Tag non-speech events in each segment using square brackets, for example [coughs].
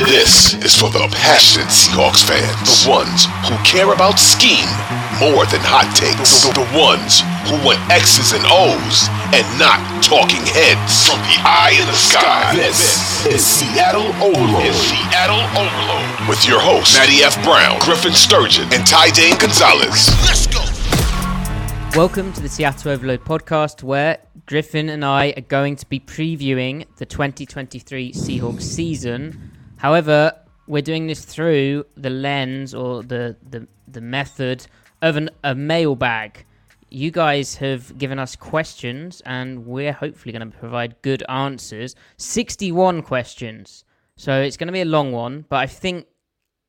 This is for the passionate Seahawks fans. The ones who care about scheme more than hot takes. The, the ones who want X's and O's and not talking heads. From the eye in the sky, this is Seattle Overload. Is Seattle Overload. With your hosts, Matty F. Brown, Griffin Sturgeon, and Ty Dane Gonzalez. Let's go. Welcome to the Seattle Overload podcast, where Griffin and I are going to be previewing the 2023 Seahawks season. However, we're doing this through the lens or the the, the method of an, a mailbag. You guys have given us questions, and we're hopefully going to provide good answers. 61 questions. So it's going to be a long one, but I think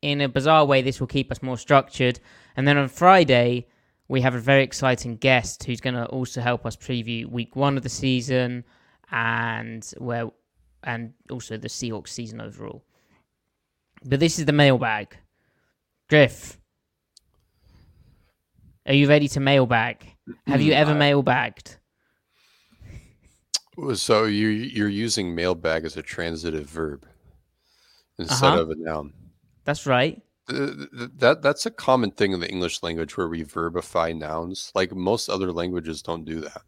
in a bizarre way, this will keep us more structured. And then on Friday, we have a very exciting guest who's going to also help us preview week one of the season and where and also the Seahawks season overall. But this is the mailbag. Griff, are you ready to mailbag? Have you ever mailbagged? So you you're using mailbag as a transitive verb instead Uh-huh. of a noun. That's right. Th- th- That that's a common thing in the English language where we verbify nouns. Like most other languages don't do that.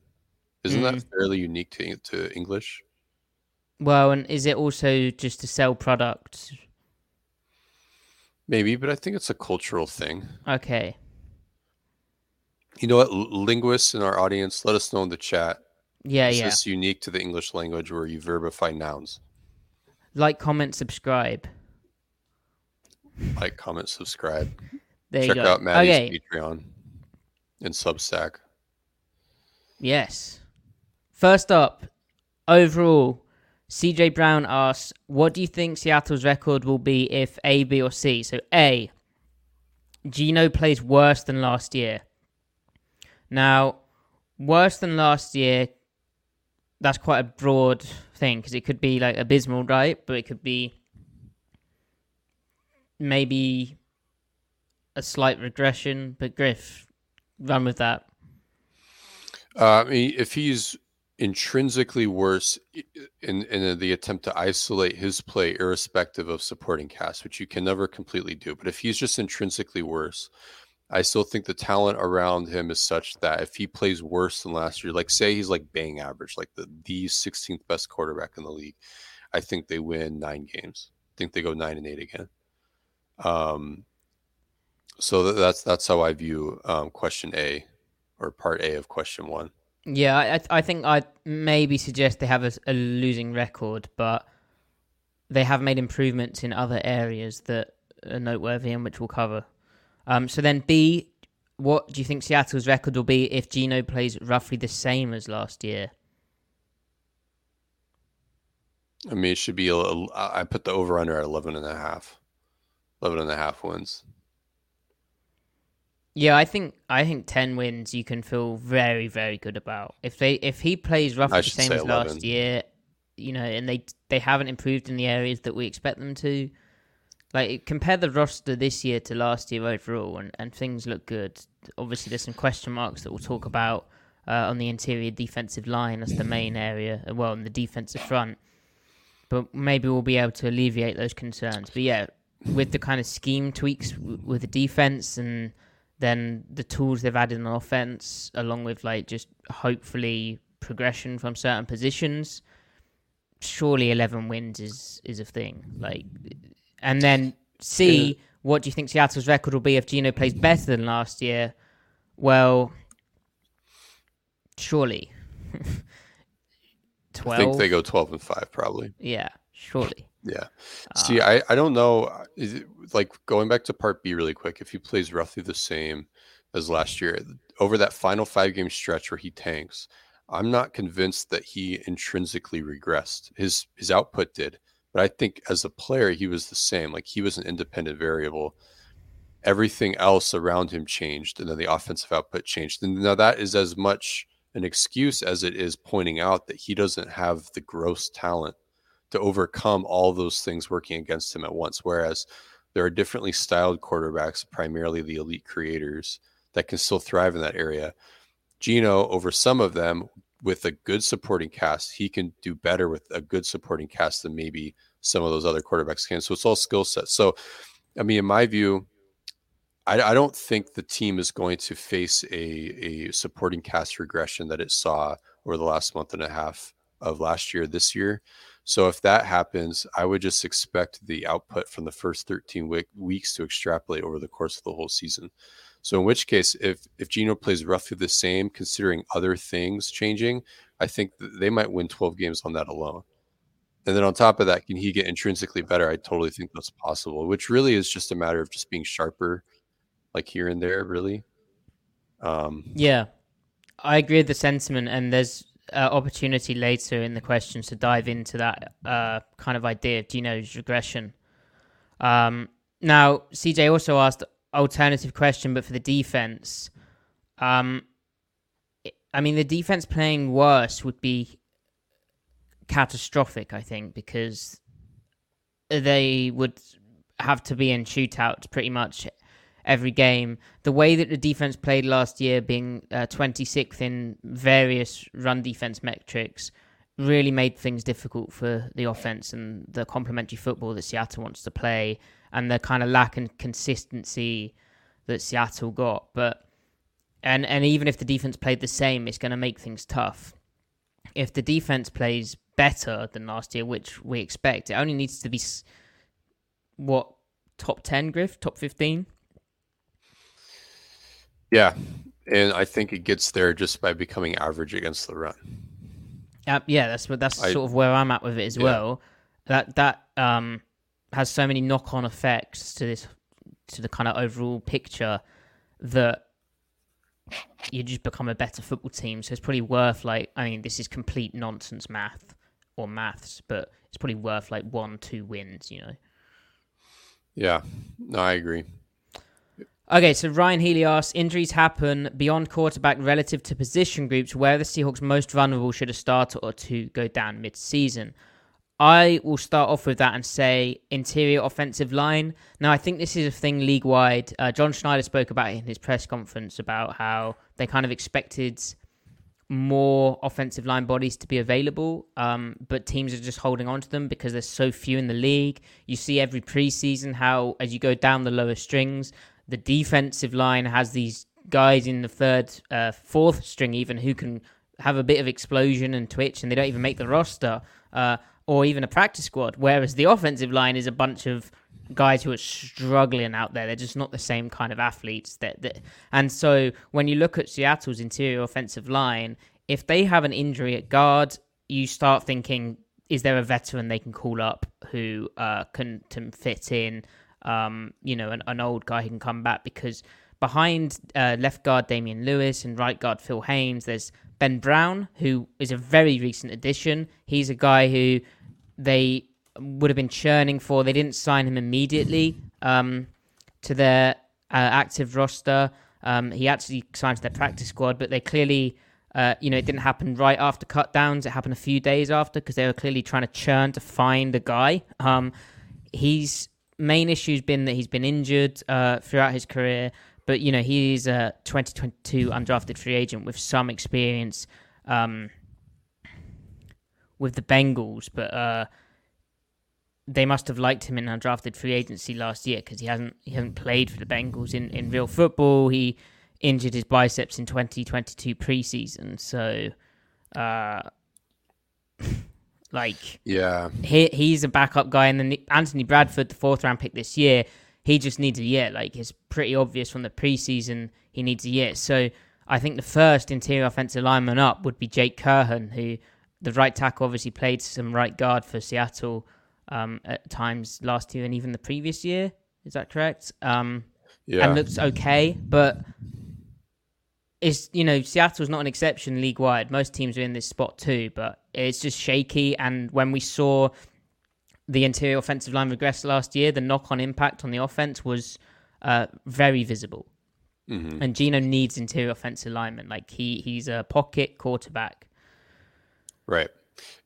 Isn't Mm. that fairly unique to to English? Well, and is it also just to sell products? Maybe, but I think it's a cultural thing. Okay. You know what? Linguists in our audience, let us know in the chat. Yeah, Is yeah. this unique to the English language where you verbify nouns? Like, comment, subscribe. Like, comment, subscribe. There Check you go. out Matty's okay. Patreon and Substack. Yes. First up, overall, CJ Brown asks, "What do you think Seattle's record will be if A, B, or C?" So A, Geno plays worse than last year. Now, worse than last year. That's quite a broad thing because it could be like abysmal, right? But it could be maybe a slight regression. But Griff, run with that. Uh, I mean, if he's intrinsically worse in in the attempt to isolate his play, irrespective of supporting cast, which you can never completely do, but if he's just intrinsically worse, I still think the talent around him is such that if he plays worse than last year, like say he's like bang average, like the the 16th best quarterback in the league, I think they win nine games. I think they go nine and eight again. Um, so that's that's how I view um, question A or part A of question one. Yeah, I, I- think I'd maybe suggest they have a, a losing record, but they have made improvements in other areas that are noteworthy and which we'll cover. Um, so then B, what do you think Seattle's record will be if Geno plays roughly the same as last year? I mean, it should be. A- I put the over under at 11 and a half. 11 and a half wins. Yeah, I think I think ten wins you can feel very very good about. If they if he plays roughly the same as 11. last year, you know, and they they haven't improved in the areas that we expect them to. Like compare the roster this year to last year overall, and, and things look good. Obviously, there's some question marks that we'll talk about uh, on the interior defensive line. That's the main area. uh, Well, on the defensive front, but maybe we'll be able to alleviate those concerns. But yeah, with the kind of scheme tweaks w- with the defense and then the tools they've added on offense, along with like just hopefully progression from certain positions, surely eleven wins is is a thing. Like, and then C, what do you think Seattle's record will be if Geno plays better than last year? Well, surely. 12. [laughs] I think they go 12 and 5 probably. Yeah, surely. Yeah. Uh, See, I, I don't know. Is it, like going back to part B really quick, if he plays roughly the same as last year, over that final five game stretch where he tanks, I'm not convinced that he intrinsically regressed. His his output did, but I think as a player he was the same. Like he was an independent variable. Everything else around him changed, and then the offensive output changed. And now that is as much an excuse as it is pointing out that he doesn't have the gross talent to overcome all those things working against him at once. Whereas there are differently styled quarterbacks, primarily the elite creators, that can still thrive in that area. Geno, over some of them, with a good supporting cast, he can do better with a good supporting cast than maybe some of those other quarterbacks can. So it's all skill sets. So, I mean, in my view, I, I, don't think the team is going to face a, a supporting cast regression that it saw over the last month and a half of last year, this year. So if that happens, I would just expect the output from the first 13 week, weeks to extrapolate over the course of the whole season. So in which case, if if Geno plays roughly the same, considering other things changing, I think they might win 12 games on that alone. And then on top of that, can he get intrinsically better? I totally think that's possible, which really is just a matter of just being sharper, like here and there, really. Um, yeah, I agree with the sentiment, and there's uh, opportunity later in the questions to dive into that uh, kind of idea of Geno's regression. Um, now, CJ also asked, alternative question, but for the defense, um, I mean, the defense playing worse would be catastrophic, I think, because they would have to be in shootouts pretty much every game. The way that the defense played last year, being uh, 26th in various run defense metrics, really made things difficult for the offense and the complementary football that Seattle wants to play and the kind of lack of consistency that Seattle got. But and and even if the defense played the same, it's going to make things tough. If the defense plays better than last year, which we expect, it only needs to be what top ten, Griff, top fifteen. Yeah, and I think it gets there just by becoming average against the run. Uh, yeah, that's what that's I, sort of where I'm at with it as yeah. well. That that um has so many knock on effects to this to the kind of overall picture that you just become a better football team. So it's probably worth like I mean this is complete nonsense math or maths, but it's probably worth like one two wins. You know. Yeah, no, I agree. Okay, so Ryan Healy asks injuries happen beyond quarterback relative to position groups. Where the Seahawks most vulnerable should a starter or two go down mid season? I will start off with that and say interior offensive line. Now, I think this is a thing league wide. Uh, John Schneider spoke about it in his press conference about how they kind of expected more offensive line bodies to be available, um, but teams are just holding on to them because there's so few in the league. You see every preseason how, as you go down the lower strings, the defensive line has these guys in the third, uh, fourth string, even who can have a bit of explosion and twitch, and they don't even make the roster. Uh, or even a practice squad. Whereas the offensive line is a bunch of guys who are struggling out there. They're just not the same kind of athletes. That, that and so when you look at Seattle's interior offensive line, if they have an injury at guard, you start thinking, is there a veteran they can call up who uh, can, can fit in? Um, you know, an, an old guy who can come back because behind uh, left guard Damien Lewis and right guard Phil Haynes, there's Ben Brown, who is a very recent addition. He's a guy who they would have been churning for. They didn't sign him immediately um, to their uh, active roster. Um, he actually signed to their practice squad, but they clearly, uh, you know, it didn't happen right after cut downs. It happened a few days after because they were clearly trying to churn to find the guy. Um, his main issue's been that he's been injured uh, throughout his career. But you know, he's a 2022 undrafted free agent with some experience um, with the Bengals, but uh, they must have liked him in undrafted free agency last year because he hasn't he hasn't played for the Bengals in, in real football. He injured his biceps in 2022 preseason, so uh, [laughs] like yeah, he he's a backup guy, and then Anthony Bradford, the fourth round pick this year, he just needs a year. Like it's pretty obvious from the preseason he needs a year. So I think the first interior offensive lineman up would be Jake Curhan, who the right tackle obviously played some right guard for Seattle um, at times last year and even the previous year. Is that correct? Um, Yeah. and looks okay, but is you know Seattle's not an exception league wide. Most teams are in this spot too, but it's just shaky. And when we saw the interior offensive line regress last year, the knock on impact on the offense was uh, very visible. Mhm. And Geno needs interior offensive linemen. Like he he's a pocket quarterback. Right.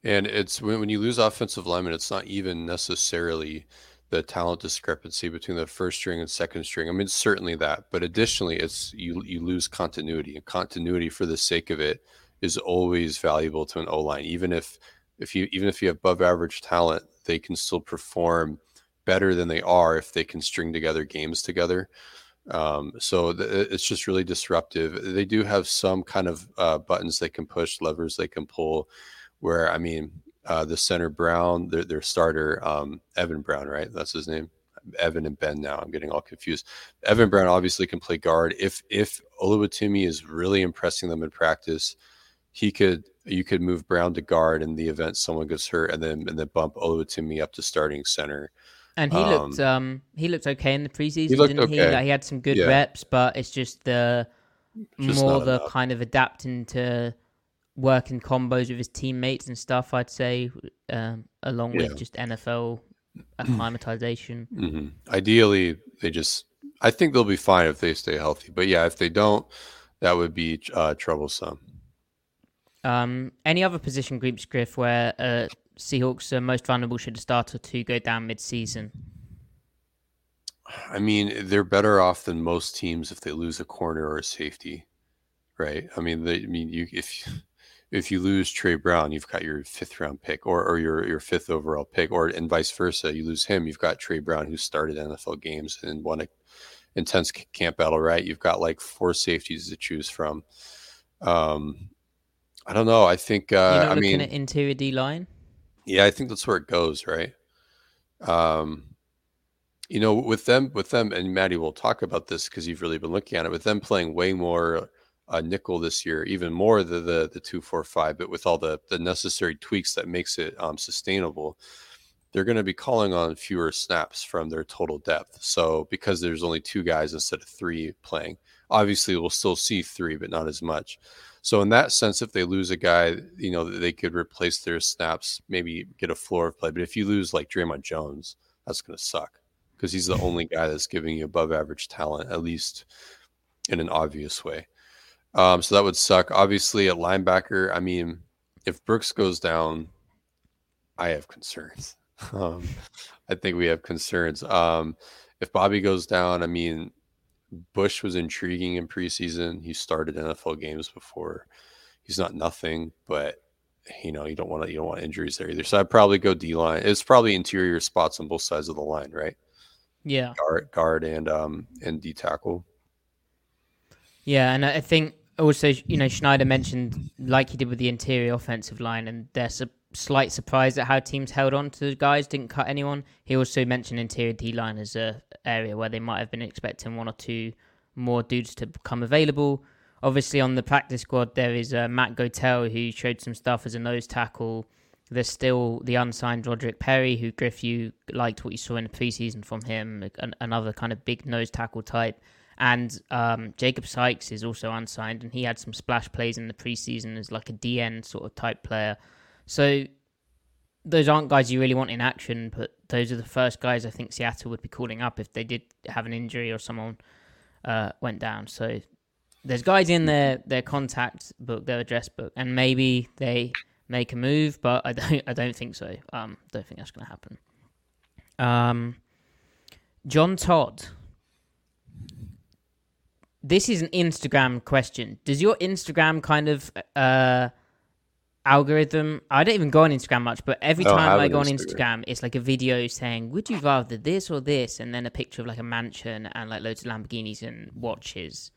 And it's when, when you lose offensive linemen, it's not even necessarily the talent discrepancy between the first string and second string. I mean, certainly that, but additionally, it's you you lose continuity, and continuity for the sake of it is always valuable to an O line. Even if if you even if you have above average talent, they can still perform better than they are if they can string together games together. Um, so th- it's just really disruptive. They do have some kind of uh, buttons they can push, levers they can pull. Where I mean, uh, the center Brown, their, their starter um, Evan Brown, right? That's his name. Evan and Ben. Now I'm getting all confused. Evan Brown obviously can play guard. If if Oluwatimi is really impressing them in practice, he could you could move Brown to guard in the event someone gets hurt, and then and then bump Oluwatimi up to starting center. And he Um, looked um he looked okay in the preseason, looked didn't he? Like he had some good Yeah. reps, but it's just the Just more the enough. kind of adapting to working combos with his teammates and stuff. I'd say, um, along Yeah. with just NFL [clears throat] acclimatization. Mm-hmm. Ideally, they just. I think they'll be fine if they stay healthy. But yeah, if they don't, that would be uh, troublesome. Um, any other position groups, Griff, where uh, Seahawks are most vulnerable should a start to go down mid-season? I mean, they're better off than most teams if they lose a corner or a safety, right? I mean, they, I mean, you if if you lose Tre Brown, you've got your fifth round pick, or or your your fifth overall pick, or and vice versa. You lose him, you've got Tre Brown who started NFL games and won a intense camp battle, right? You've got like four safeties to choose from. Um, I don't know. I think. Uh, I mean, at interior D line. yeah, I think that's where it goes, right? Um, you know, with them, with them, and Matty will talk about this because you've really been looking at it. With them playing way more uh, nickel this year, even more the the the two four five, but with all the the necessary tweaks that makes it um, sustainable, they're going to be calling on fewer snaps from their total depth. So because there's only two guys instead of three playing, obviously we'll still see three, but not as much. So in that sense, if they lose a guy, you know, they could replace their snaps, maybe get a floor of play. But if you lose like Dre'Mont Jones, that's going to suck because he's the [laughs] only guy that's giving you above average talent, at least in an obvious way. Um, so that would suck. Obviously, at linebacker, I mean, if Brooks goes down, I have concerns. [laughs] Um, I think we have concerns. Um, if Bobby goes down, I mean, Bush was intriguing in preseason. He started NFL games before. He's not nothing, but you know you don't want to, you don't want injuries there either. So I'd probably go D line. It's probably interior spots on both sides of the line, right? Yeah. Guard, guard, and um and D tackle. Yeah, and I think also, you know, Schneider mentioned, like he did with the interior offensive line, and there's a slight surprise at how teams held on to the guys, didn't cut anyone. He also mentioned interior D line as a area where they might have been expecting one or two more dudes to become available. Obviously, on the practice squad, there is uh, Matt Gotel, who showed some stuff as a nose tackle. There's still the unsigned Roderick Perry, who Griff, you liked what you saw in the preseason from him, an- another kind of big nose tackle type. And um, Jacob Sykes is also unsigned, and he had some splash plays in the preseason as like a DN sort of type player. So those aren't guys you really want in action, but those are the first guys I think Seattle would be calling up if they did have an injury or someone uh, went down. So there's guys in their their contact book, their address book, and maybe they make a move, but I [laughs] don't I don't think so. Um, don't think that's going to happen. Um, John Todd. This is an Instagram question. Does your Instagram kind of uh algorithm? I don't even go on Instagram much, but every I don't time have I go on Instagram. Instagram, it's like a video saying, "Would you rather this or this?" and then a picture of like a mansion and like loads of Lamborghinis and watches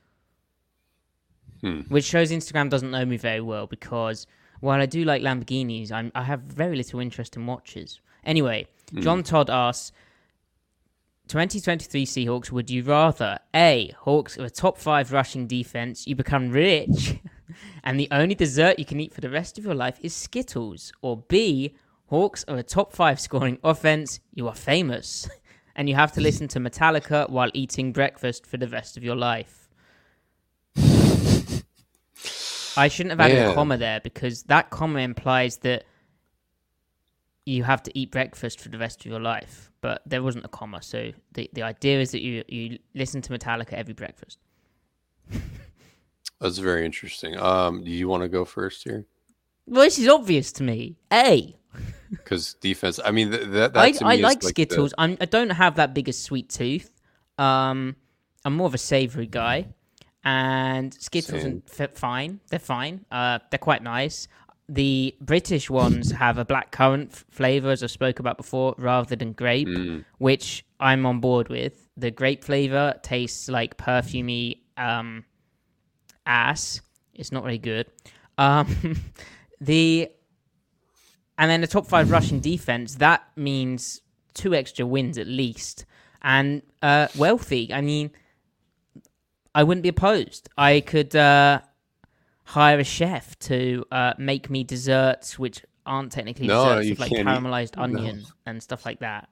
Hmm. which shows Instagram doesn't know me very well because while I do like Lamborghinis, I'm, I have very little interest in watches. Anyway, John Todd asks 2023 Seahawks, would you rather A, Hawks with a top five rushing defense, you become rich, and the only dessert you can eat for the rest of your life is Skittles. Or B, Hawks are a top five scoring [laughs] offense. You are famous. [laughs] And you have to listen to Metallica while eating breakfast for the rest of your life. I shouldn't have added a comma there because that comma implies that you have to eat breakfast for the rest of your life. But there wasn't a comma, so the, the idea is that you, you listen to Metallica every breakfast. [laughs] That's very interesting. Um, do you want to go first here? Well, this is obvious to me. A. [laughs] Because defense, I mean, th- that, I, I like the- Skittles. I'm, I don't have that big a sweet tooth. Um, I'm more of a savory guy, and Skittles Same. are f- fine. They're fine. Uh, they're quite nice. The British ones have a black currant f- flavor, as I spoke about before, rather than grape, Mm. which I'm on board with. The grape flavor tastes like perfumey um, ass. It's not very good. Um, [laughs] the and then the top five rushing defense that means two extra wins at least, and uh, wealthy. I mean, I wouldn't be opposed. I could uh, hire a chef to uh, make me desserts which aren't technically No, desserts, like can't caramelized no. and stuff like that.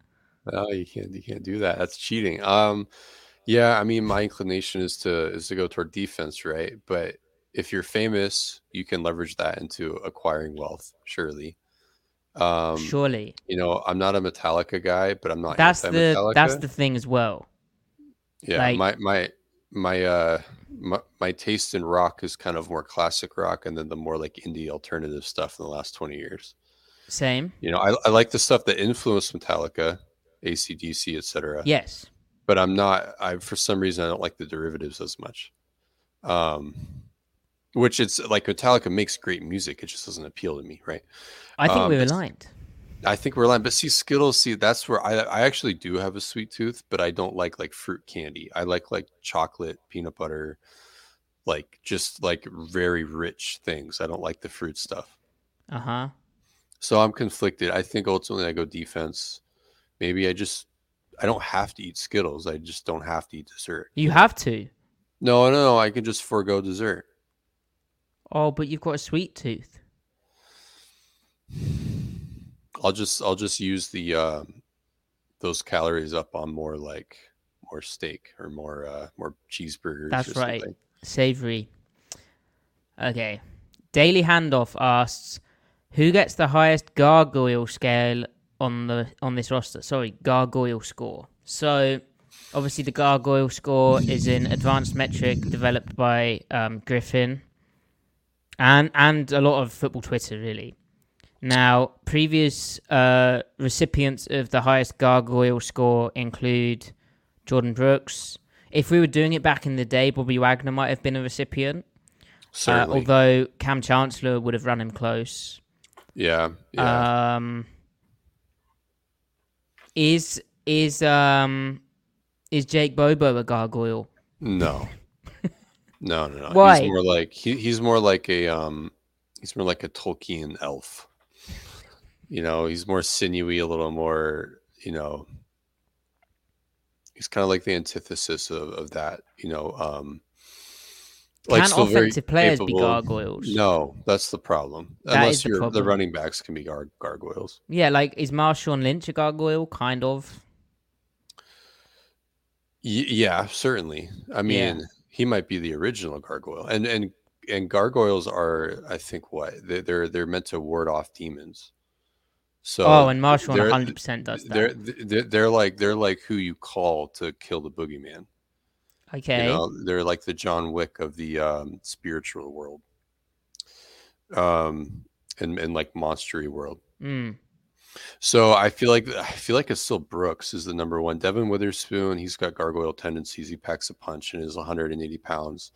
No, you can't. You can't do that. That's cheating. Um, yeah. I mean, my inclination is to is to go toward defense, right? But if you're famous, you can leverage that into acquiring wealth. Surely. Um, Surely, you know, I'm not a Metallica guy, but I'm not. that's the that's the thing as well. yeah. like- my my my uh my, my taste in rock is kind of more classic rock, and then the more like indie alternative stuff in the last 20 years. Same. You know, I, I like the stuff that influenced Metallica, ACDC, etc. Yes. But I'm not. I for some reason I don't like the derivatives as much. Um, which it's like Metallica makes great music. It just doesn't appeal to me, right? I think Um, we're aligned. I think we're aligned. But see, Skittles, see, that's where I I actually do have a sweet tooth, but I don't like like fruit candy. I like like chocolate, peanut butter, like just like very rich things. I don't like the fruit stuff. Uh huh. So I'm conflicted. I think ultimately I go defense. Maybe I just I don't have to eat Skittles. I just don't have to eat dessert. You have to. No, no, no. I can just forego dessert. Oh, but you've got a sweet tooth. I'll just I'll just use the um, those calories up on more like more steak or more uh, more cheeseburgers. That's or right. something. Savory. Okay. Daily Handoff asks, who gets the highest gargoyle scale on the on this roster? Sorry, gargoyle score. So, obviously, the gargoyle score is an advanced metric developed by um, Griffin, and and a lot of football Twitter really. Now, previous uh, recipients of the highest gargoyle score include Jordyn Brooks. If we were doing it back in the day, Bobby Wagner might have been a recipient. Uh, although Kam Chancellor would have run him close. yeah. Yeah. Um, is is um is Jake Bobo a gargoyle? no. [laughs] No, no, no. Why? He's more like he, he's more like a um he's more like a Tolkien elf. You know, he's more sinewy, a little more, you know, he's kind of like the antithesis of, of that, you know, um Can offensive players be gargoyles? No, that's the problem. That Unless the you're the problem. running backs can be gar- gargoyles. Yeah, like is Marshawn Lynch a gargoyle? Kind of. Y- yeah, certainly. I mean, he might be the original gargoyle, and and and gargoyles are, I think, what they- they're they're meant to ward off demons. So oh, and Marshawn 100 percent does They're, that. they're they're like they're like who you call to kill the boogeyman. Okay. You know, they're like the John Wick of the um, spiritual world, um, and and like monstery world. Mm. So I feel like I feel like it's still Brooks is the number one. Devon Witherspoon, he's got gargoyle tendencies. He packs a punch and is 180 pounds.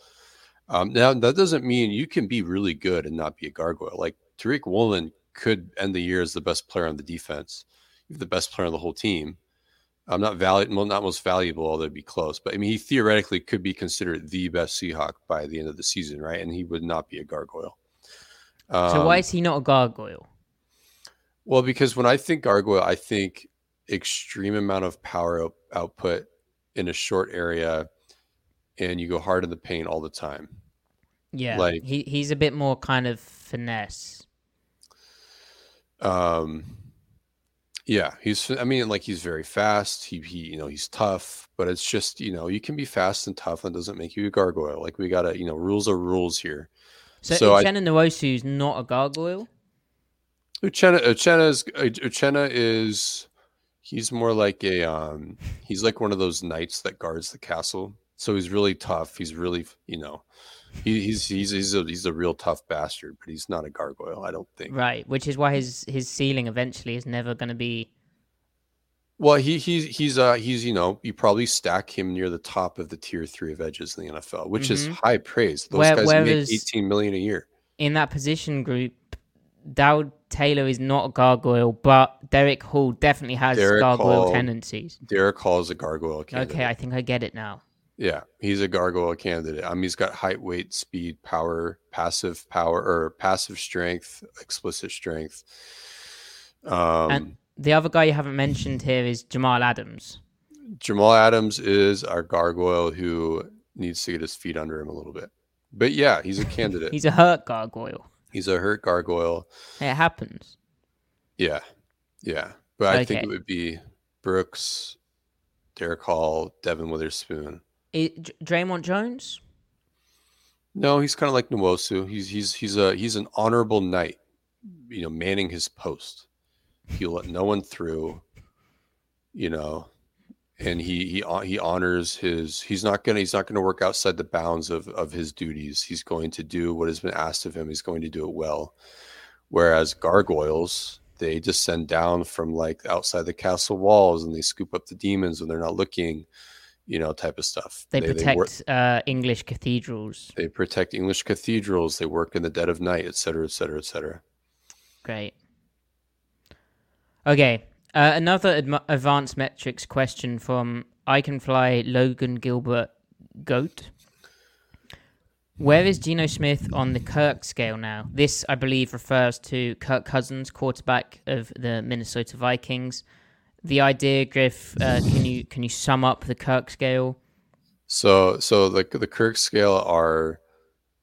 Um, now that doesn't mean you can be really good and not be a gargoyle. Like Tariq Woolen could end the year as the best player on the defense. The best player on the whole team. I'm not valuable, well, not most valuable, although it'd be close. But I mean, he theoretically could be considered the best Seahawk by the end of the season, right? And he would not be a gargoyle. so why Um, is he not a gargoyle? well, because when I think gargoyle, I think extreme amount of power out- output in a short area, and you go hard in the paint all the time. Yeah, Like- he he's a bit more kind of finesse. Um, yeah, he's. I mean, like he's very fast. He, he, you know, he's tough. But it's just, you know, you can be fast and tough, and doesn't make you a gargoyle. Like we gotta, you know, rules are rules here. So, So Uchenna Nwosu's not a gargoyle. Uchenna, Uchenna is Uchenna is. He's more like a. Um, he's like one of those knights that guards the castle. So he's really tough. He's really, you know, he, he's he's he's a he's a real tough bastard. But he's not a gargoyle. I don't think. Right, which is why his his ceiling eventually is never going to be. Well, he he's he's uh he's you know you probably stack him near the top of the tier three of edges in the NFL, which is Mhm. high praise. Those Where- guys make eighteen million a year. in that position group, Darrell Taylor is not a gargoyle, but Derick Hall definitely has Derick gargoyle Hall- tendencies. Derick Hall is a gargoyle candidate. Okay, I think I get it now. Yeah, he's a gargoyle candidate. I mean, he's got height, weight, speed, power, passive power, or passive strength, explicit strength. Um, and the other guy you haven't mentioned here is Jamal Adams. Jamal Adams is our gargoyle who needs to get his feet under him a little bit. But yeah, he's a [laughs] candidate. He's a hurt gargoyle. he's a hurt gargoyle. It happens. Yeah, yeah. But I think it would be Brooks, Derick Hall, Devon Witherspoon. I, Dr- Dre'Mont Jones? No, he's kind of like Nwosu. He's he's he's a he's an honorable knight, you know, manning his post. He'll let no one through, you know, and he he uh, he honors his. He's not gonna he's not gonna work outside the bounds of of his duties. He's going to do what has been asked of him. He's going to do it well. Whereas gargoyles, they descend down from like outside the castle walls and they scoop up the demons when they're not looking, you know, type of stuff. They, work- protect uh, English cathedrals. they protect English cathedrals. They work in the dead of night, et cetera, et cetera, et cetera. Great. Okay, uh, another advanced metrics question from I Can Fly Logan Gilbert Goat. Where is Geno Smith on the Kirk scale now? This, I believe, refers to Kirk Cousins, quarterback of the Minnesota Vikings. The idea, Griff, uh, can you can you sum up the Kirk scale? So, so the the Kirk scale are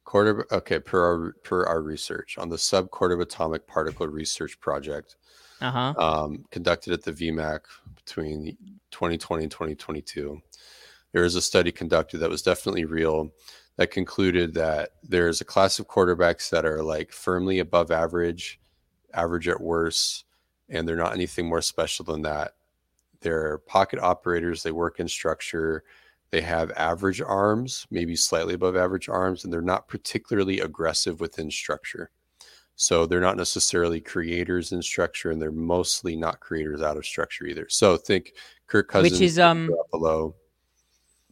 quarter. Okay, per our per our research on the subquartive atomic particle research project Uh huh. um, conducted at the VMAC between 2020 and 2022. There was a study conducted that was definitely real that concluded that there's a class of quarterbacks that are like firmly above average, average at worst, and they're not anything more special than that. They're pocket operators, they work in structure, they have average arms, maybe slightly above average arms, and they're not particularly aggressive within structure. So they're not necessarily creators in structure, and they're mostly not creators out of structure either. So think Kirk Cousins, Which is um below.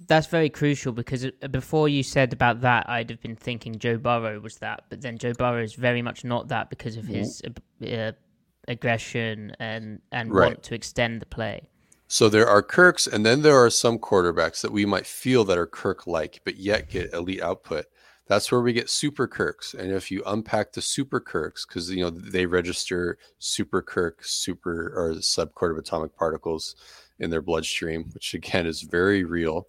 That's very crucial because uh, before you said about that, I'd have been thinking Joe Burrow was that, but then Joe Burrow is very much not that because of his uh, uh, aggression and and Right. want to extend the play. So there are Kirks, and then there are some quarterbacks that we might feel that are Kirk-like, but yet get elite output. That's where we get super Kirks. And if you unpack the super Kirks, because you know they register super Kirk, super or subquartive atomic particles in their bloodstream, which again is very real.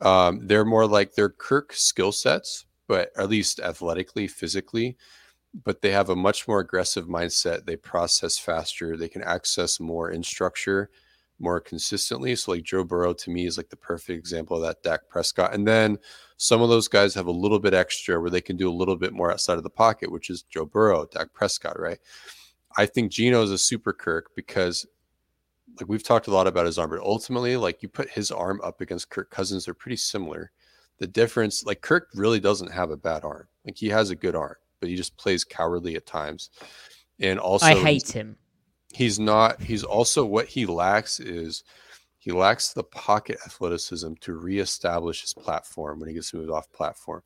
Um, they're more like their Kirk skill sets, but at least athletically, physically, but they have a much more aggressive mindset. They process faster. They can access more in structure more consistently. So like Joe Burrow to me is like the perfect example of that Dak Prescott. And then some of those guys have a little bit extra where they can do a little bit more outside of the pocket, which is Joe Burrow, Dak Prescott, right? I think Geno is a super Kirk because like we've talked a lot about his arm, but ultimately, like you put his arm up against Kirk Cousins, they're pretty similar. The difference, like Kirk really doesn't have a bad arm. Like he has a good arm, but he just plays cowardly at times. And also I hate him. he's not he's also what he lacks is he lacks the pocket athleticism to reestablish his platform when he gets moved off platform.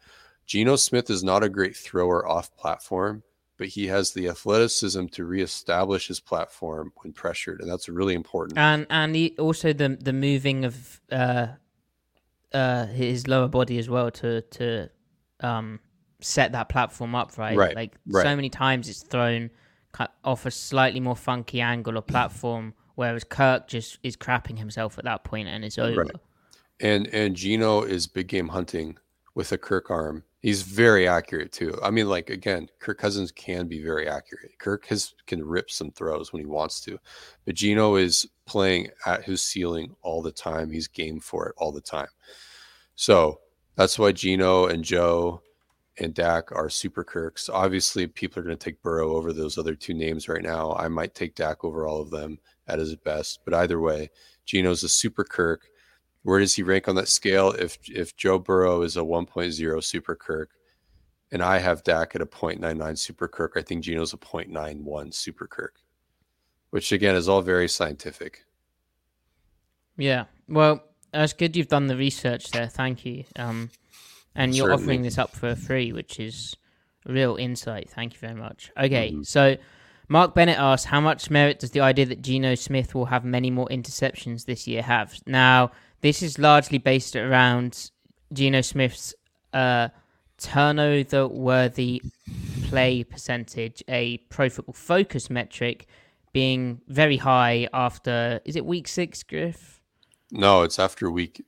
Geno Smith is not a great thrower off platform, but he has the athleticism to reestablish his platform when pressured, and that's really important. And and he, also the the moving of uh uh his lower body as well to to um set that platform up right. Right, Like right. so many times it's thrown cut off a slightly more funky angle or platform, whereas Kirk just is crapping himself at that point and it's over. Right. and and Geno is big game hunting with a Kirk arm He's very accurate too. I mean, like again, Kirk Cousins can be very accurate. Kirk has can rip some throws when he wants to, but Geno is playing at his ceiling all the time. He's game for it all the time. So that's why Geno and Joe and Dak are super Kirks. Obviously, people are going to take Burrow over those other two names right now. I might take Dak over all of them at his best, but either way, Geno's a super Kirk. Where does he rank on that scale? If if Joe Burrow is a 1.0 super Kirk, and I have Dak at a 0.99 super Kirk, I think Geno's a 0.91 super Kirk, which again is all very scientific. Yeah, well, that's good. You've done the research there. Thank you. Um, and you're Certainly. offering this up for free, which is real insight. Thank you very much. Okay, Mm-hmm. so Mark Bennett asks, how much merit does the idea that Geno Smith will have many more interceptions this year have? Now, this is largely based around Geno Smith's uh, turnover-worthy play percentage, a Pro Football Focus metric, being very high after is it week six, Griff? No, it's after week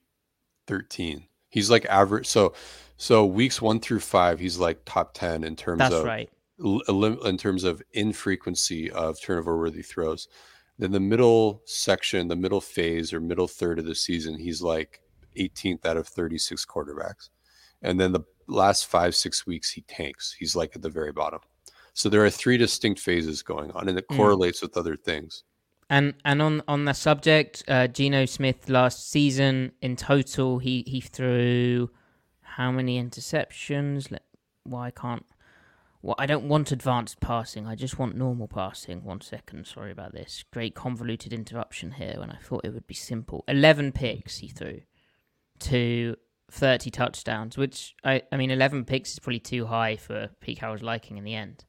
13. He's like average. So, so weeks one through five, he's like top 10 in terms That's of right. in terms of infrequency of turnover worthy throws. Then the middle section, the middle phase or middle third of the season, he's like 18th out of 36 quarterbacks. And then the last five, six weeks, he tanks. He's like at the very bottom. So there are three distinct phases going on, and it Mm. correlates with other things. And and on on the subject, uh, Geno Smith last season in total, he he threw how many interceptions? Why can't? Well, I don't want advanced passing. I just want normal passing. One second. Sorry about this. Great convoluted interruption here when I thought it would be simple. Eleven picks he threw to thirty touchdowns, which I I mean, eleven picks is probably too high for Pete Carroll's liking in the end.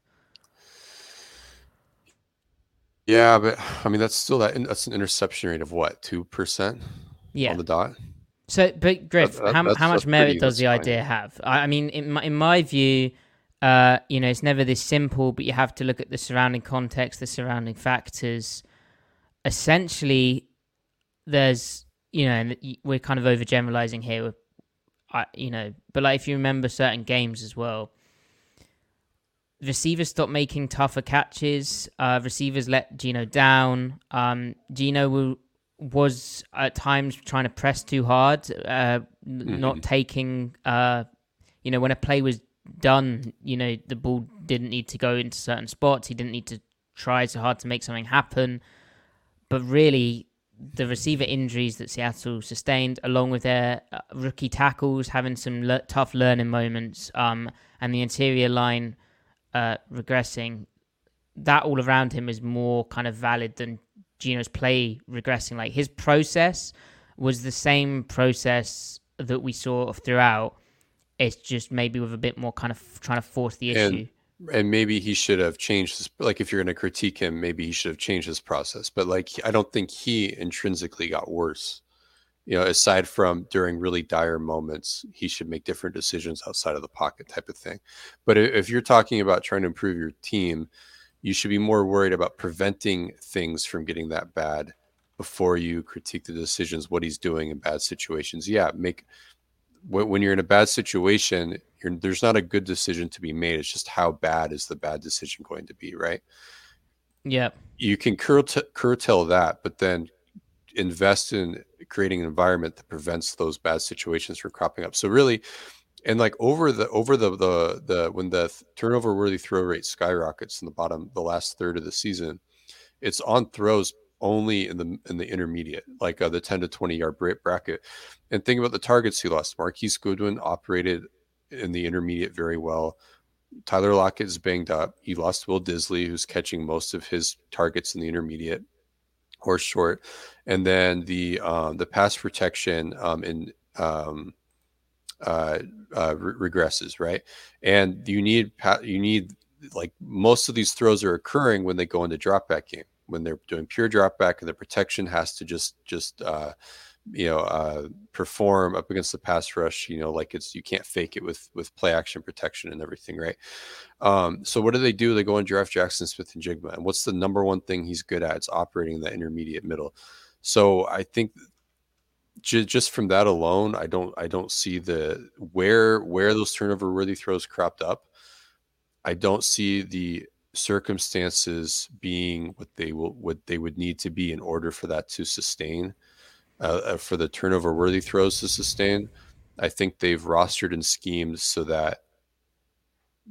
Yeah, but I mean that's still that that's an interception rate of what two percent Yeah. on the dot. So, but Griff, That- that- how, how much merit pretty- does the fine. idea have? I, I mean, in my, in my view, uh, you know, it's never this simple, but you have to look at the surrounding context, the surrounding factors. Essentially, there's, you know, and we're kind of overgeneralizing here, I, you know, but like if you remember certain games as well, receivers stopped making tougher catches. Uh, receivers let Geno down. Um, Geno will, was at times trying to press too hard, uh, n- not taking. Uh, you know, when a play was done, you know the ball didn't need to go into certain spots. He didn't need to try so hard to make something happen. But really, the receiver injuries that Seattle sustained, along with their uh, rookie tackles having some le- tough learning moments, um, and the interior line uh, regressing, that all around him is more kind of valid than Geno's play regressing. Like his process was the same process that we saw throughout. It's just maybe with a bit more kind of trying to force the And- issue. And maybe he should have changed his like if you're going to critique him, maybe he should have changed his process. But like I don't think he intrinsically got worse. You know, aside from during really dire moments, he should make different decisions outside of the pocket type of thing. But if you're talking about trying to improve your team, you should be more worried about preventing things from getting that bad before you critique the decisions what he's doing in bad situations. Yeah, make when, you're in a bad situation, you're, there's not a good decision to be made. It's just how bad is the bad decision going to be, right? Yeah. You can curtail, curtail that, but then invest in creating an environment that prevents those bad situations from cropping up. So really, and like over the over the the the when the turnover worthy throw rate skyrockets in the bottom the last third of the season, it's on throws only in the in the intermediate, like uh, the 10 to 20 yard bracket. And think about the targets he lost. Marquise Goodwin operated in the intermediate very well. Tyler Lockett is banged up. He lost Will Dissly, who's catching most of his targets in the intermediate or short. And then the um, the pass protection um, in um, uh, uh, re- regresses, right? And you need pa- you need like most of these throws are occurring when they go into drop back game when they're doing pure drop back and the protection has to just just uh, you know uh, perform up against the pass rush you know like it's you can't fake it with with play action protection and everything right? Um, so what do they do? They go and draft Jaxon Smith-Njigba and what's the number one thing he's good at? It's operating in the intermediate middle. So i think just from that alone, I don't I don't see the where where those turnover worthy throws cropped up. I don't see the circumstances being what they will what they would need to be in order for that to sustain uh, uh for the turnover worthy throws to sustain i think they've rostered and schemed so that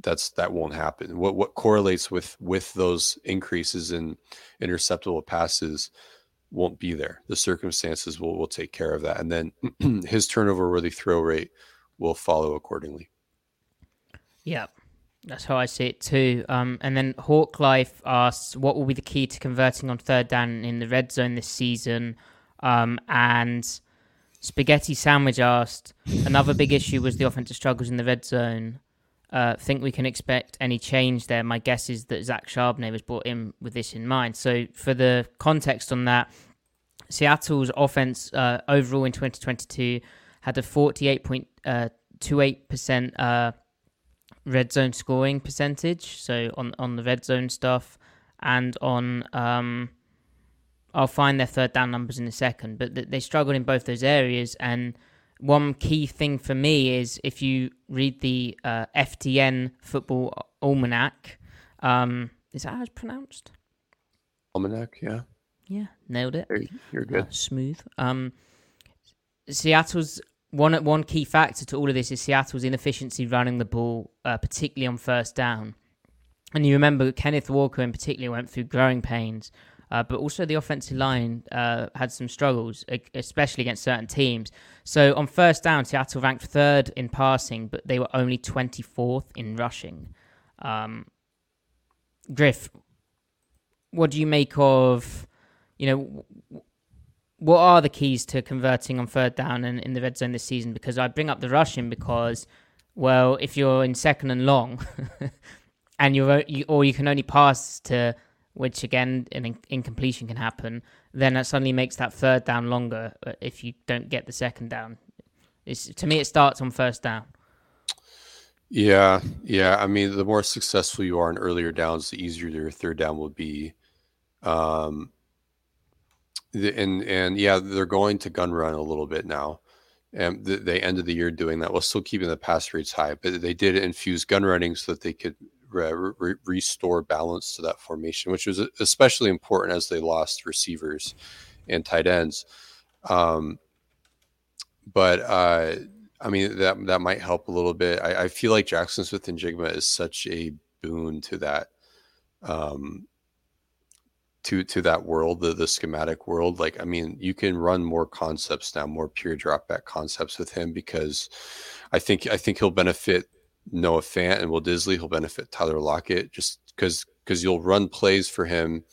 that's that won't happen what what correlates with with those increases in interceptable passes won't be there the circumstances will will take care of that and then [clears throat] his turnover worthy throw rate will follow accordingly yeah that's how I see it too. Um, and then Hawk Life asks, what will be the key to converting on third down in the red zone this season? Um, and Spaghetti Sandwich asked, another big issue was the offensive struggles in the red zone. Uh, think we can expect any change there? My guess is that Zach Charbonnet was brought in with this in mind. So, for the context on that, Seattle's offense uh, overall in 2022 had a 48.28% uh, red zone scoring percentage. So on on the red zone stuff, and on um, I'll find their third down numbers in a second. But th- they struggled in both those areas. And one key thing for me is if you read the uh, FTN Football Almanac, um, is that how it's pronounced? Almanac, yeah. Yeah, nailed it. You're good. Uh, smooth. Um, Seattle's one one key factor to all of this is Seattle's inefficiency running the ball, uh, particularly on first down. And you remember Kenneth Walker in particular went through growing pains, uh, but also the offensive line uh, had some struggles, especially against certain teams. So on first down, Seattle ranked third in passing, but they were only 24th in rushing. Um, Griff, what do you make of, you know, what are the keys to converting on third down and in the red zone this season? Because I bring up the rushing because, well, if you're in second and long, [laughs] and you're you, or you can only pass to which again an incompletion can happen, then that suddenly makes that third down longer uh, if you don't get the second down. It's, to me, it starts on first down. Yeah, yeah. I mean, the more successful you are in earlier downs, the easier your third down will be. Um, and and yeah, they're going to gun run a little bit now. And they ended the year doing that while still keeping the pass rates high. But they did infuse gun running so that they could re- re- restore balance to that formation, which was especially important as they lost receivers and tight ends. Um, but uh, I mean that that might help a little bit. I, I feel like Jaxon Smith-Njigba is such a boon to that um, to to that world, the the schematic world. Like, I mean, you can run more concepts now, more pure drop back concepts with him because I think I think he'll benefit Noah Fant and Will Dissly. He'll benefit Tyler Lockett just because because you'll run plays for him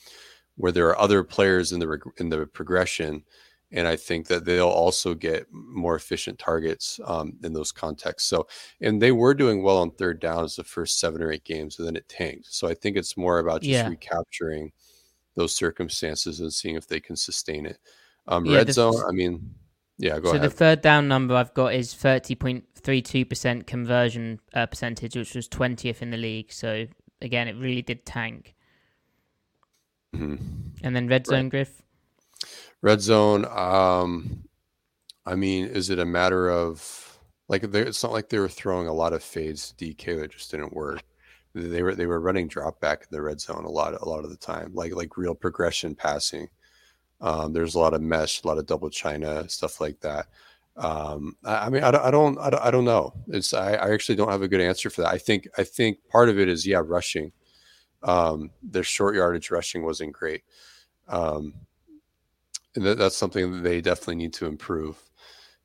where there are other players in the in the progression. And I think that they'll also get more efficient targets um, in those contexts. So, and they were doing well on third downs the first seven or eight games, and then it tanked. So I think it's more about just yeah. recapturing those circumstances and seeing if they can sustain it. Um, yeah, red zone, I mean, yeah, go ahead. so ahead. the third down number I've got is 30.32% conversion uh, percentage, which was 20th in the league. So again, it really did tank. Mm-hmm. And then red zone, right. Griff? Red zone, um, I mean, is it a matter of like it's not like they were throwing a lot of fades to DK that just didn't work they were they were running drop back in the red zone a lot a lot of the time, like like real progression passing. Um, there's a lot of mesh, a lot of double China stuff like that. Um, I, I, mean, I don't, I don't, I don't, I don't know. It's I, I, actually don't have a good answer for that. I think I think part of it is yeah, rushing. Um, their short yardage rushing wasn't great. Um, and that, that's something that they definitely need to improve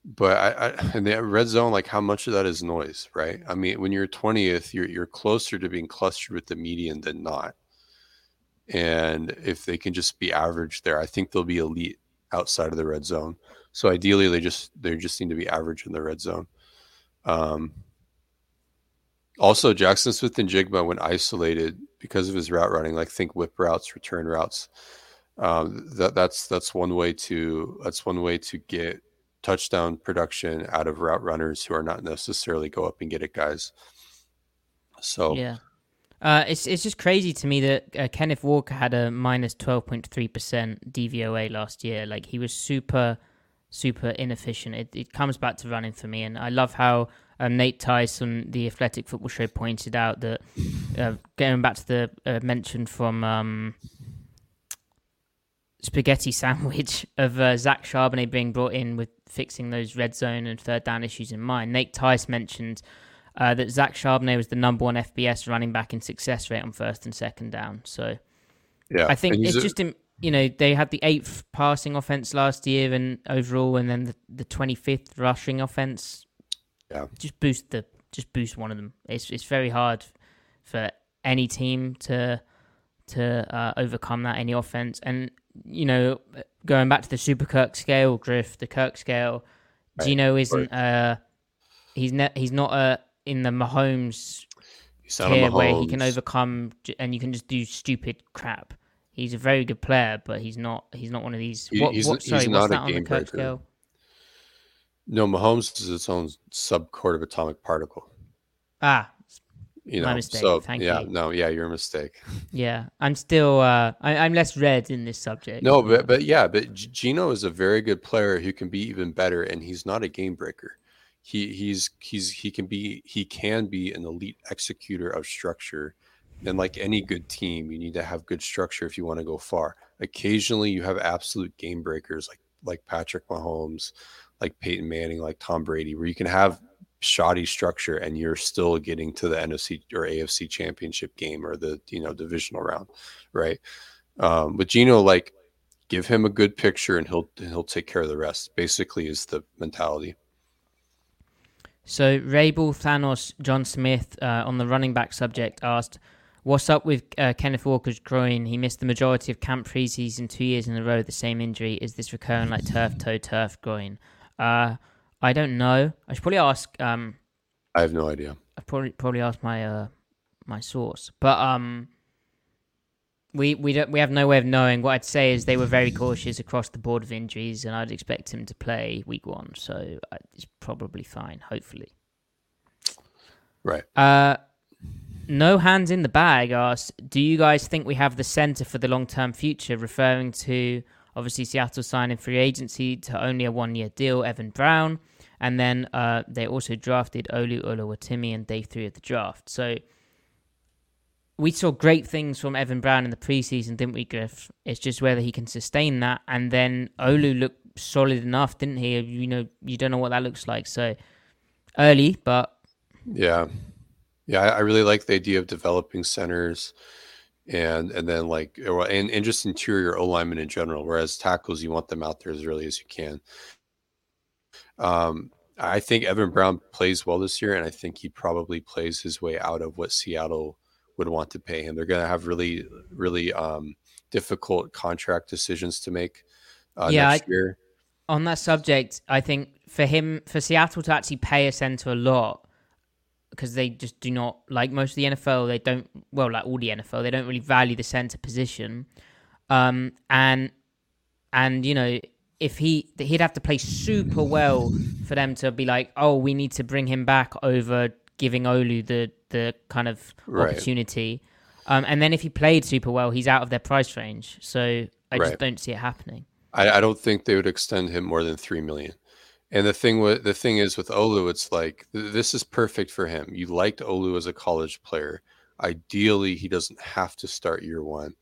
but I, I in the red zone, like how much of that is noise, right? I mean, when you're 20th, you're you're closer to being clustered with the median than not. And if they can just be average there, I think they'll be elite outside of the red zone. So ideally, they just they just need to be average in the red zone. Um, also, Jaxon Smith-Njigba, when isolated because of his route running, like think whip routes, return routes, um, that that's that's one way to that's one way to get touchdown production out of route runners who are not necessarily go up and get it guys. So yeah, uh, it's it's just crazy to me that uh, Kenneth Walker had a minus twelve point three percent DVOA last year. Like he was super super inefficient. It, it comes back to running for me, and I love how um, Nate Tice on the Athletic Football Show pointed out that uh, going back to the uh, mention from um, spaghetti [laughs] sandwich of uh, Zach Charbonnet being brought in with fixing those red zone and third down issues in mind. Nate Tice mentioned uh, that Zach Charbonnet was the number one FBS running back in success rate on first and second down. So Yeah, I think it's a- just in, you know they had the eighth passing offense last year and overall, and then the twenty fifth rushing offense. Yeah. just boost the just boost one of them. It's it's very hard for any team to to uh, overcome that any offense. And you know, going back to the Super Kirk scale, Griff, the Kirk scale, Right, Geno isn't uh he's ne- he's not uh in the Mahomes he's tier where he can overcome and you can just do stupid crap. He's a very good player, but he's not he's not one of these. What, he's- what, he's sorry, not what's a that on the game Kirk breaker. scale? No, Mahomes is its own subcord of atomic particle. Ah, You My know, mistake. so Thank yeah, you. no, yeah, your mistake. [laughs] yeah. I'm still uh I, I'm less read in this subject. No, but but yeah, but Geno is a very good player who can be even better, and he's not a game breaker. He he's he's he can be he can be an elite executor of structure. And like any good team, you need to have good structure if you want to go far. Occasionally, you have absolute game breakers like like Patrick Mahomes, like Peyton Manning, like Tom Brady, where you can have shoddy structure and you're still getting to the NFC or AFC championship game or the you know divisional round, right? Um, Geno, like give him a good picture and he'll he'll take care of the rest. Basically, is the mentality. So Rabel Thanos John Smith uh, on the running back subject asked, "What's up with uh, Kenneth Walker's groin? He missed the majority of camp preseason two years in a row. with The same injury is this recurring like turf toe turf groin? Uh, I don't know. I should probably ask. Um, I have no idea. I probably probably ask my uh my source, but um." We we don't we have no way of knowing. What I'd say is they were very cautious across the board of injuries, and I'd expect him to play week one. So uh, it's probably fine, hopefully. Right. Uh, no hands in the bag asks, do you guys think we have the center for the long term future? Referring to obviously Seattle signing free agency to only a one year deal, Evan Brown, and then uh, they also drafted Olu Oluwatimi and day three of the draft. So we saw great things from Evan Brown in the preseason, didn't we, Griff? It's just whether he can sustain that. And then Olu looked solid enough, didn't he? You know, you don't know what that looks like. So early, but Yeah, yeah. I, really like the idea of developing centers, and and then like and and just interior O linemen in general. Whereas tackles, you want them out there as early as you can. Um, I think Evan Brown plays well this year, and I think he probably plays his way out of what Seattle would want to pay him. They're going to have really, really um, difficult contract decisions to make uh, Yeah, next I- year. on that subject, I think for him, for Seattle to actually pay a center a lot, because they just do not like most of the NFL. They don't well, like all the NFL, they don't really value the center position. Um, and and you know, if he he'd have to play super well for them to be like, oh, we need to bring him back over giving Olu the the kind of Right. opportunity. Um, and then if he played super well, he's out of their price range. So I just don't see it happening. I, I don't think they would extend him more than three million. And the thing with the thing is with Olu, it's like th- this is perfect for him. You liked Olu as a college player. Ideally, he doesn't have to start year one.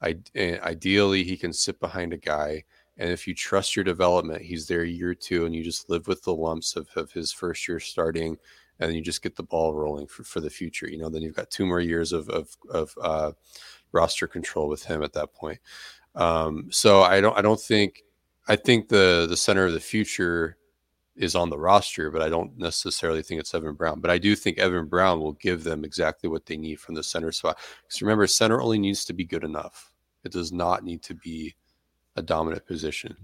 I, and ideally, he can sit behind a guy, and if you trust your development, he's there year two, and you just live with the lumps of, of his first year starting, and you just get the ball rolling for, for the future. You know, then you've got two more years of of, of uh, roster control with him at that point. Um, so I don't I don't think I think the the center of the future is on the roster, but I don't necessarily think it's Evan Brown. But I do think Evan Brown will give them exactly what they need from the center spot. Because remember, center only needs to be good enough. It does not need to be a dominant position.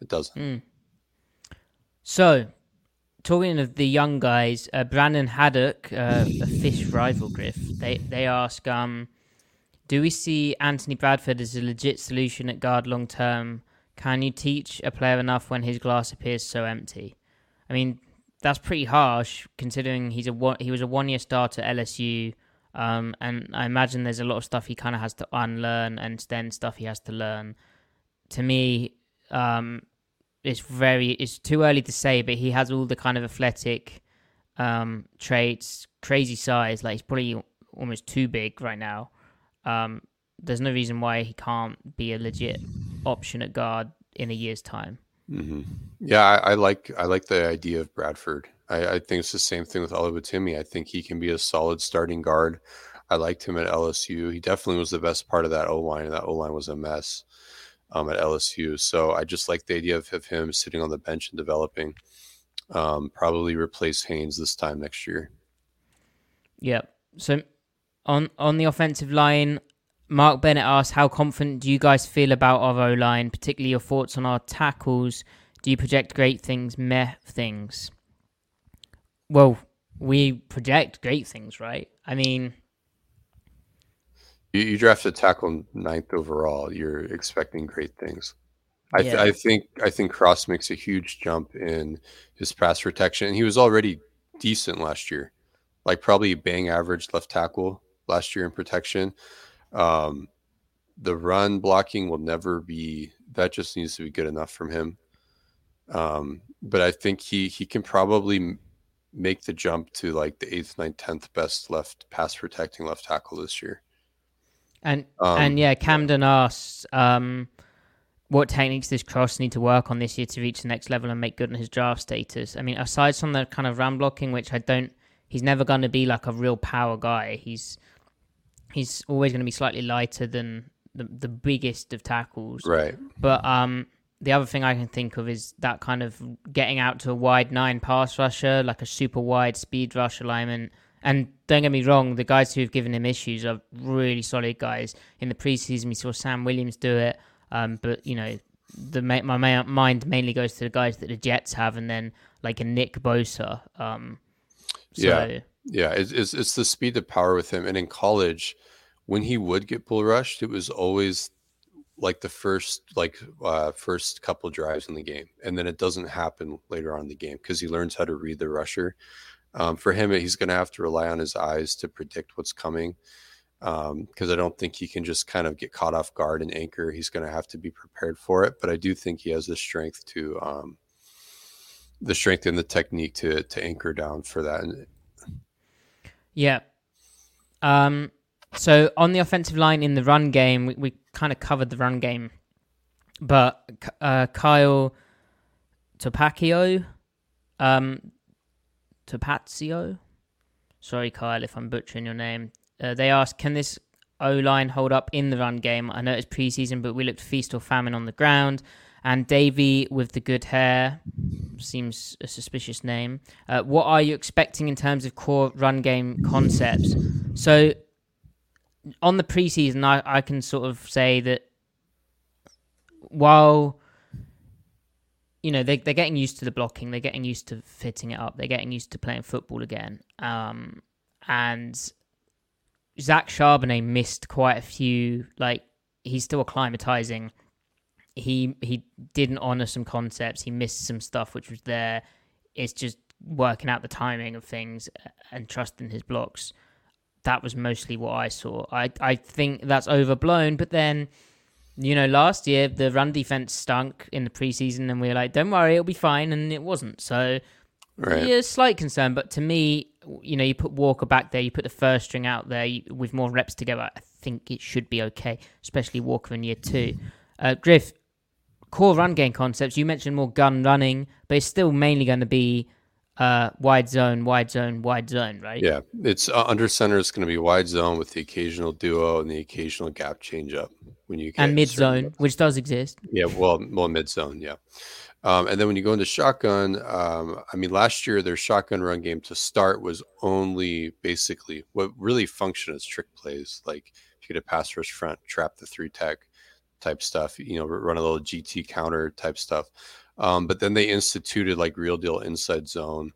It doesn't. Mm. So, talking of the young guys, uh, Brandon Haddock, uh, a fish rival Griff, they they ask, um, do we see Anthony Bradford as a legit solution at guard long term? Can you teach a player enough when his glass appears so empty? I mean, that's pretty harsh considering he's a one, he was a one year starter at LSU. Um, and I imagine there's a lot of stuff he kind of has to unlearn and then stuff he has to learn. To me, um, it's very it's too early to say, but he has all the kind of athletic um, traits, crazy size. Like he's probably almost too big right now. Um, there's no reason why he can't be a legit option at guard in a year's time. Mm-hmm. Yeah, I, I, like I like the idea of Bradford. I, I think it's the same thing with Oluwatimi. I think he can be a solid starting guard. I liked him at LSU. He definitely was the best part of that O line, that O line was a mess um, at LSU. So I just like the idea of, of him sitting on the bench and developing. Um, probably replace Haynes this time next year. Yep. So on on the offensive line, Mark Bennett asked, "How confident do you guys feel about our O line, particularly your thoughts on our tackles? Do you project great things, meh things?" Well, we project great things, right? I mean, you, you drafted tackle ninth overall. You're expecting great things. I, th- yeah. I think I think Cross makes a huge jump in his pass protection. He was already decent last year, like probably bang average left tackle last year in protection. Um, the run blocking will never be that. Just needs to be good enough from him. Um, but I think he he can probably make the jump to like the eighth, ninth, tenth best left pass protecting left tackle this year. And um, and yeah, Camden asks, um, what techniques does Cross need to work on this year to reach the next level and make good on his draft status? I mean, aside from the kind of run blocking, which I don't, he's never going to be like a real power guy. He's he's always going to be slightly lighter than the the biggest of tackles. Right. But um, the other thing I can think of is that kind of getting out to a wide nine pass rusher, like a super wide speed rush alignment and don't get me wrong, the guys who have given him issues are really solid guys. In the preseason, we saw Sam Williams do it, um, but you know, the my, my mind mainly goes to the guys that the Jets have, and then like a Nick Bosa. Um, so. Yeah, yeah, it's, it's it's the speed to power with him. And in college, when he would get bull rushed, it was always like the first like uh, first couple drives in the game, and then it doesn't happen later on in the game because he learns how to read the rusher. Um, for him, he's going to have to rely on his eyes to predict what's coming because um, I don't think he can just kind of get caught off guard and anchor. He's going to have to be prepared for it. But I do think he has the strength to um, the strength and the technique to to anchor down for that. Yeah. Um. So on the offensive line in the run game, we, we kind of covered the run game, but uh, Kyle Topacchio, um, Topazio. Sorry, Kyle, if I'm butchering your name. Uh, they asked, can this O line hold up in the run game? I know it's preseason, but we looked feast or famine on the ground. And Davy with the good hair seems a suspicious name. Uh, what are you expecting in terms of core run game concepts? So, on the preseason, I, I can sort of say that while you know, they, they're getting used to the blocking. They're getting used to fitting it up. They're getting used to playing football again. Um, and Zach Charbonnet missed quite a few. Like he's still acclimatizing. He he didn't honor some concepts. He missed some stuff which was there. It's just working out the timing of things and trusting his blocks. That was mostly what I saw. I I think that's overblown, but then you know, last year the run defense stunk in the preseason, and we were like, "Don't worry, it'll be fine," and it wasn't. So, right. yeah, slight concern. But to me, you know, you put Walker back there, you put the first string out there with more reps together. I think it should be okay, especially Walker in year two. Uh, Griff, core run game concepts. You mentioned more gun running, but it's still mainly going to be uh, wide zone, wide zone, wide zone, right? Yeah, it's uh, under center. It's going to be wide zone with the occasional duo and the occasional gap change up when you and mid zone, which does exist. Yeah, well, well, mid zone, yeah. Um, and then when you go into shotgun, um, I mean, last year their shotgun run game to start was only basically what really functioned as trick plays, like if you get a pass rush front, trap the three tech type stuff, you know, run a little GT counter type stuff. Um, but then they instituted like real deal inside zone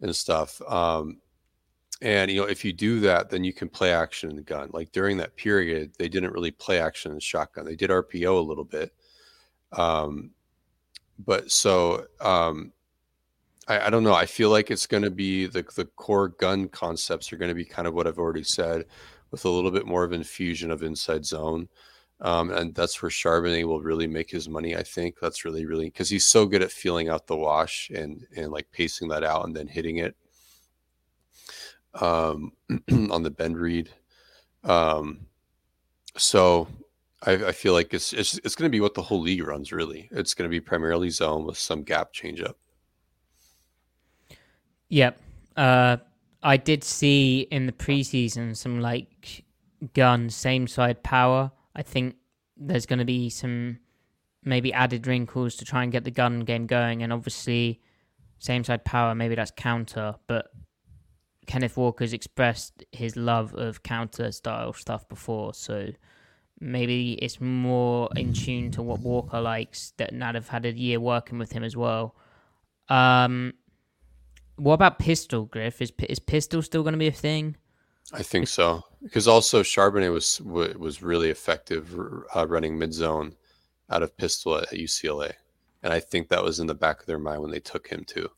and stuff. Um, and you know, if you do that, then you can play action in the gun. Like during that period, they didn't really play action in the shotgun. They did RPO a little bit. Um, but so um, I, I don't know. I feel like it's going to be the the core gun concepts are going to be kind of what I've already said, with a little bit more of infusion of inside zone. Um, and that's where Charbonnet will really make his money. I think that's really, really because he's so good at feeling out the wash and and like pacing that out and then hitting it um, [clears throat] on the bend read. Um, so I, I, feel like it's it's, it's going to be what the whole league runs. Really, it's going to be primarily zone with some gap changeup. Yep. Uh, I did see in the preseason some like gun same side power. I think there's going to be some maybe added wrinkles to try and get the gun game going, and obviously same side power. Maybe that's counter, but Kenneth Walker's expressed his love of counter style stuff before, so maybe it's more in tune to what Walker likes. That now have had a year working with him as well. Um, what about pistol, Griff? Is is pistol still going to be a thing? I think so because also Charbonnet was was really effective uh, running mid zone out of pistol at UCLA, and I think that was in the back of their mind when they took him too.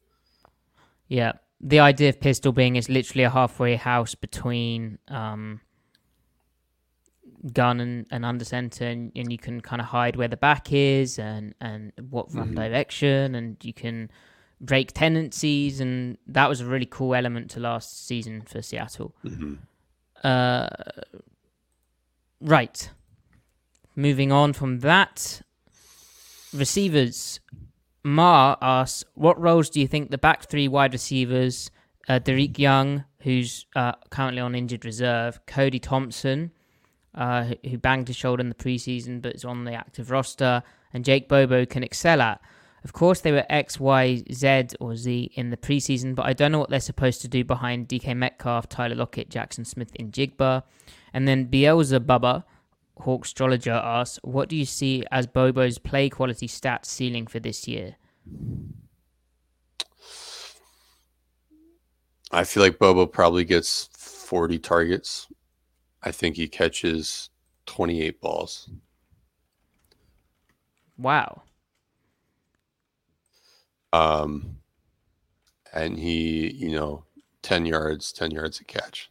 Yeah, the idea of pistol being is literally a halfway house between um, gun and, and under center, and, and you can kind of hide where the back is and and what run mm-hmm. direction, and you can break tendencies, and that was a really cool element to last season for Seattle. Mm-hmm. Uh, right. Moving on from that, receivers. Ma asks, what roles do you think the back three wide receivers, uh, Dareke Young, who's uh, currently on injured reserve, Cody Thompson, uh, who banged his shoulder in the preseason but is on the active roster, and Jake Bobo can excel at? Of course, they were X, Y, Z, or Z in the preseason, but I don't know what they're supposed to do behind DK Metcalf, Tyler Lockett, Jaxon Smith-Njigba. And then Beelzebubba, Hawk Astrologer asks, What do you see as Bobo's play quality stats ceiling for this year? I feel like Bobo probably gets 40 targets. I think he catches 28 balls. Wow. Um, and he, you know, 10 yards, 10 yards a catch.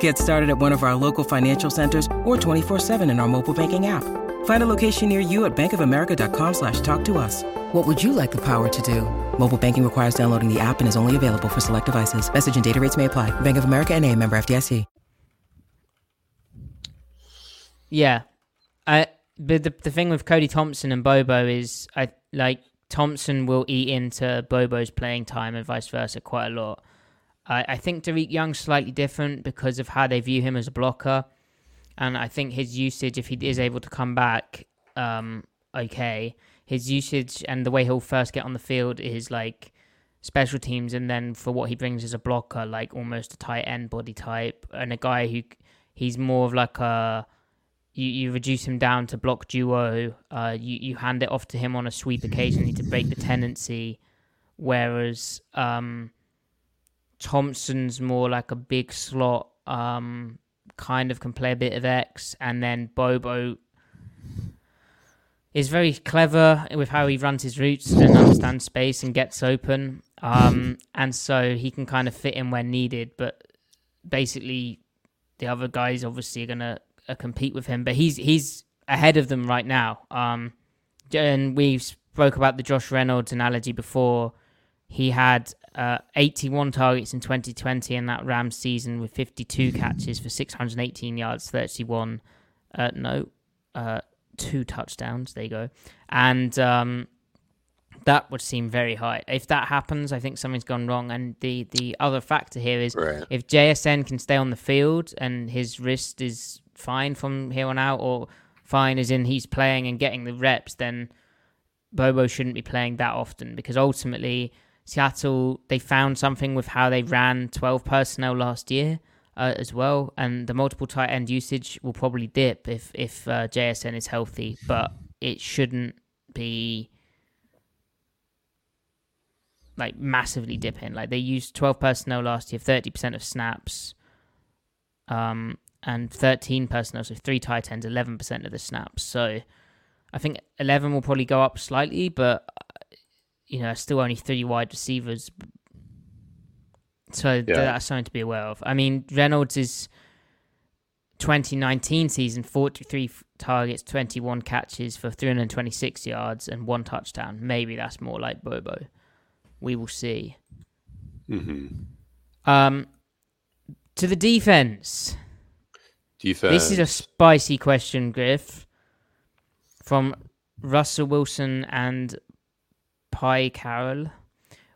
Get started at one of our local financial centers or 24-7 in our mobile banking app. Find a location near you at bankofamerica.com slash talk to us. What would you like the power to do? Mobile banking requires downloading the app and is only available for select devices. Message and data rates may apply. Bank of America and a member FDIC. Yeah. I, but the, the thing with Cody Thompson and Bobo is I like Thompson will eat into Bobo's playing time and vice versa quite a lot. I, I think Dareke Young's slightly different because of how they view him as a blocker. And I think his usage, if he is able to come back um, okay, his usage and the way he'll first get on the field is like special teams, and then for what he brings as a blocker, like almost a tight end body type, and a guy who he's more of like a you, you reduce him down to block duo. Uh, you you hand it off to him on a sweep occasionally to break the tendency, whereas um, Thompson's more like a big slot. Um, kind of can play a bit of X, and then Bobo is very clever with how he runs his routes and understands space and gets open. Um, and so he can kind of fit in where needed. But basically, the other guys obviously are to uh, compete with him. But he's he's ahead of them right now. Um, and we spoke about the Josh Reynolds analogy before. He had uh, 81 targets in 2020 in that Rams season with 52 catches for 618 yards, 31. Uh, no, uh, two touchdowns. There you go. And um, that would seem very high. If that happens, I think something's gone wrong. And the, the other factor here is right. if JSN can stay on the field and his wrist is fine from here on out, or fine as in he's playing and getting the reps, then Bobo shouldn't be playing that often because ultimately Seattle they found something with how they ran 12 personnel last year uh, as well, and the multiple tight end usage will probably dip if if uh, JSN is healthy, but it shouldn't be like massively dipping. Like they used 12 personnel last year, 30% of snaps, um, and 13 personnel, so three tight ends, 11% of the snaps. So I think 11 will probably go up slightly, but you know, still only three wide receivers. So yeah. that's something to be aware of. I mean, Reynolds is 2019 season 43 targets, 21 catches for 326 yards and one touchdown. Maybe that's more like Bobo. We will see. Mm-hmm. Um, to the defense. Defense. This is a spicy question, Griff from Russell Wilson and Pie Carroll.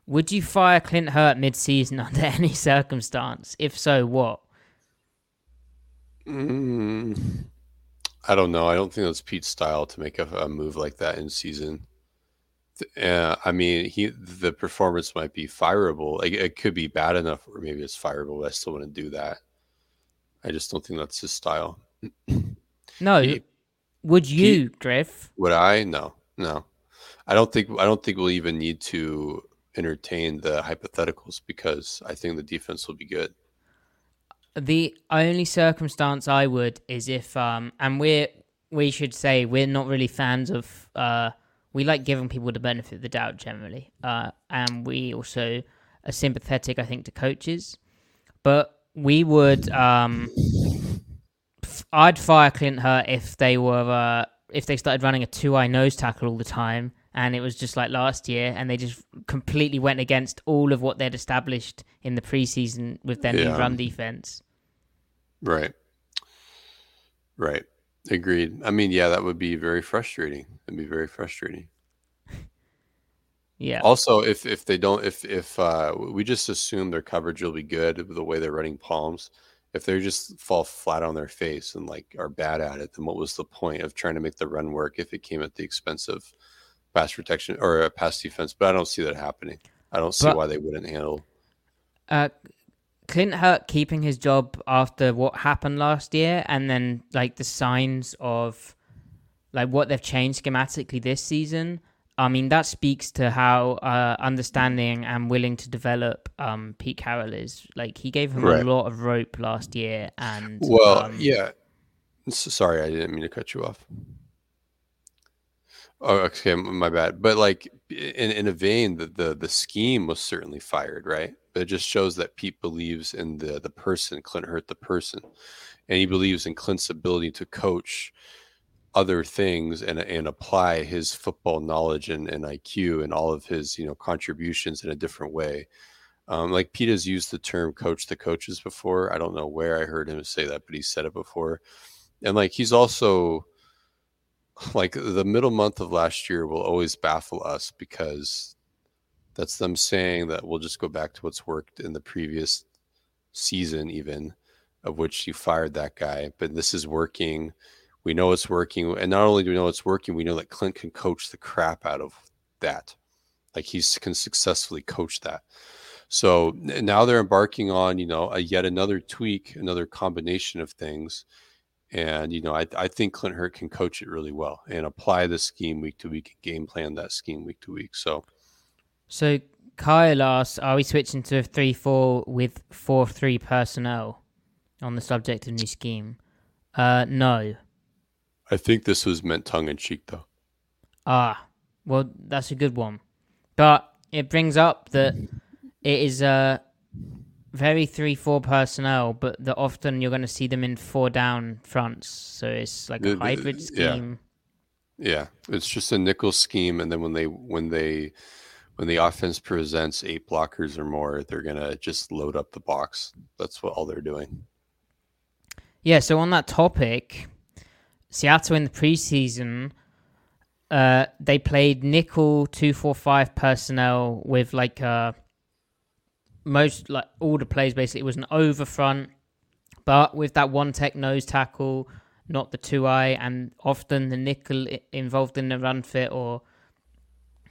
Would you fire Clint Hurtt mid-season [laughs] under any circumstance? If so, what? Mm, I don't know. I don't think that's Pete's style to make a, a move like that in season. Uh, I mean, he the performance might be fireable. Like, it could be bad enough, or maybe it's fireable. But I still want to do that. I just don't think that's his style. No, he, would you, Griff? Would I? No, no. I don't think I don't think we'll even need to entertain the hypotheticals because I think the defense will be good. The only circumstance I would is if um and we're we should say we're not really fans of uh we like giving people the benefit of the doubt generally. Uh and we also are sympathetic I think to coaches. But we would um I'd fire Clint Hurtt if they were uh, if they started running a two eye nose tackle all the time, and it was just like last year, and they just completely went against all of what they'd established in the preseason with their yeah. new run defense. Right. Right. Agreed. I mean, yeah, that would be very frustrating. It'd be very frustrating. [laughs] yeah. Also, if if they don't, if if uh, we just assume their coverage will be good the way they're running palms, if they just fall flat on their face and like are bad at it, then what was the point of trying to make the run work if it came at the expense of pass protection or a pass defense? But I don't see that happening. I don't see but, why they wouldn't handle. Uh, Clint Hurtt keeping his job after what happened last year, and then like the signs of like what they've changed schematically this season. I mean, that speaks to how uh, understanding and willing to develop um, Pete Carroll is. Like, he gave him right. a lot of rope last year, and well, um, yeah. Sorry, I didn't mean to cut you off. Oh, okay, my bad. But like in in a vein, the the, the scheme was certainly fired, right? But it just shows that Pete believes in the the person, Clint Hurtt, the person, and he believes in Clint's ability to coach other things and and apply his football knowledge and, and IQ and all of his you know contributions in a different way. Um, like Pete has used the term "coach the coaches" before. I don't know where I heard him say that, but he said it before. And like he's also like the middle month of last year will always baffle us because that's them saying that we'll just go back to what's worked in the previous season, even of which you fired that guy, but this is working we know it's working. And not only do we know it's working, we know that Clint can coach the crap out of that. Like he can successfully coach that. So now they're embarking on, you know, a yet another tweak, another combination of things. And, you know, I, I think Clint Hurtt can coach it really well and apply the scheme week to week, and game plan that scheme week to week. So, so Kyle asks, are we switching to a 3 4 with 4 3 personnel on the subject of new scheme? Uh, no. I think this was meant tongue in cheek, though. Ah, well, that's a good one. But it brings up that it is a very 3 4 personnel, but that often you're going to see them in four down fronts. So it's like a hybrid scheme. Yeah. yeah. It's just a nickel scheme. And then when they, when they, when the offense presents eight blockers or more, they're going to just load up the box. That's what all they're doing. Yeah. So on that topic, Seattle in the preseason, uh, they played nickel two four five personnel with like uh, most like all the plays basically was an over front But with that one tech nose tackle, not the two eye, and often the nickel involved in the run fit or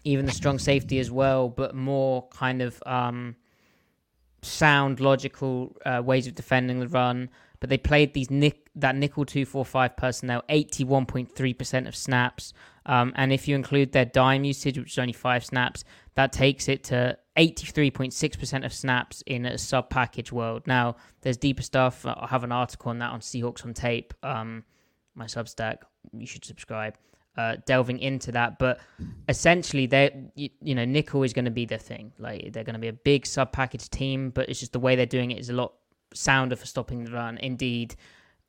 even the strong safety as well, but more kind of um, sound, logical uh, ways of defending the run. But they played these nick that nickel two four five personnel eighty one point three percent of snaps, um, and if you include their dime usage, which is only five snaps, that takes it to eighty three point six percent of snaps in a sub package world. Now there's deeper stuff. I have an article on that on Seahawks on Tape, um, my Substack. You should subscribe uh, delving into that. But essentially, they you, you know nickel is going to be their thing. Like they're going to be a big sub package team, but it's just the way they're doing it is a lot sounder for stopping the run. Indeed,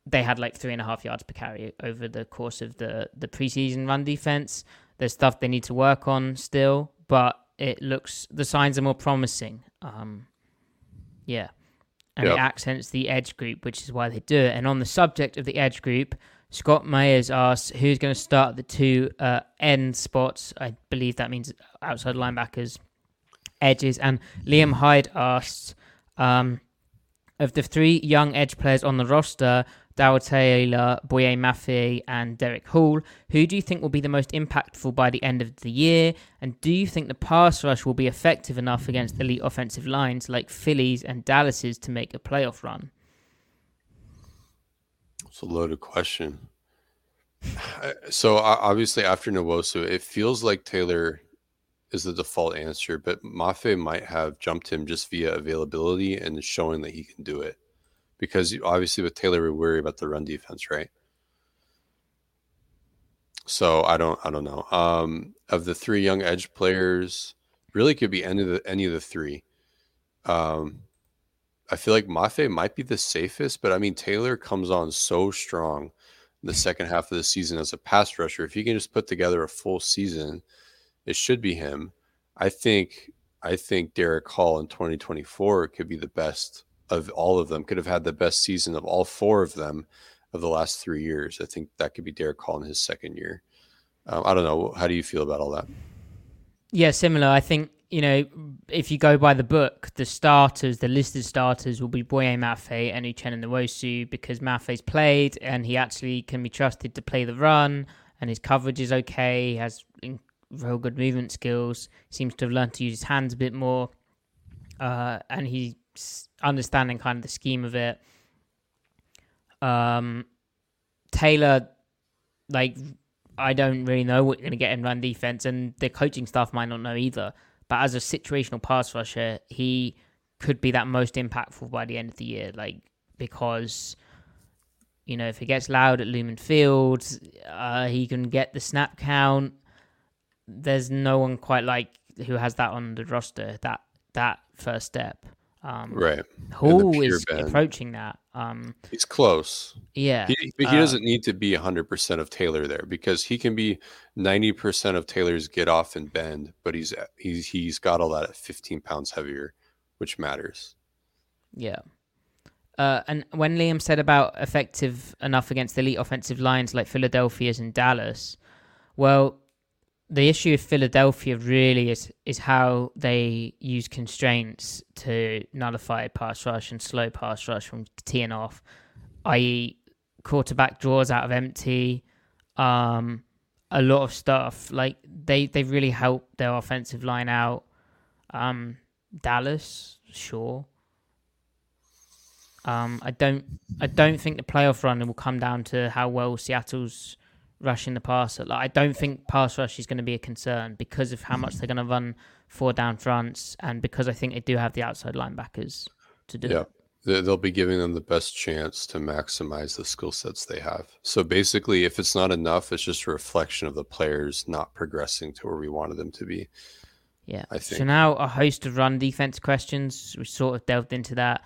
they had like three and a half yards per carry over the course of the the preseason run defense. There's stuff they need to work on still, but it looks the signs are more promising. Um, yeah. And yep. it accents the edge group, which is why they do it. And on the subject of the edge group, Scott Myers asks who's going to start the two uh, end spots. I believe that means outside linebackers, edges. And Liam Hyde asks um, of the three young edge players on the roster, Darrell Taylor, Boye Mafe, and Derick Hall, who do you think will be the most impactful by the end of the year? And do you think the pass rush will be effective enough against elite offensive lines like Philly's and Dallas's to make a playoff run? It's a loaded question. [sighs] so obviously after Nwosu, it feels like Taylor is the default answer, but Mafe might have jumped him just via availability and showing that he can do it. Because obviously with Taylor, we worry about the run defense, right? So I don't I don't know. Um, of the three young edge players, really could be any of the any of the three. Um, I feel like Mafe might be the safest, but I mean Taylor comes on so strong the second half of the season as a pass rusher. If he can just put together a full season, it should be him. I think I think Derick Hall in 2024 could be the best of all of them. Could have had the best season of all four of them of the last three years. I think that could be Derick Hall in his second year. Um, I don't know. How do you feel about all that? Yeah, similar. I think you know, if you go by the book, the starters, the listed starters will be Boye Mafe and Uchenna Nwosu because Mafe's played and he actually can be trusted to play the run and his coverage is okay. He has real good movement skills. Seems to have learned to use his hands a bit more. Uh, and he's understanding kind of the scheme of it. Um, Taylor, like, I don't really know what you're going to get in run defense, and the coaching staff might not know either. But as a situational pass rusher, he could be that most impactful by the end of the year. Like because you know if it gets loud at Lumen Field, uh, he can get the snap count. There's no one quite like who has that on the roster. That that first step. Um, right. Who is band. approaching that. Um, He's close. Yeah. He, he uh, doesn't need to be 100% of Taylor there because he can be 90% of Taylor's get off and bend, but he's he's he's got all that at 15 pounds heavier, which matters. Yeah. Uh, and when Liam said about effective enough against elite offensive lines like Philadelphia's and Dallas, well, the issue of Philadelphia really is is how they use constraints to nullify pass rush and slow pass rush from teeing off, i.e., quarterback draws out of empty, um, a lot of stuff. Like they they really help their offensive line out. Um, Dallas, sure. Um, I don't I don't think the playoff run will come down to how well Seattle's rushing the passer. Like I don't think pass rush is going to be a concern because of how mm-hmm. much they're going to run four down fronts, and because I think they do have the outside linebackers to do. Yeah, it. they'll be giving them the best chance to maximize the skill sets they have. So basically, if it's not enough, it's just a reflection of the players not progressing to where we wanted them to be. Yeah. I think. So now a host of run defense questions. We sort of delved into that.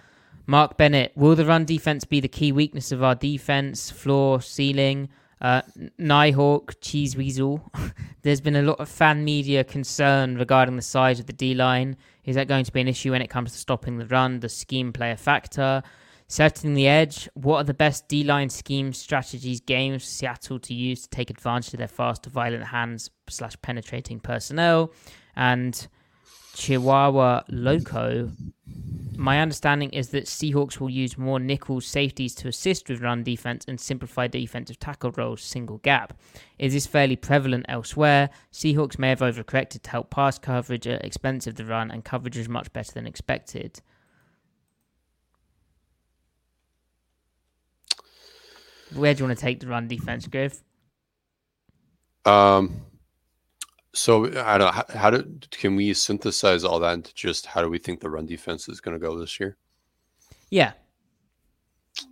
Mark Bennett, will the run defense be the key weakness of our defense? Floor, ceiling? Uh, Nighthawk, Cheese Weasel. [laughs] There's been a lot of fan media concern regarding the size of the D line. Is that going to be an issue when it comes to stopping the run? The scheme play a factor? Setting the edge. What are the best D line scheme strategies, games for Seattle to use to take advantage of their fast, violent hands slash penetrating personnel? And Chihuahua Loco my understanding is that Seahawks will use more nickel safeties to assist with run defense and simplify defensive tackle roles single gap. Is this fairly prevalent elsewhere? Seahawks may have overcorrected to help pass coverage at expense of the run, and coverage is much better than expected. Where do you want to take the run defense, Griff? Um, so I don't. How, how do can we synthesize all that into just how do we think the run defense is going to go this year? Yeah.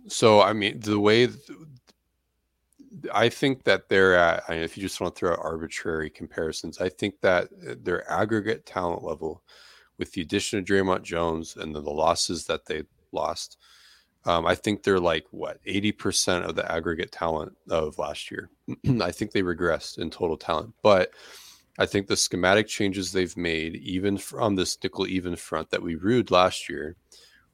So I mean, the way I think that they're at. I mean, if you just want to throw out arbitrary comparisons, I think that their aggregate talent level, with the addition of Dre'Mont Jones and then the losses that they lost, um, I think they're like what eighty percent of the aggregate talent of last year. [clears throat] I think they regressed in total talent, but I think the schematic changes they've made, even from this nickel even front that we rued last year,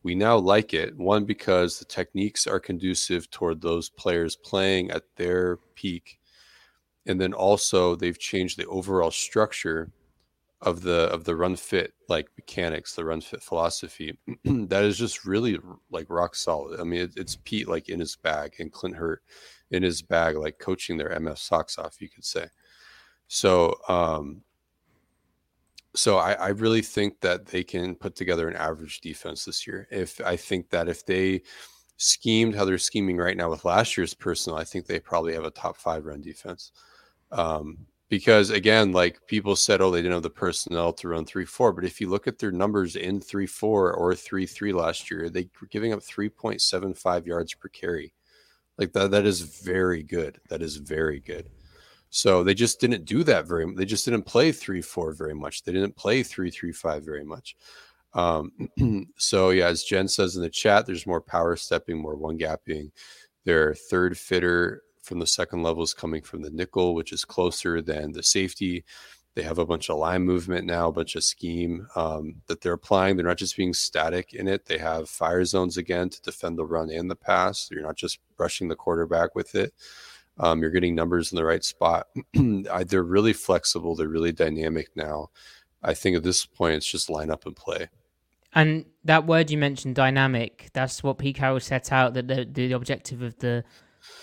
we now like it. One because the techniques are conducive toward those players playing at their peak, and then also they've changed the overall structure of the of the run fit like mechanics, the run fit philosophy. [clears throat] that is just really like rock solid. I mean, it, it's Pete like in his bag and Clint Hurtt in his bag, like coaching their MF socks off, you could say. So, um, so I, I really think that they can put together an average defense this year. If I think that if they schemed how they're scheming right now with last year's personnel, I think they probably have a top five run defense. Um, because again, like people said, oh, they didn't have the personnel to run three four. But if you look at their numbers in three four or three three last year, they were giving up three point seven five yards per carry. Like that, that is very good. That is very good. So they just didn't do that very. They just didn't play three four very much. They didn't play three three five very much. Um, [clears throat] so yeah, as Jen says in the chat, there's more power stepping, more one gapping. Their third fitter from the second level is coming from the nickel, which is closer than the safety. They have a bunch of line movement now, a bunch of scheme um, that they're applying. They're not just being static in it. They have fire zones again to defend the run and the pass. You're not just brushing the quarterback with it. Um, you're getting numbers in the right spot. [clears throat] they're really flexible. They're really dynamic now. I think at this point, it's just line up and play. And that word you mentioned, dynamic, that's what Pete Carroll set out that the, the objective of the,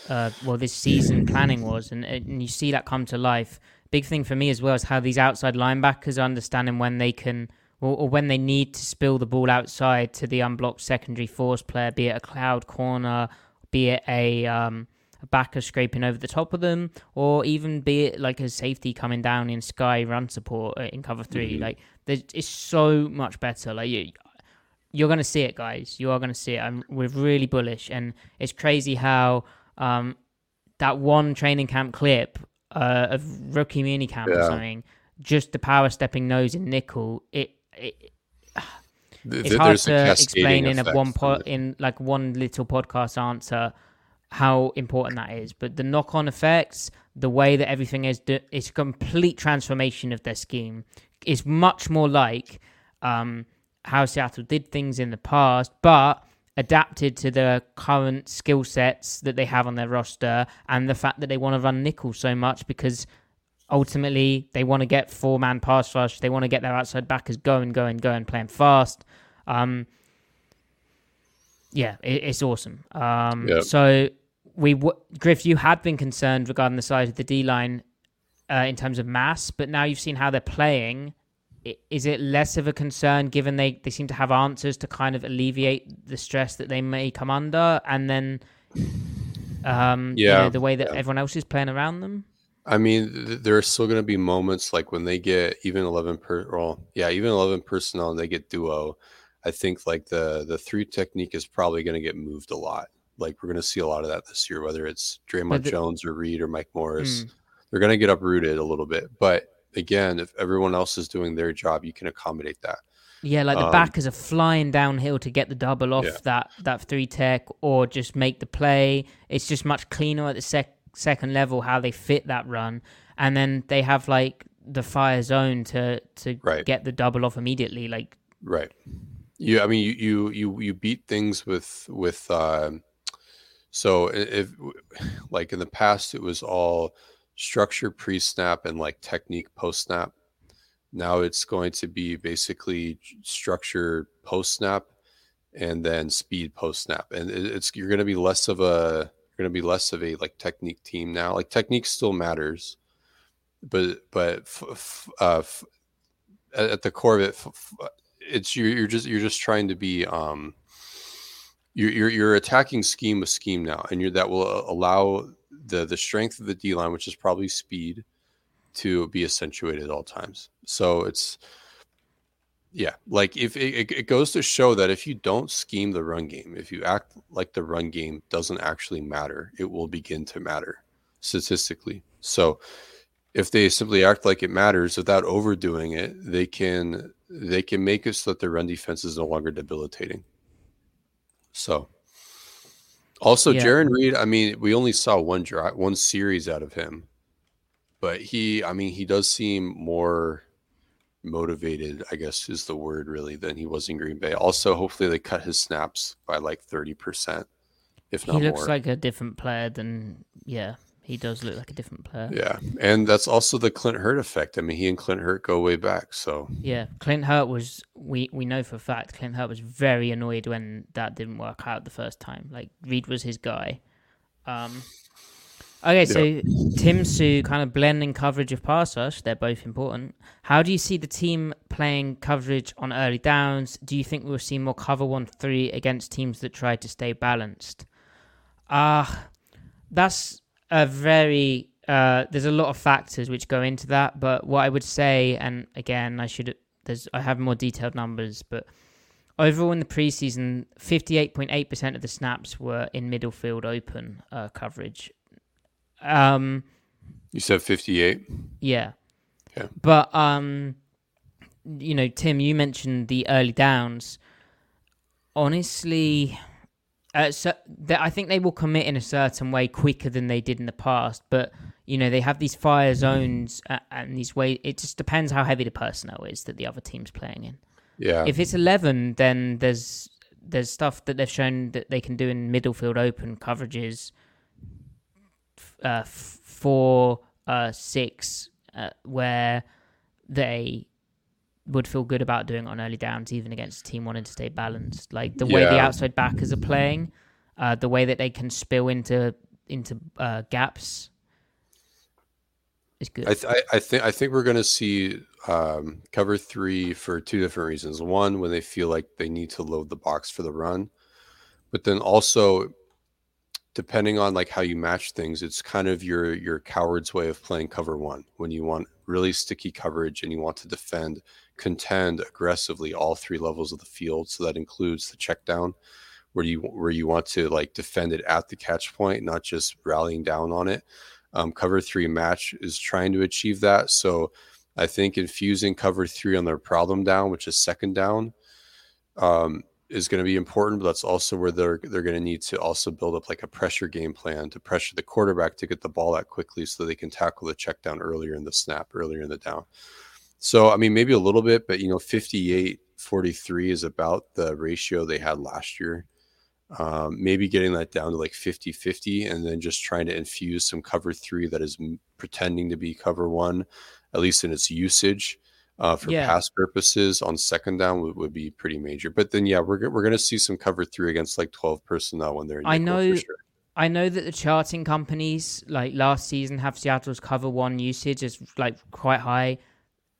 uh, well, this season planning was. And, and you see that come to life. Big thing for me as well is how these outside linebackers are understanding when they can, or, when they need to spill the ball outside to the unblocked secondary force player, be it a cloud corner, be it a, um, a backer scraping over the top of them, or even be it like a safety coming down in sky run support uh, in cover 3 mm-hmm. Like it's so much better. Like you, you're going to see it, guys. You are going to see it. I'm, we're really bullish, and it's crazy how um, that one training camp clip uh, of rookie mini camp yeah. or something, just the power stepping nose in nickel. It, it it's hard to explain in a one po- in like one little podcast answer how important that is. But the knock on effects, the way that everything is, it's a complete transformation of their scheme. It's much more like um, how Seattle did things in the past, but adapted to the current skill sets that they have on their roster and the fact that they want to run nickel so much because ultimately they want to get four man pass rush. They want to get their outside backers going, going, going, playing fast. Um, yeah, it, it's awesome. Um, yep. So we w- Griff, you had been concerned regarding the size of the D line uh, in terms of mass, but now you've seen how they're playing. Is it less of a concern given they, they seem to have answers to kind of alleviate the stress that they may come under, and then um, yeah, you know, the way that yeah. everyone else is playing around them? I mean, th- there are still going to be moments like when they get even eleven per, well, yeah, even eleven personnel and they get duo. I think like the the three technique is probably going to get moved a lot like we're going to see a lot of that this year, whether it's Dre'Mont the, Jones or Reed or Mike Morris. Mm. They're going to get uprooted a little bit. But again, if everyone else is doing their job, you can accommodate that. Yeah, like the um, backers are flying downhill to get the double off yeah. that that three tech or just make the play. It's just much cleaner at the sec- second level how they fit that run, and then they have like the fire zone to to right. get the double off immediately. Like right, you. I mean, you you you you beat things with with. Uh, so if [sighs] like in the past it was all structure pre-snap and like technique post-snap. Now it's going to be basically structure post-snap and then speed post snap. And it's you're going to be less of a you're going to be less of a like technique team now. Like technique still matters, but but f- f- uh, f- at the core of it, it's you're, you're just you're just trying to be um you're, you're you're attacking scheme with scheme now, and you're that will uh, allow the the strength of the D line, which is probably speed, to be accentuated at all times. So it's yeah, like if it, it goes to show that if you don't scheme the run game, if you act like the run game doesn't actually matter, it will begin to matter statistically. So if they simply act like it matters without overdoing it, they can they can make it so that their run defense is no longer debilitating. So also yeah. Jarran Reed, I mean, we only saw one drive, one series out of him, but he, I mean, he does seem more motivated, I guess is the word really, than he was in Green Bay. Also, hopefully they cut his snaps by like 30%, if not He looks more. like a different player than, yeah, he does look like a different player. Yeah. And that's also the Clint Hurtt effect. I mean, he and Clint Hurtt go way back. So, yeah, Clint Hurtt was, we, we know for a fact, Clint Hurtt was very annoyed when that didn't work out the first time. Like, Reed was his guy. Um, Okay, so yeah. Tim Sue kind of blending coverage of pass rush. They're both important. How do you see the team playing coverage on early downs? Do you think we'll see more cover one three against teams that try to stay balanced? Ah, uh, that's a very. Uh, there's a lot of factors which go into that, but what I would say, and again, I should there's I have more detailed numbers, but overall in the preseason, 58.8% of the snaps were in middle field open uh, coverage um, you said 58? Yeah. Yeah. But, um, you know, Tim, you mentioned the early downs. Honestly, uh, so I think they will commit in a certain way quicker than they did in the past. But you know, they have these fire zones uh, and these ways. It just depends how heavy the personnel is that the other team's playing in. Yeah. If it's eleven, then there's there's stuff that they've shown that they can do in middle field open coverages uh, four, uh, six, uh, where they would feel good about doing on early downs, even against a team wanting to stay balanced. Like the way the outside backers are playing, uh, the way that they can spill into into uh, gaps is good. I, th- I think I think we're going to see um, cover three for two different reasons. One, when they feel like they need to load the box for the run, but then also depending on like how you match things it's kind of your your coward's way of playing cover one when you want really sticky coverage and you want to defend contend aggressively all three levels of the field. So that includes the check down where you where you want to like defend it at the catch point not just rallying down on it. Um, cover three match is trying to achieve that. So i think infusing cover three on their problem down which is second down um, is going to be important, but that's also where they're they're going to need to also build up like a pressure game plan to pressure the quarterback to get the ball out quickly so they can tackle the check down earlier in the snap, earlier in the down. So I mean maybe a little bit, but you know 58 43 is about the ratio they had last year. Um, maybe getting that down to like 50 50 and then just trying to infuse some cover three that is pretending to be cover one, at least in its usage uh, for yeah. pass purposes on second down would, would be pretty major. But then, yeah, we're we're going to see some cover three against like twelve personnel when they're. In I know. I know that the charting companies like last season have Seattle's cover one usage is like quite high.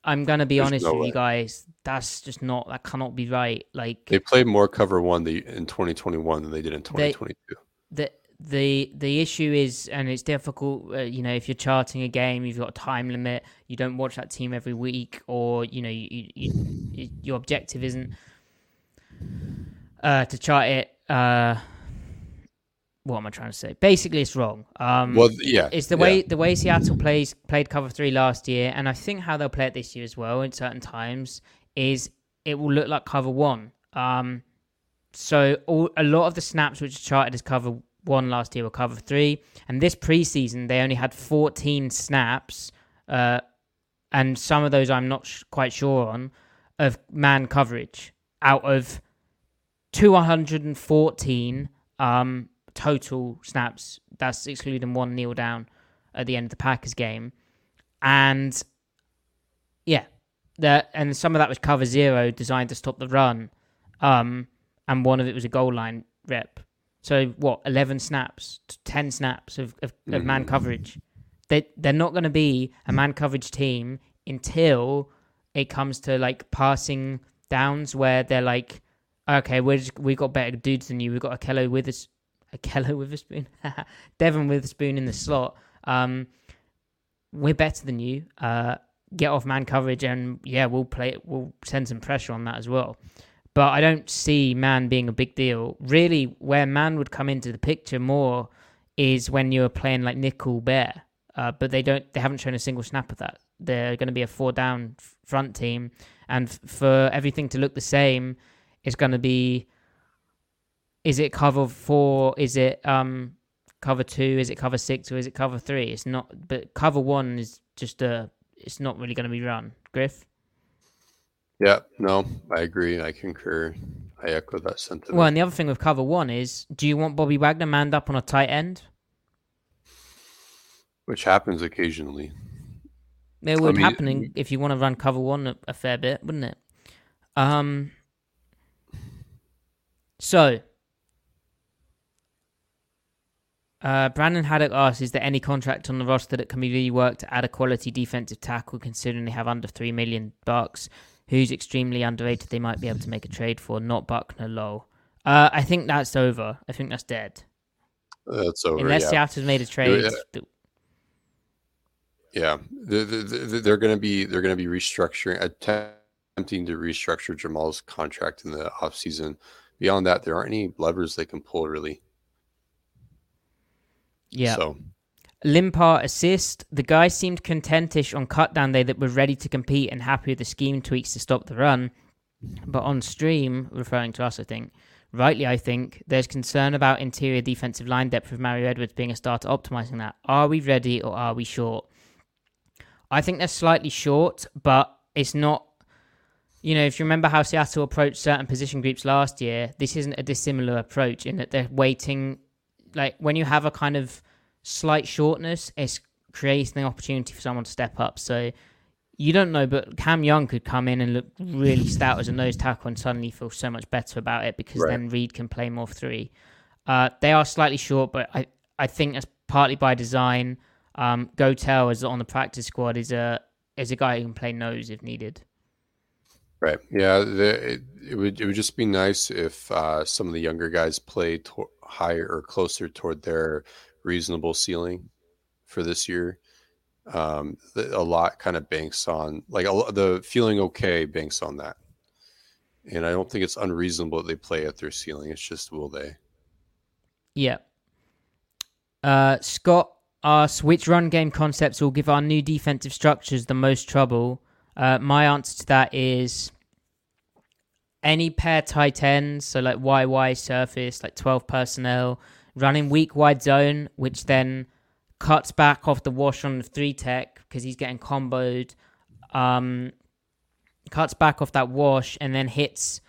I'm gonna be There's honest no with way. you guys. That's just not that cannot be right. Like they played more cover one the, in 2021 than they did in 2022. The the the issue is, and it's difficult. Uh, you know, if you're charting a game, you've got a time limit. You don't watch that team every week, or you know, you, you, you, your objective isn't uh, to chart it. Uh, what am I trying to say? Basically, it's wrong. Um, well, yeah, it's the yeah. way the way Seattle plays played cover three last year, and I think how they'll play it this year as well. In certain times, is it will look like cover one. Um, so all, a lot of the snaps which are charted as cover one last year were cover three, and this preseason they only had 14 snaps, uh, and some of those I'm not sh- quite sure on of man coverage out of 214 um, total snaps. That's excluding one kneel down at the end of the Packers game, and yeah, the and some of that was cover zero, designed to stop the run. Um, and one of it was a goal line rep. So what? Eleven snaps, ten snaps of of, of man coverage. They they're not going to be a man coverage team until it comes to like passing downs where they're like, okay, we're just, we got better dudes than you. We've got Okello with us, Okello [laughs] Witherspoon, [laughs] Devon Witherspoon in the slot. Um, we're better than you. Uh, get off man coverage, and yeah, we'll play. We'll send some pressure on that as well. But I don't see man being a big deal. Really, where man would come into the picture more is when you're playing like nickel bear. Uh, but they don't. They haven't shown a single snap of that. They're going to be a four down front team, and f- for everything to look the same, it's going to be. Is it cover four? Is it um cover two? Is it cover six? Or is it cover three? It's not. But cover one is just a. It's not really going to be run. Griff. Yeah, no, I agree. I concur. I echo that sentiment. Well, and the other thing with cover one is, do you want Bobby Wagner manned up on a tight end? Which happens occasionally. It would mean, happen if you want to run cover one a, a fair bit, wouldn't it? Um. So, uh, Brandon Haddock asks, "Is there any contract on the roster that can be reworked to add a quality defensive tackle, considering they have under three million bucks? Who's extremely underrated? They might be able to make a trade for, not Buckner, low. Uh, I think that's over. I think that's dead. That's over. Unless yeah. Seattle's made a trade. Yeah. Yeah, they're, they're, they're going to be they're going to be restructuring, attempting to restructure Jamal's contract in the offseason. Beyond that, there aren't any levers they can pull really. Yeah. So Limpar assist. The guy seemed contentish on cut down day that were ready to compete and happy with the scheme tweaks to stop the run. But on stream, referring to us, I think, rightly, I think, there's concern about interior defensive line depth with Mario Edwards being a starter optimizing that. Are we ready or are we short? I think they're slightly short, but it's not. You know, if you remember how Seattle approached certain position groups last year, this isn't a dissimilar approach in that they're waiting. Like when you have a kind of slight shortness, it's creating an opportunity for someone to step up. So you don't know, but Cam Young could come in and look really [laughs] stout as a nose tackle and suddenly feel so much better about it because Right. then Reed can play more three. Uh, they are slightly short, but I, I think that's partly by design. Um, Gotel is on the practice squad is a is a guy who can play nose if needed. Right, yeah, the, it, it would it would just be nice if uh, some of the younger guys play to- higher or closer toward their reasonable ceiling for this year. Um, the, a lot kind of banks on like a, the feeling okay banks on that, and I don't think it's unreasonable that they play at their ceiling. It's just will they? Yeah. Uh, Scott asks which run game concepts will give our new defensive structures the most trouble. Uh, my answer to that is any pair tight ends, so like YY surface, like 12 personnel, running weak wide zone, which then cuts back off the wash on the three tech because he's getting comboed. Um, cuts back off that wash and then hits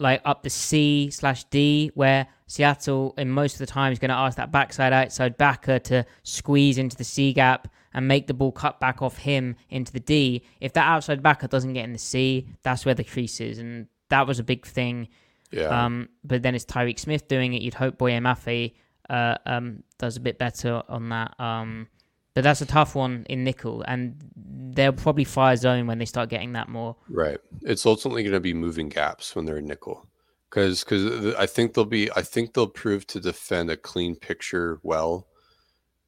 like up the C slash D, where Seattle, in most of the time, is going to ask that backside outside backer to squeeze into the C gap and make the ball cut back off him into the D. If that outside backer doesn't get in the C, that's where the crease is, and that was a big thing. Yeah, Um, but then it's Tyreke Smith doing it. You'd hope Boye Mafe uh, um, does a bit better on that. Um, but that's a tough one in nickel, and they'll probably fire zone when they start getting that more. Right. It's ultimately going to be moving gaps when they're in nickel, because because I think they'll be I think they'll prove to defend a clean picture well.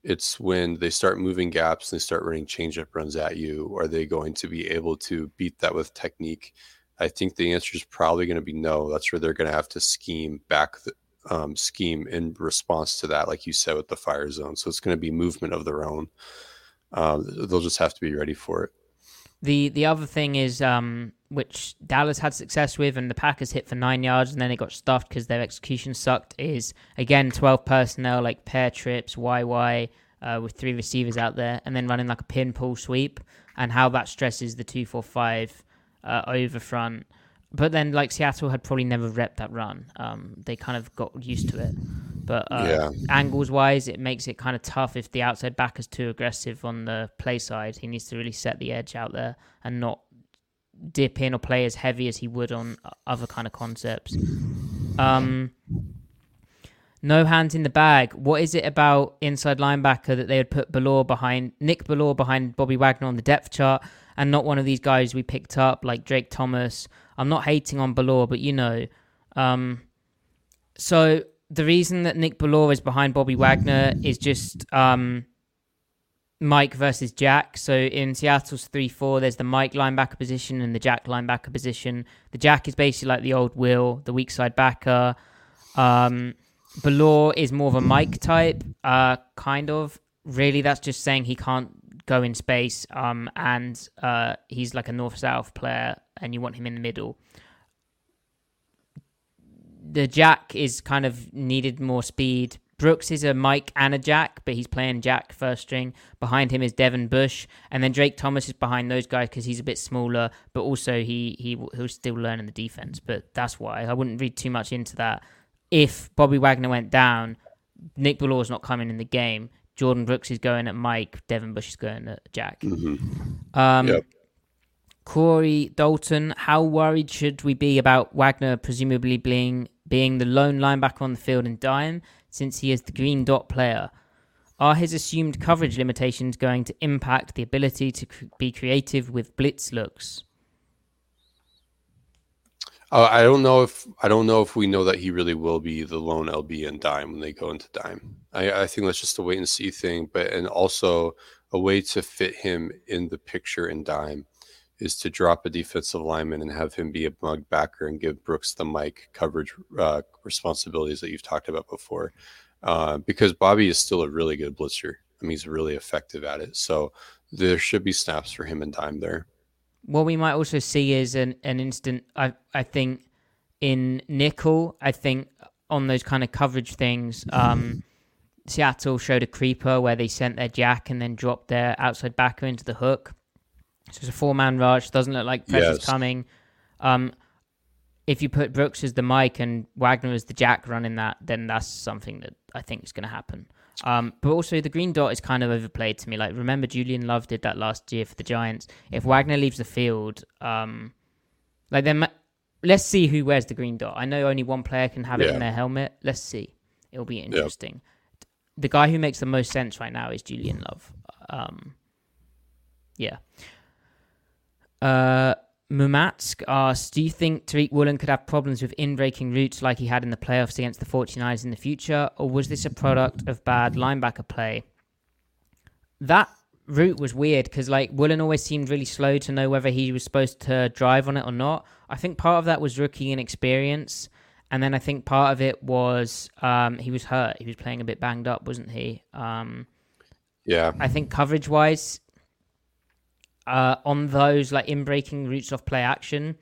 It's when they start moving gaps and they start running changeup runs at you. Are they going to be able to beat that with technique? I think the answer is probably going to be no. That's where they're going to have to scheme back the um, scheme in response to that, like you said with the fire zone. So it's going to be movement of their own. Um, they'll just have to be ready for it. The the other thing is um, which Dallas had success with, and the Packers hit for nine yards, and then it got stuffed because their execution sucked. Is again twelve personnel like pair trips, YY uh, with three receivers out there, and then running like a pin pull sweep, and how that stresses the two four five uh, over front. But then like Seattle had probably never repped that run. Um, they kind of got used to it. But uh, Yeah. angles wise, it makes it kind of tough if the outside back is too aggressive on the play side. He needs to really set the edge out there and not dip in or play as heavy as he would on other kind of concepts. Um, no hands in the bag. What is it about inside linebacker that they would put Bellore behind Nick Bellore behind Bobby Wagner on the depth chart and not one of these guys we picked up like Drake Thomas? I'm not hating on Bellore, but you know. Um, so the reason that Nick Bellore is behind Bobby Wagner is just um, Mike versus Jack. So in Seattle's 3 4, there's the Mike linebacker position and the Jack linebacker position. The Jack is basically like the old Will, the weak side backer. Um, Bellore is more of a Mike type, uh, kind of. Really, that's just saying he can't go in space um, and uh, he's like a north south player and you want him in the middle. The Jack is kind of needed more speed Brooks is a Mike and a Jack, but he's playing Jack first string. Behind him is Devin Bush, and then Drake Thomas is behind those guys because he's a bit smaller, but also he he he'll still learning the defense. But that's why I wouldn't read too much into that. If Bobby Wagner went down, Nick Bellore's not coming in the game. Jordyn Brooks is going at Mike. Devin Bush is going at Jack. Mm-hmm. Um, Yep. Corey Dalton, how worried should we be about Wagner presumably being being the lone linebacker on the field in dime since he is the green dot player? Are his assumed coverage limitations going to impact the ability to cr- be creative with blitz looks? Uh, I don't know if I don't know if we know that he really will be the lone LB in dime when they go into dime. I, I think that's just a wait and see thing, but and also a way to fit him in the picture in dime is to drop a defensive lineman and have him be a mug backer and give Brooks the Mike coverage uh, responsibilities that you've talked about before. Uh, because Bobby is still a really good blitzer. I mean, he's really effective at it. So there should be snaps for him and dime there. What we might also see is an, an instant, I, I think, in nickel, I think on those kind of coverage things, um, Seattle showed a creeper where they sent their jack and then dropped their outside backer into the hook. So it's a four man rush, doesn't look like pressure's Yes. coming. Um, if you put Brooks as the Mike and Wagner as the jack running that, then that's something that I think is going to happen. Um, but also the green dot is kind of overplayed to me. Like remember Julian Love did that last year for the Giants. If Wagner leaves the field, um, like then ma- let's see who wears the green dot. I know only one player can have it in their helmet. Let's see. It'll be interesting. The guy who makes the most sense right now is Julian Love. Um, yeah. Uh, Mumatsk asks, do you think Tariq Woolen could have problems with in-breaking routes like he had in the playoffs against the 49ers in the future, or was this a product of bad linebacker play? That route was weird because like Woolen always seemed really slow to know whether he was supposed to drive on it or not. I think part of that was rookie inexperience, and then I think part of it was um, he was hurt. He was playing a bit banged up, wasn't he? Um, Yeah. I think coverage wise, uh, on those like in breaking routes off play action,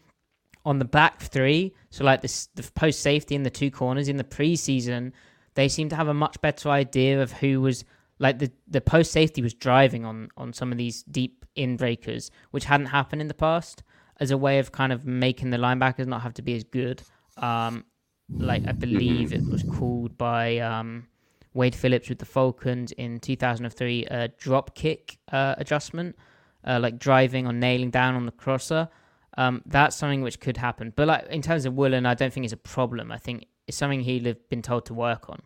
on the back three, so like this the post safety in the two corners in the preseason, they seem to have a much better idea of who was like the the post safety was driving on on some of these deep in breakers, which hadn't happened in the past, as a way of kind of making the linebackers not have to be as good. Um, like I believe it was called by um, Wade Phillips with the Falcons in 2003, a drop kick uh, adjustment, uh, like driving or nailing down on the crosser. Um, that's something which could happen. But like in terms of Woolen, I don't think it's a problem. I think it's something he'd have been told to work on.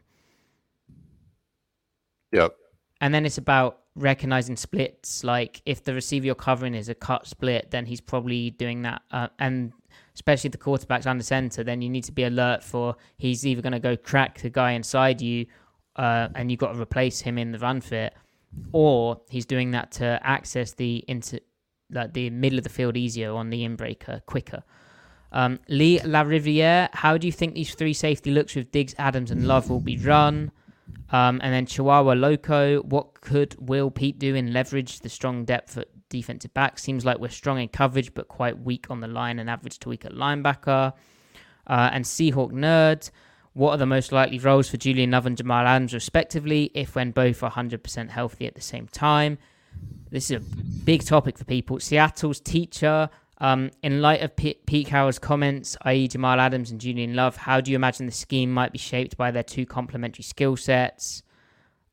Yep. And then it's about recognizing splits. Like if the receiver you're covering is a cut split, then he's probably doing that. Uh, and especially the quarterback's under center, then you need to be alert for he's either going to go crack the guy inside you, uh, and you've got to replace him in the run fit, or he's doing that to access the into like the middle of the field easier on the inbreaker quicker. Um, Lee Lariviere, how do you think these three safety looks with Diggs, Adams, and Love will be run? Um, and then Chihuahua Loco, what could Will Pete do in leverage the strong depth at defensive back? Seems like we're strong in coverage, but quite weak on the line and average to weak at linebacker. Uh, and Seahawk Nerd, what are the most likely roles for Julian Love and Jamal Adams, respectively, if when both are 100% healthy at the same time? This is a big topic for people. Seattle's teacher, um, in light of P- Pete Carroll's comments, i.e., Jamal Adams and Julian Love, how do you imagine the scheme might be shaped by their two complementary skill sets?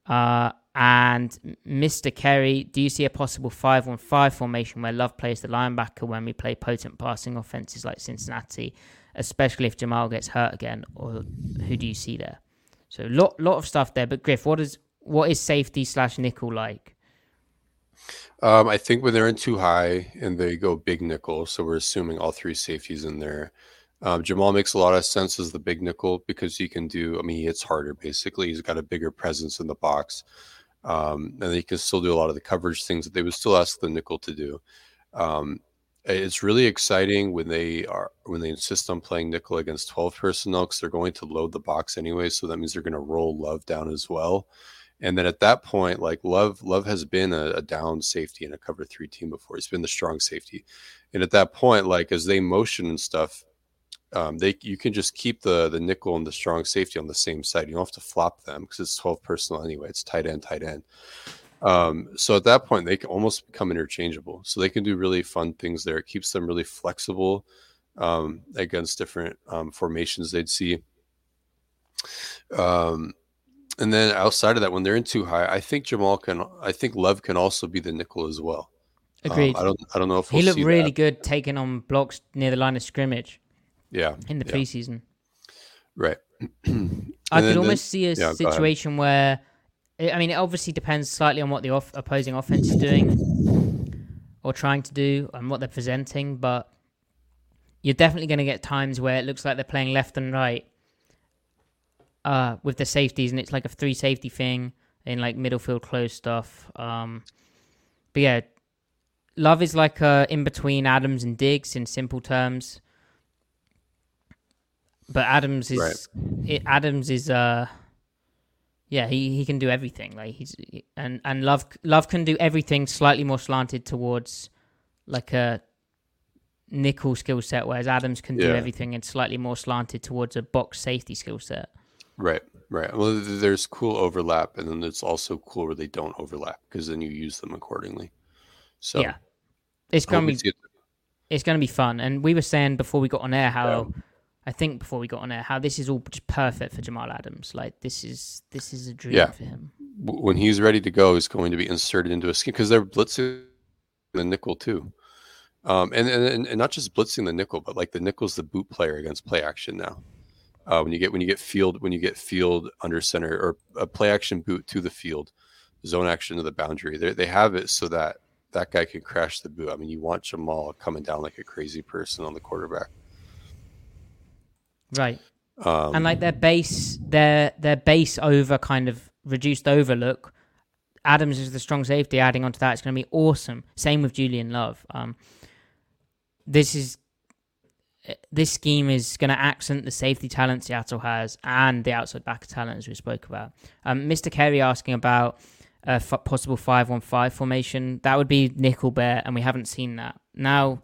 Uh, and Mr. Kerry, do you see a possible 5 1 5 formation where Love plays the linebacker when we play potent passing offenses like Cincinnati, especially if Jamal gets hurt again? Or who do you see there? So, lot lot of stuff there. But, Griff, what is, what is safety slash nickel like? Um, I think when they're in too high and they go big nickel, so we're assuming all three safeties in there. Um, Jamal makes a lot of sense as the big nickel because he can do. I mean, he hits harder. Basically, he's got a bigger presence in the box, um, and he can still do a lot of the coverage things that they would still ask the nickel to do. Um, it's really exciting when they are when they insist on playing nickel against 12 personnel because they're going to load the box anyway so that means they're going to roll love down as well and then at that point like love love has been a, a, down safety in a cover three team before he's been the strong safety and at that point like as they motion and stuff um, they you can just keep the the nickel and the strong safety on the same side. You don't have to flop them because it's 12 personnel anyway. It's tight end, tight end. Um, so at that point, they can almost become interchangeable. So they can do really fun things there. It keeps them really flexible um, against different um, formations they'd see. Um, and then outside of that, when they're in too high, I think Jamal can. I think Love can also be the nickel as well. Um, Agreed. I don't. I don't know if we'll he looked really that. good taking on blocks near the line of scrimmage. Yeah. In the yeah. preseason. Right. [clears throat] I could almost see a yeah, situation where, I mean, it obviously depends slightly on what the off- opposing offense is doing or trying to do and what they're presenting, but you're definitely going to get times where it looks like they're playing left and right uh, with the safeties, and it's like a three safety thing in like middle field close stuff. Um, but yeah, Love is like uh, in between Adams and Diggs in simple terms but Adams is right. it, Adams is uh yeah he, he can do everything. Like he's and and love love can do everything slightly more slanted towards like a nickel skill set whereas Adams can yeah. do everything and slightly more slanted towards a box safety skill set. Right right. Well there's cool overlap and then it's also cool where they don't overlap because then you use them accordingly. So yeah. It's gonna be it's gonna be fun. And we were saying before we got on air how yeah I think before we got on air, how this is all just perfect for Jamal Adams. Like this is this is a dream yeah. for him. When he's ready to go, he's going to be inserted into a scheme because they're blitzing the nickel too, um, and, and and not just blitzing the nickel, but like the nickel's the boot player against play action now. Uh, when you get when you get field when you get field under center or a play action boot to the field, zone action to the boundary, they they have it so that that guy can crash the boot. I mean, you want Jamal coming down like a crazy person on the quarterback. Right. Um, and like their base, their their base over kind of reduced overlook. Adams is the strong safety. Adding onto that, it's going to be awesome. Same with Julian Love. Um, this is this scheme is going to accent the safety talent Seattle has and the outside backer talent as we spoke about. Um, Mr. Kerry asking about a f- possible five-one-five formation. That would be nickel bear, and we haven't seen that. Now,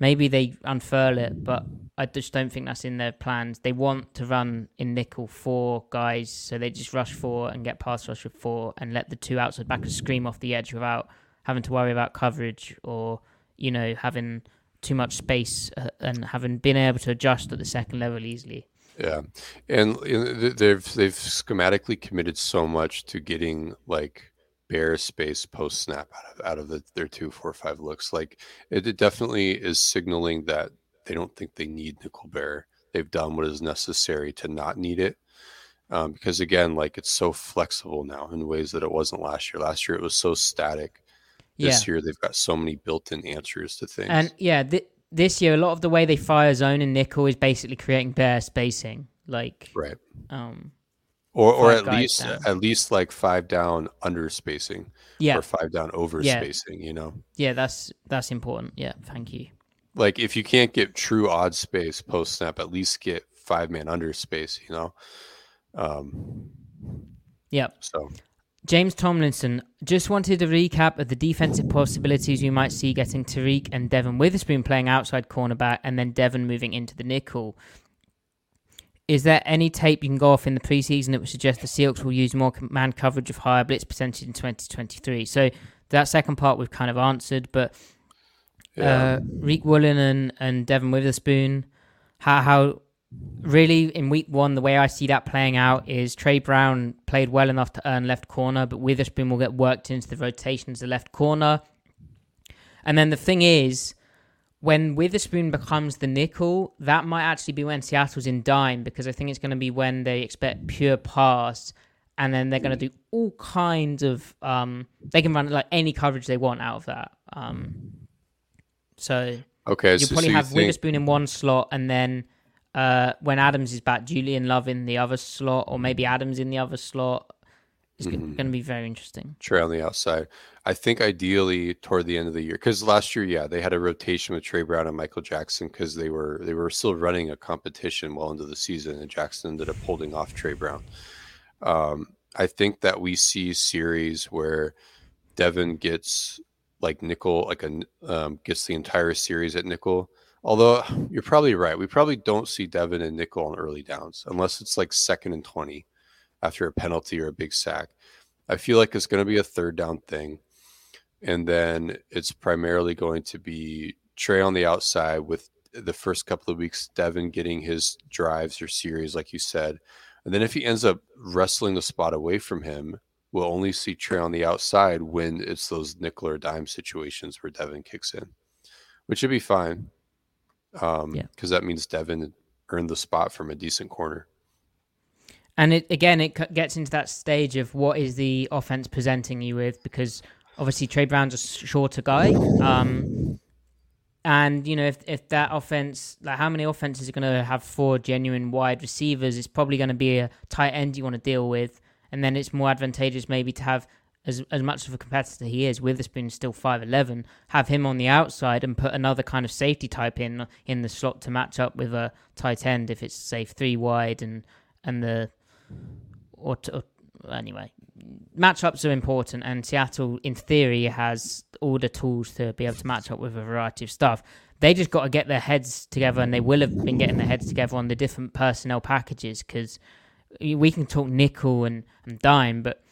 maybe they unfurl it, but I just don't think that's in their plans. They want to run in nickel four guys, so they just rush four and get pass rush with four and let the two outside backers scream off the edge without having to worry about coverage or you know having too much space uh, and having been able to adjust at the second level easily. Yeah, and they've they've schematically committed so much to getting like bare space post snap out of out of the, their two four five looks. Like it, it definitely is signaling that they don't think they need nickel bear. They've done what is necessary to not need it. Um, because again, like it's so flexible now in ways that it wasn't last year. Last year it was so static. This yeah. year they've got so many built-in answers to things. And yeah, th- this year a lot of the way they fire zone and nickel is basically creating bare spacing, like right. Um, or or at least down. at least like five down under spacing, yeah, or five down over yeah. spacing. You know, yeah, that's that's important. Yeah, thank you like if you can't get true odd space post snap, at least get five man under space, you know? Um, yep. So James Tomlinson just wanted a recap of the defensive possibilities you might see getting Tariq and Devon Witherspoon playing outside cornerback and then Devon moving into the nickel. Is there any tape you can go off in the preseason that would suggest the Seahawks will use more man coverage of higher blitz percentage in 2023? So that second part we've kind of answered, but yeah. Uh, Riq Woolen and, and Devon Witherspoon. How how really, in week one, the way I see that playing out is Tre Brown played well enough to earn left corner, but Witherspoon will get worked into the rotation as the left corner. And then the thing is, when Witherspoon becomes the nickel, that might actually be when Seattle's in dime because I think it's going to be when they expect pure pass, and then they're going to do all kinds of. Um, they can run like any coverage they want out of that. Um, so Okay, you so, probably so you have think, Witherspoon in one slot, and then uh, when Adams is back, Julian Love in the other slot, or maybe Adams in the other slot. It's Mm-hmm. going to be very interesting. Tre on the outside. I think ideally toward the end of the year, because last year, yeah, they had a rotation with Tre Brown and Michael Jackson because they were they were still running a competition well into the season, and Jackson ended up holding off Tre Brown. Um, I think that we see series where Devon gets like nickel, like a um, gets the entire series at nickel. Although you're probably right, we probably don't see Devon and nickel on early downs unless it's like second and twenty after a penalty or a big sack. I feel like it's going to be a third down thing. And then it's primarily going to be Tre on the outside with the first couple of weeks, Devon getting his drives or series, like you said. And then if he ends up wrestling the spot away from him, we'll only see Tre on the outside when it's those nickel or dime situations where Devon kicks in, which should be fine. Um, Yeah. because that means Devon earned the spot from a decent corner. And it again, it gets into that stage of what is the offense presenting you with because obviously Tre Brown's a shorter guy. Um, and you know, if if that offense, like how many offenses are going to have four genuine wide receivers? It's probably going to be a tight end you want to deal with, and then it's more advantageous maybe to have as as much of a competitor he is. Witherspoon's still five eleven. Have him on the outside and put another kind of safety type in in the slot to match up with a tight end if it's say three wide and and the or, or anyway, matchups are important, and Seattle, in theory, has all the tools to be able to match up with a variety of stuff. They just got to get their heads together, and they will have been getting their heads together on the different personnel packages because we can talk nickel and, and dime, but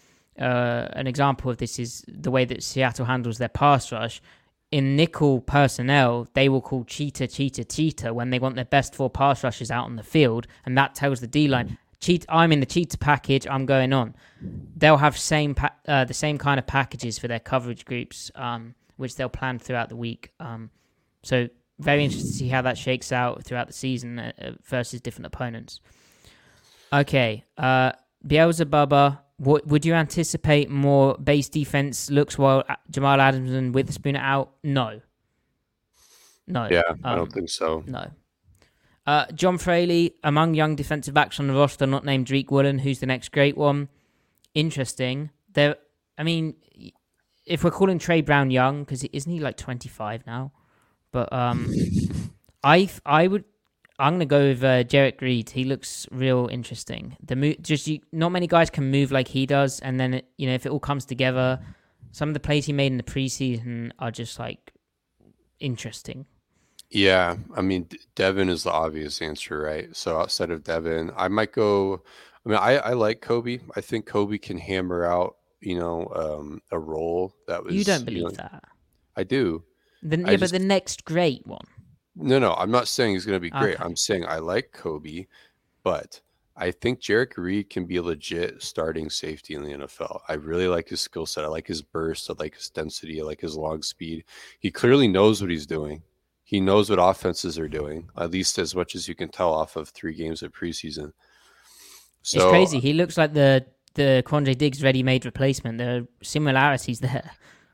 uh, an example of this is the way that Seattle handles their pass rush. In nickel personnel, they will call cheetah, cheetah, cheetah when they want their best four pass rushers out on the field, and that tells the D line, cheat. I'm in the cheetah package. I'm going on. They'll have same pa- uh, the same kind of packages for their coverage groups, um, which they'll plan throughout the week. Um, so very interested to see how that shakes out throughout the season uh, uh, versus different opponents. Okay, uh, Beelzebubba, what would you anticipate more base defense looks while Jamal Adams and Witherspoon are out? No, no. Yeah, I Um, don't think so. no. Uh, John Fraley, among young defensive backs on the roster, not named Drake Woolen, who's the next great one. Interesting. There, I mean, if we're calling Tre Brown young, because isn't he like 25 now? But um, [laughs] I I would I'm gonna go with uh, Jerrick Reed. He looks real interesting. The mo- just you, not many guys can move like he does, and then it, you know if it all comes together, some of the plays he made in the preseason are just like interesting. Yeah, I mean, Devon is the obvious answer, right? So outside of Devon, I might go. I mean, I, I like Coby. I think Coby can hammer out, you know, um, a role that was. you don't know, believe that? I do. The, I yeah, just- but the next great one. No, no, I'm not saying he's going to be great. Okay. I'm saying I like Kobe, but I think Jerrick Reed can be a legit starting safety in the NFL. I really like his skill set. I like his burst. I like his density. I like his long speed. He clearly knows what he's doing. He knows what offenses are doing, at least as much as you can tell off of three games of preseason. So it's crazy. He looks like the the Quandre Diggs ready-made replacement. There are similarities there.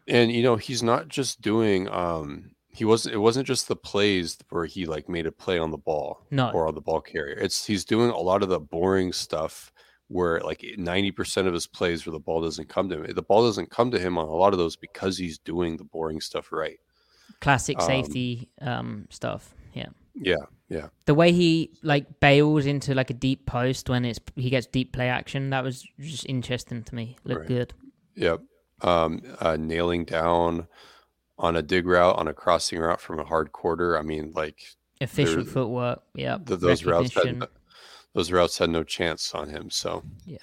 and you know he's not just doing um he wasn't it wasn't just the plays where he like made a play on the ball No. or on the ball carrier it's he's doing a lot of the boring stuff where like 90% of his plays where the ball doesn't come to him the ball doesn't come to him on a lot of those because he's doing the boring stuff right Classic Um, safety um, stuff. Yeah. yeah yeah The way he like bails into like a deep post when it's he gets deep play action, that was just interesting to me. Looked Right. good. yep um uh nailing down on a dig route on a crossing route from a hard quarter i mean like Efficient footwork. Yeah. th- those routes had, no- those routes had no chance on him so yeah.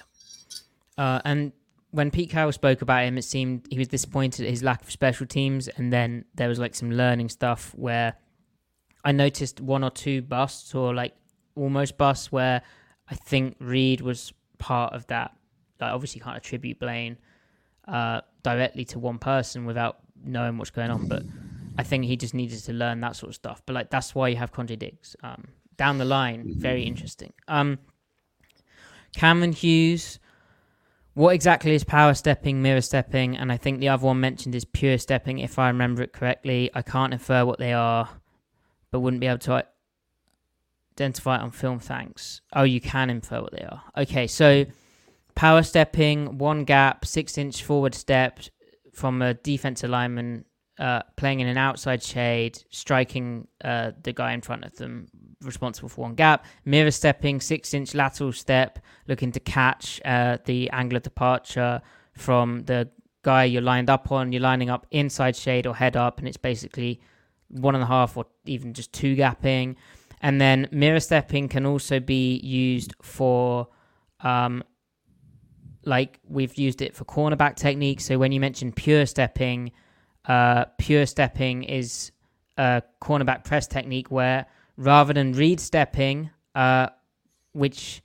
Uh, and when Pete Carroll spoke about him, it seemed he was disappointed at his lack of special teams. And then there was like some learning stuff where I noticed one or two busts or like almost busts where I think Reed was part of that. Like obviously can't attribute blame uh, directly to one person without knowing what's going on, but I think he just needed to learn that sort of stuff. But like that's why you have Quandre Diggs. Um, down the line, very interesting. Um, Cameron Hughes, what exactly is power stepping, mirror stepping, and I think the other one mentioned is pure stepping, if I remember it correctly. I can't infer what they are, but wouldn't be able to identify it on film. Thanks. Oh, you can infer what they are. Okay, so power stepping, one gap, six inch forward step from a defensive lineman uh, playing in an outside shade, striking uh, the guy in front of them, responsible for one gap. Mirror stepping, six inch lateral step, looking to catch uh, the angle of departure from the guy you're lined up on. You're lining up inside shade or head up, and it's basically one and a half or even just two gapping. And then mirror stepping can also be used for, um, like we've used it for cornerback technique. So when you mention pure stepping, uh, pure stepping is a cornerback press technique where rather than read stepping, uh, which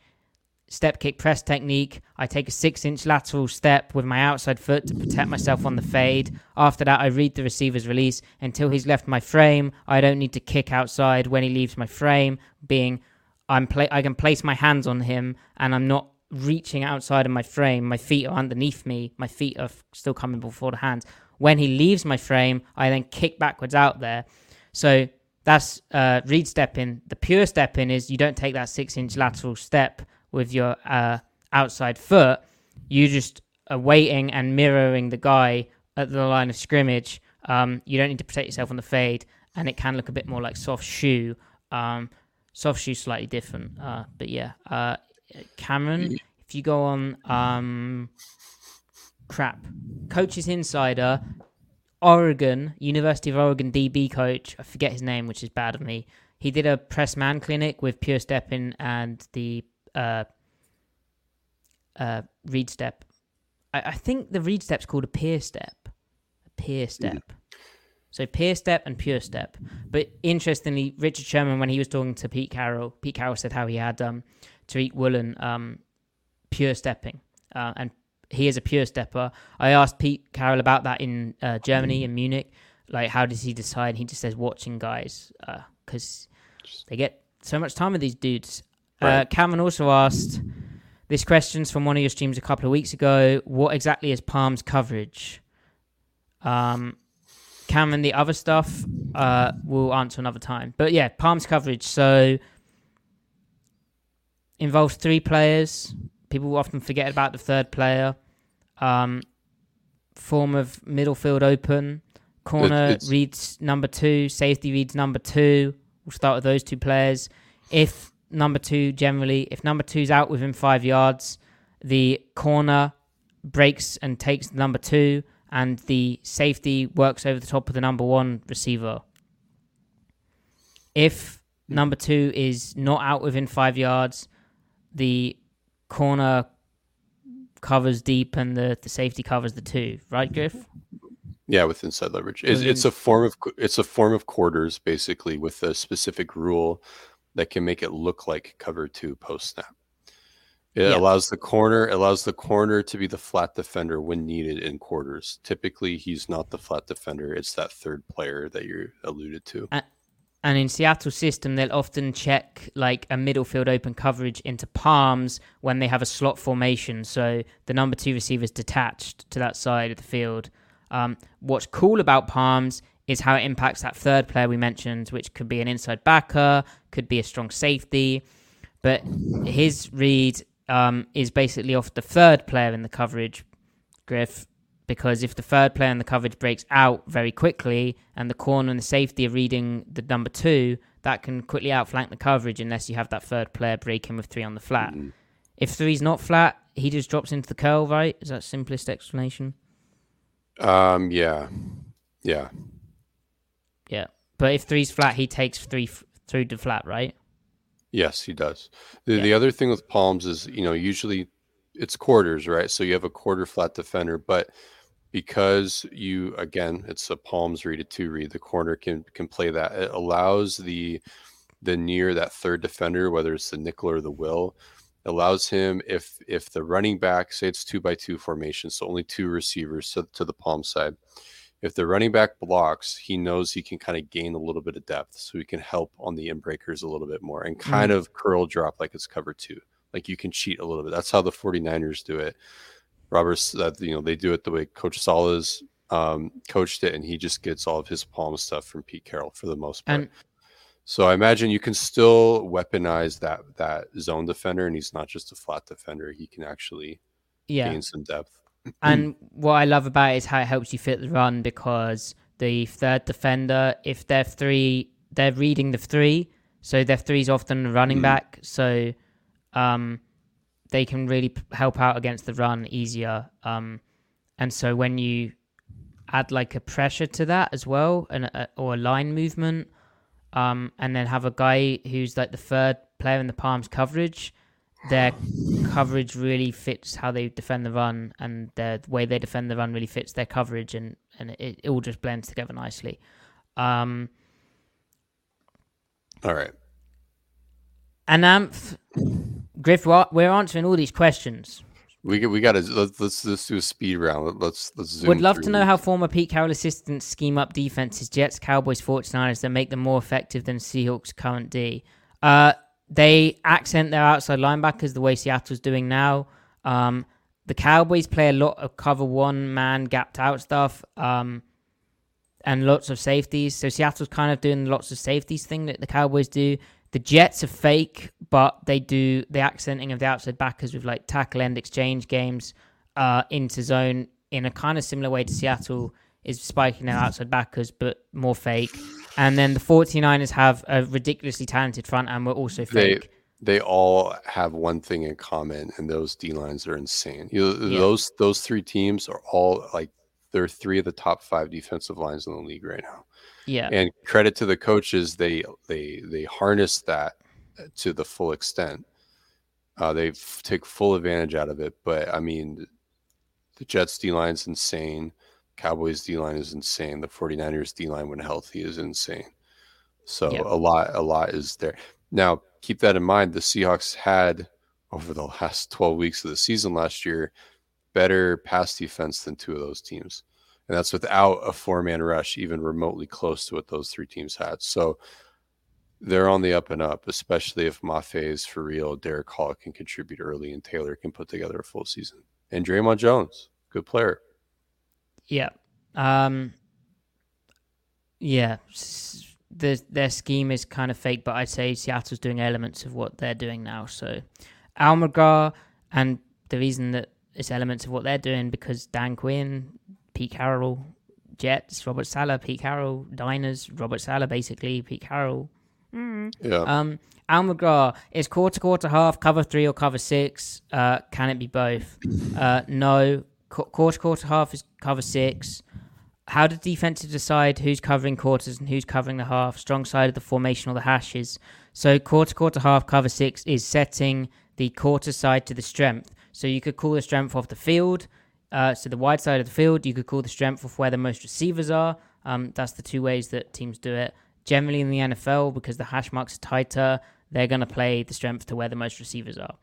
step kick press technique, I take a six inch lateral step with my outside foot to protect myself on the fade. After that, I read the receiver's release until he's left my frame. I don't need to kick outside when he leaves my frame, being I'm play I can place my hands on him and I'm not reaching outside of my frame. My feet are underneath me. My feet are still coming before the hands. When he leaves my frame, I then kick backwards out there. So that's uh, read stepping. The pure stepping is you don't take that six inch lateral step with your uh, outside foot. You just are waiting and mirroring the guy at the line of scrimmage. Um, you don't need to protect yourself on the fade, and it can look a bit more like soft shoe. Um, soft shoe slightly different, uh, but yeah. Uh, Cameron, if you go on um, crap, coaches insider Oregon, University of Oregon DB coach, I forget his name, which is bad of me. He did a press man clinic with Pure Stepping and the uh, uh, Read Step. I, I think the Read Step's called a Peer Step. A Peer Step. Mm. So Peer Step and Pure Step. But interestingly, Richard Sherman, when he was talking to Pete Carroll, Pete Carroll said how he had um, Tariq Woolen um, pure stepping. Uh, and he is a pure stepper. I asked Pete Carroll about that in uh, Germany in Munich. Like, how does he decide? He just says watching guys because uh, they get so much time with these dudes. Uh. Cameron also asked this question's from one of your streams a couple of weeks ago. What exactly is Palms coverage? Um, Cameron, the other stuff uh, we'll answer another time. But yeah, Palms coverage. So involves three players people often forget about the third player. Um, form of middle field open. Corner it's, reads number two. Safety reads number two. We'll start with those two players. If number two generally, if number two's out within five yards, the corner breaks and takes number two, and the safety works over the top of the number one receiver. If number two is not out within five yards, the corner covers deep and the, the safety covers the two, right, Griff? Yeah, with inside leverage, it's, it's a form of it's a form of quarters basically with a specific rule that can make it look like cover two post snap. It yeah. allows the corner allows the corner to be the flat defender when needed in quarters. Typically, he's not the flat defender; it's that third player that you alluded to. And, in Seattle's system, they'll often check like a middle field open coverage into palms when they have a slot formation. So the number two receiver is detached to that side of the field. Um, what's cool about palms is how it impacts that third player we mentioned, which could be an inside backer, could be a strong safety. But his read um, is basically off the third player in the coverage, Griff, because if the third player in the coverage breaks out very quickly and the corner and the safety are reading the number two, that can quickly outflank the coverage unless you have that third player breaking with three on the flat. Mm-hmm. If three's not flat, he just drops into the curl, right? Is that simplest explanation? Um, yeah, yeah, yeah. But if three's flat, he takes three f- through the flat, right? Yes, he does. The, yeah. the other thing with palms is, you know, usually it's quarters, right? So you have a quarter flat defender, but because you again it's a palms read a two read the corner can can play that it allows the the near that third defender, whether it's the nickel or the will, allows him if if the running back say it's two by two formation, so only two receivers to, to the palm side. If the running back blocks, he knows he can kind of gain a little bit of depth, so he can help on the inbreakers a little bit more and kind Mm. of curl drop like it's cover two. Like you can cheat a little bit. That's how the 49ers do it. Roberts that you know they do it the way Coach Saleh um, coached it, and he just gets all of his palm stuff from Pete Carroll for the most part. And- so I imagine you can still weaponize that that zone defender, and he's not just a flat defender. He can actually Yeah. gain some depth. [clears throat] And what I love about it is how it helps you fit the run because the third defender, if they're three, they're reading the three, so their is often a running Mhm. back, so um, they can really p- help out against the run easier. Um, and so when you add like a pressure to that as well, and a, or a line movement, um, and then have a guy who's like the third player in the palms coverage, their coverage really fits how they defend the run, and their the way they defend the run really fits their coverage, and and it, it all just blends together nicely. Um, All right. and Amph, Griff, we're we're answering all these questions. We we got to let's, let's let's do a speed round. Let- Let's let's zoom Would love to know how former Pete Carroll assistants scheme up defenses, Jets, Cowboys, 49ers that make them more effective than Seahawks' current D. Uh, they accent their outside linebackers the way Seattle's doing now. Um, the Cowboys play a lot of cover one man gapped out stuff um, and lots of safeties. So Seattle's kind of doing lots of safeties thing that the Cowboys do. The Jets are fake, but they do the accenting of the outside backers with like tackle end exchange games uh, into zone in a kind of similar way to Seattle is spiking their outside backers, but more fake. And then the 49ers have a ridiculously talented front and we're also They fake. they all have one thing in common, and those D lines are insane. You know, Yeah. those those three teams are all like they're three of the top five defensive lines in the league right now. Yeah. And credit to the coaches, they they they harness that to the full extent. Uh, they f- take full advantage out of it. But I mean, the Jets D line is insane. Cowboys D line is insane. The 49ers D line when healthy is insane. So Yep. a lot a lot is there. Now, keep that in mind. The Seahawks had over the last [laughs] 12 weeks of the season last year better pass defense than two of those teams. And that's without a four man rush, even remotely close to what those three teams had. So they're on the up and up, especially if Mafe is for real, Derick Hall can contribute early, and Taylor can put together a full season. And Dre'Mont Jones, good player. Yeah. Um Yeah. The, their scheme is kind of fake, but I'd say Seattle's doing elements of what they're doing now. So Almagar and the reason that it's elements of what they're doing because Dan Quinn, Pete Carroll, Jets, Robert Saleh, Pete Carroll, Niners, Robert Saleh, basically Pete Carroll. Yeah. Um, Al McGraw is quarter, quarter, half, cover three or cover six. Uh, can it be both? [coughs] Uh, no. Qu- quarter, quarter, half is cover six. How do defenses decide who's covering quarters and who's covering the half? Strong side of the formation or the hashes. So quarter, quarter, half, cover six is setting the quarter side to the strength. So you could call the strength off the field. Uh, so the wide side of the field, you could call the strength of where the most receivers are. Um, that's the two ways that teams do it. Generally in the NFL, because the hash marks are tighter, they're going to play the strength to where the most receivers are.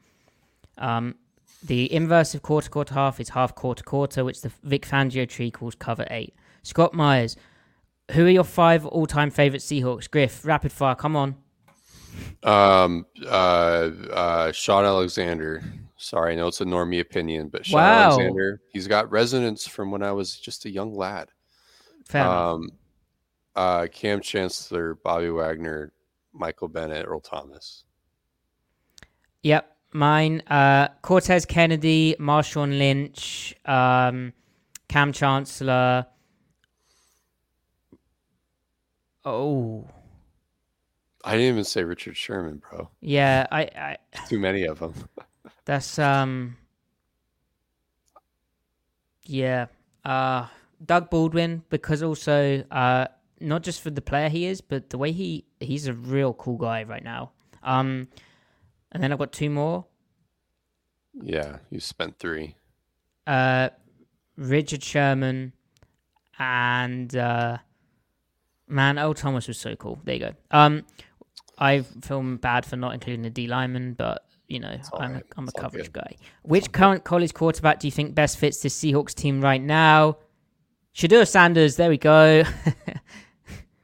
Um, the inverse of quarter, quarter, half is half, quarter, quarter, which the Vic Fangio tree calls cover eight. Scott Myers, who are your five all-time favorite Seahawks? Griff, rapid fire, come on. Um, uh, uh, Shaun Alexander. Sorry, I know it's a normie opinion, but Shaun Wow. Alexander, he's got resonance from when I was just a young lad. Um, uh, Kam Chancellor, Bobby Wagner, Michael Bennett, Earl Thomas. Yep, mine. Uh, Cortez Kennedy, Marshawn Lynch, um, Kam Chancellor. Oh, I didn't even say Richard Sherman, bro. yeah. I, I Too many of them. [laughs] that's um. Yeah. Uh, Doug Baldwin because also uh not just for the player he is, but the way he he's a real cool guy right now. Um, and then I've got two more. Yeah, you spent three. uh, Richard Sherman, and uh, man, Earl Thomas was so cool. There you go. Um, I feel bad for not including the D lineman, but you know, I'm, I'm a It's coverage guy. Which current college quarterback do you think best fits the Seahawks team right now? Shedeur Sanders. There we go.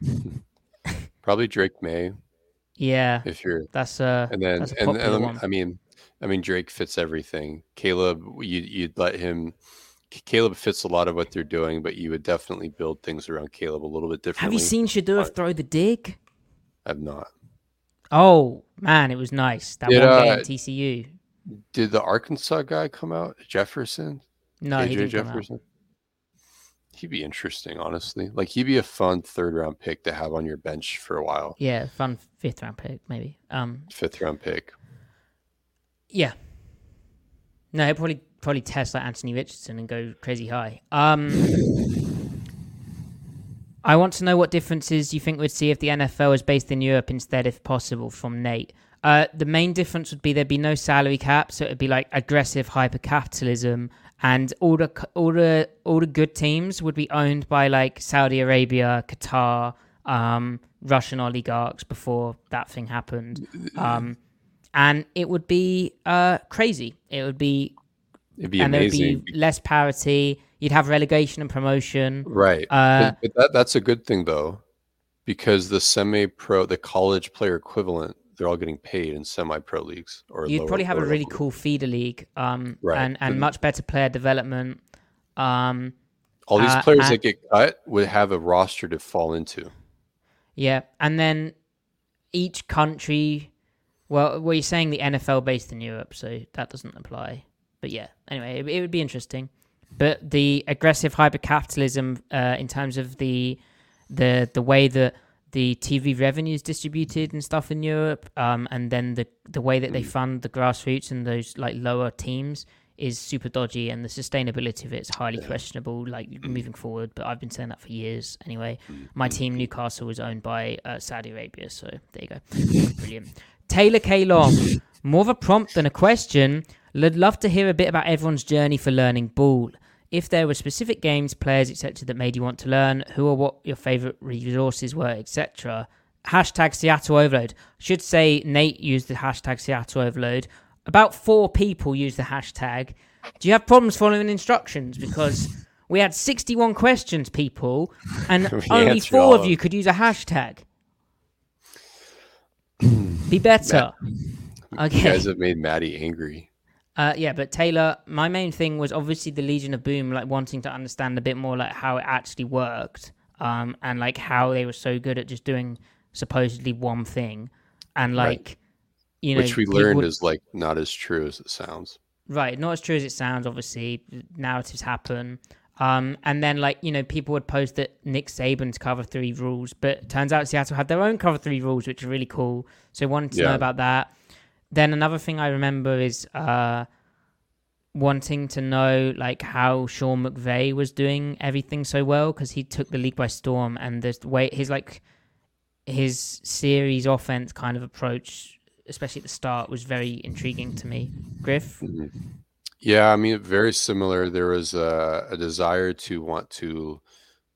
[laughs] Probably Drake Maye yeah, if you're that's uh, and then and, and. I mean I mean Drake fits everything. Caleb you you'd let him Caleb fits a lot of what they're doing, but you would definitely build things around Caleb a little bit differently. Have you seen Shadur throw the dig? I've not. Oh man, it was nice. That Did, one uh, game at TCU. Did the Arkansas guy come out? Jefferson? No, he didn't come out. Jefferson? He'd be interesting, honestly. Like he'd be a fun third round pick to have on your bench for a while. Yeah, fun fifth round pick maybe. Um, Fifth round pick. yeah. No, he'll probably probably test like Anthony Richardson and go crazy high. Um, [laughs] I want to know what differences you think we'd see if the NFL was based in Europe instead, if possible, from Nate. Uh, the main difference would be there'd be no salary cap, so it'd be like aggressive hyper capitalism, and all the all the all the good teams would be owned by like Saudi Arabia, Qatar, um, Russian oligarchs before that thing happened, um, and it would be uh, crazy. It would be It'd be and amazing. there'd be less parity. You'd have relegation and promotion. Right. Uh, but, but that that's a good thing though, because the semi-pro, the college player equivalent, they're all getting paid in semi-pro leagues. Or You'd lower- probably have a really level. cool feeder league, um, Right. and and And- much better player development. Um, All these uh, players and- that get cut would have a roster to fall into. yeah, and then each country. Well, well, you're saying the NFL based in Europe, so that doesn't apply. But yeah, anyway, it, it would be interesting. But the aggressive hypercapitalism, uh, in terms of the the the way that the TV revenue is distributed and stuff in Europe, um, and then the the way that they fund the grassroots and those like lower teams is super dodgy, and the sustainability of it is highly questionable. Like moving forward, but I've been saying that for years. Anyway, my team Newcastle was owned by uh, Saudi Arabia, so there you go. [laughs] Brilliant. Taylor K Long, more of a prompt than a question. I'd love to hear a bit about everyone's journey for learning ball. If there were specific games, players, etc., that made you want to learn, who or what your favorite resources were, etc. Hashtag Seattle Overload. Should say Nate used the hashtag Seattle Overload. About four people used the hashtag. Do you have problems following instructions? Because we had 61 questions, people, and [laughs] only four of you could use a hashtag. Be better. [laughs] You Okay. guys have made Matty angry. Uh, yeah, but Taylor, my main thing was obviously the Legion of Boom, like wanting to understand a bit more like how it actually worked, um, and like how they were so good at just doing supposedly one thing, and Right. like, you know, which we learned would- is like not as true as it sounds. Right, not as true as it sounds. Obviously, narratives happen. Um, and then, like you know, people would post that Nick Saban's cover three rules, but it turns out Seattle had their own cover three rules, which are really cool. So, wanted to know about that. Then another thing I remember is uh, wanting to know like how Sean McVay was doing everything so well because he took the league by storm, and the way his like his series offense kind of approach, especially at the start, was very intriguing to me. Griff. Yeah, I mean, very similar. There was a, a desire to want to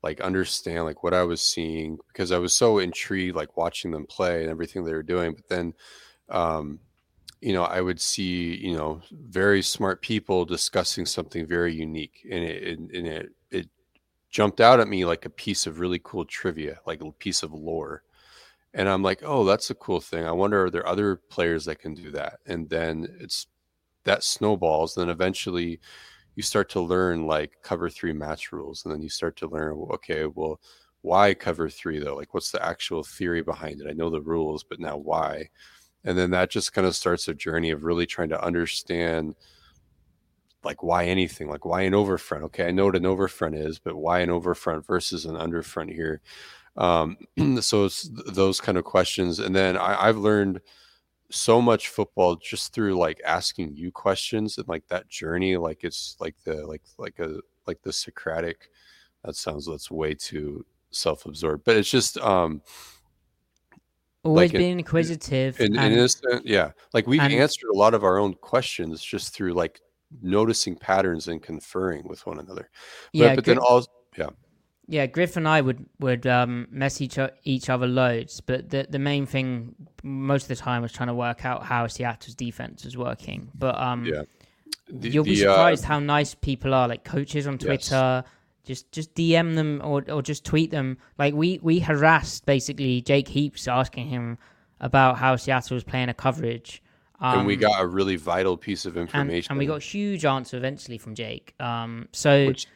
like understand like what I was seeing because I was so intrigued, like watching them play and everything they were doing. But then, um, you know, I would see you know very smart people discussing something very unique, and it and, it it jumped out at me like a piece of really cool trivia, like a piece of lore. And I'm like, oh, that's a cool thing. I wonder are there other players that can do that? And then it's that snowballs then eventually you start to learn like cover three match rules and then you start to learn okay well why cover three though like what's the actual theory behind it i know the rules but now why and then that just kind of starts a journey of really trying to understand like why anything like why an overfront? Okay i know what an overfront is but why an overfront versus an underfront here? Um [clears throat] so it's th- those kind of questions. And then I, i've learned so much football just through like asking you questions and like that journey like it's like the like like a like the socratic that sounds that's way too self-absorbed. But it's just um Always Like in- being inquisitive. in, in and- innocent yeah like we've and- answered a lot of our own questions just through like noticing patterns and conferring with one another but, yeah, but then also yeah Yeah, Griff and I would would um, mess each each other loads, but the the main thing most of the time was trying to work out how Seattle's defense was working. But um, Yeah. The- you'll be the, uh, surprised how nice people are, like coaches on Yes. Just just DM them or or just tweet them. Like we we harassed basically Jake Heaps asking him about how Seattle was playing a coverage. Um, and we got a really vital piece of and, information. and we got a huge answer eventually from Jake. Um, so Which-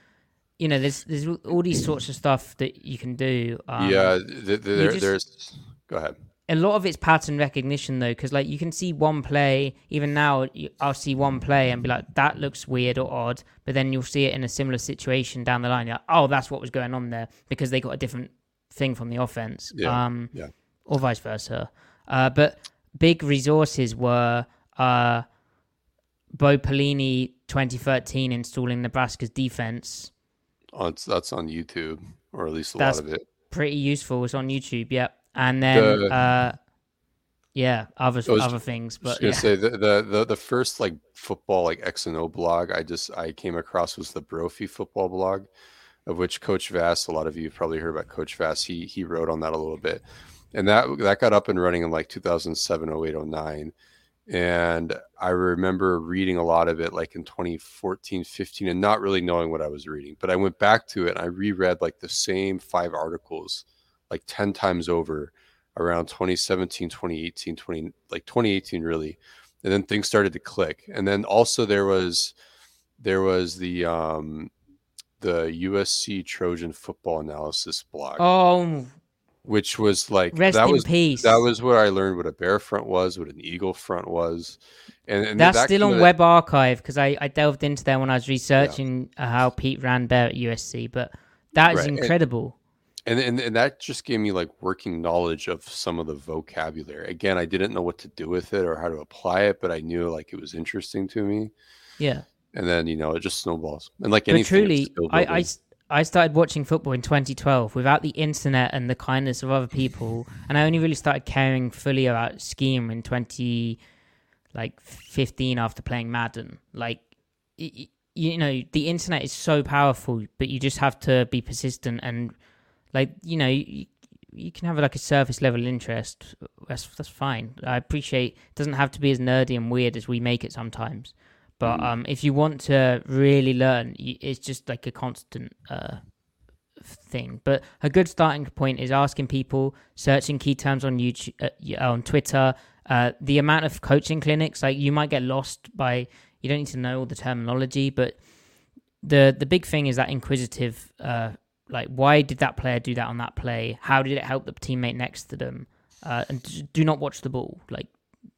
you know, there's there's all these sorts of stuff that you can do. Um, yeah, th- th- there, just- there's. Go ahead. A lot of it's pattern recognition though, because like you can see one play. Even now, you- I'll see one play and be like, "That looks weird or odd," but then you'll see it in a similar situation down the line. You're like, "Oh, that's what was going on there," because they got a different thing from the offense. Yeah, Um, yeah. or vice versa. Uh, but big resources were uh, Bo Pelini 2013 installing Nebraska's defense. Oh, it's, that's on YouTube, or at least a That's- lot of it. Pretty useful. It's on YouTube. Yep. And then, The- uh, yeah, other was other things. I was But yeah. say the, the the the first like football like X and O blog I just I came across was the Brophy football blog, of which Coach Vass. A lot of you probably heard about Coach Vass. He he wrote on that a little bit, and that that got up and running in like 2007, 08, 09. And I remember reading a lot of it like in 2014, 15, and not really knowing what I was reading. But I went back to it and I reread like the same five articles like 10 times over around 2017 2018 20 like 2018 really and then things started to click and then also there was there was the um the usc trojan football analysis blog oh, which was like rest that in was peace. that was where i learned what a bear front was what an eagle front was and, and That's back still on Web Archive because I, I delved into there when I was researching uh, how Pete ran Bear at USC. But that is Right, incredible. And, and and that just gave me like working knowledge of some of the vocabulary again i didn't know what to do with it or how to apply it but i knew like it was interesting to me yeah. and then you know it just snowballs and like But anything truly, I, I I started watching football in 2012 without the internet and the kindness of other people, and I only really started caring fully about scheme in 20 like 15 after playing Madden. Like, y- you know, the internet is so powerful, but you just have to be persistent and like you know. You, you can have like a surface level interest. That's that's fine. I appreciate. It doesn't have to be as nerdy and weird as we make it sometimes. But um, if you want to really learn, it's just like a constant uh, thing. But a good starting point is asking people, searching key terms on YouTube, uh, on Twitter. Uh, the amount of coaching clinics, like you might get lost by. You don't need to know all the terminology, but the the big thing is that inquisitive. Uh, like, why did that player do that on that play? How did it help the teammate next to them? Uh, and do not watch the ball. Like,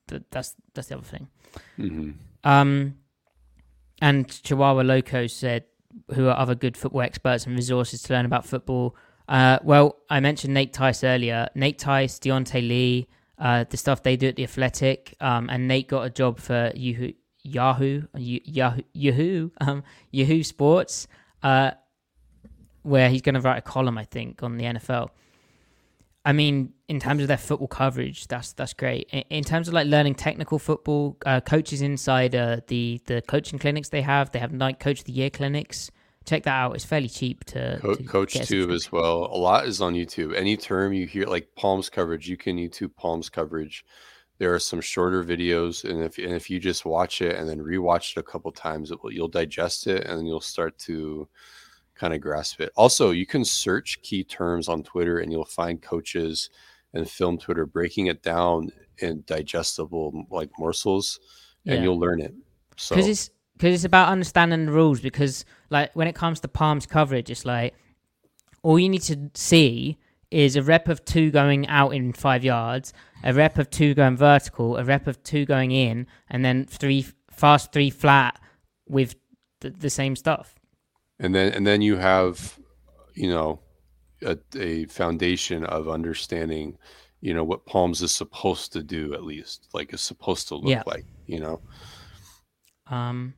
th- that's that's the other thing. Mhm. Um, and Chihuahua Loco said, who are other good football experts and resources to learn about football? Uh, well, I mentioned Nate Tice earlier. Nate Tice, Diante Lee, uh, the stuff they do at the Athletic, um, and Nate got a job for Yahoo, Yahoo, Yahoo, Yahoo, um, Yahoo Sports, uh, where he's going to write a column, I think, on the NFL. I mean, in terms of their football coverage, that's that's great. In, in terms of like learning technical football, uh, coaches inside uh, the the coaching clinics they have, they have Nike coach of the year clinics. Check that out; it's fairly cheap to, Co- to coach tube as well a lot is on youtube any term you hear like palms coverage you can youtube palms coverage there are some shorter videos and if and if you just watch it and then rewatch it a couple times it will, you'll digest it and then you'll start to kind of grasp it also you can search key terms on twitter and you'll find coaches and film twitter breaking it down in digestible like morsels and Yeah. you'll learn it so because it's because it's about understanding the rules. Because like when it comes to palms coverage, it's like all you need to see is a rep of two going out in five yards, a rep of two going vertical, a rep of two going in, and then three fast three flat with the, the same stuff. And then and then you have you know a, a foundation of understanding you know what palms is supposed to do at least like is supposed to look Yeah. like you know Um,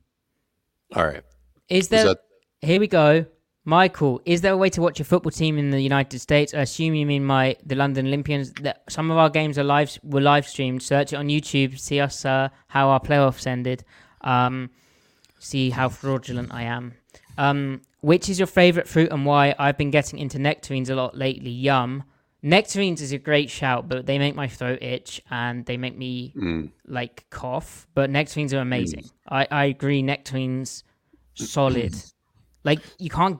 all right is Is there? that- Here we go. Michael, is there a way to watch a football team in the United States? I assume you mean my the London Olympians. That some of our games are live were live streamed. Search it on YouTube. See us uh, how our playoffs ended. Um, see how fraudulent I am. Um, which is your favorite fruit and why? I've been getting into nectarines a lot lately. Yum. Nectarines is a great shout, but they make my throat itch and they make me Mm. like cough. But nectarines are amazing. I, I agree. Nectarines, solid. [clears throat] like you can't.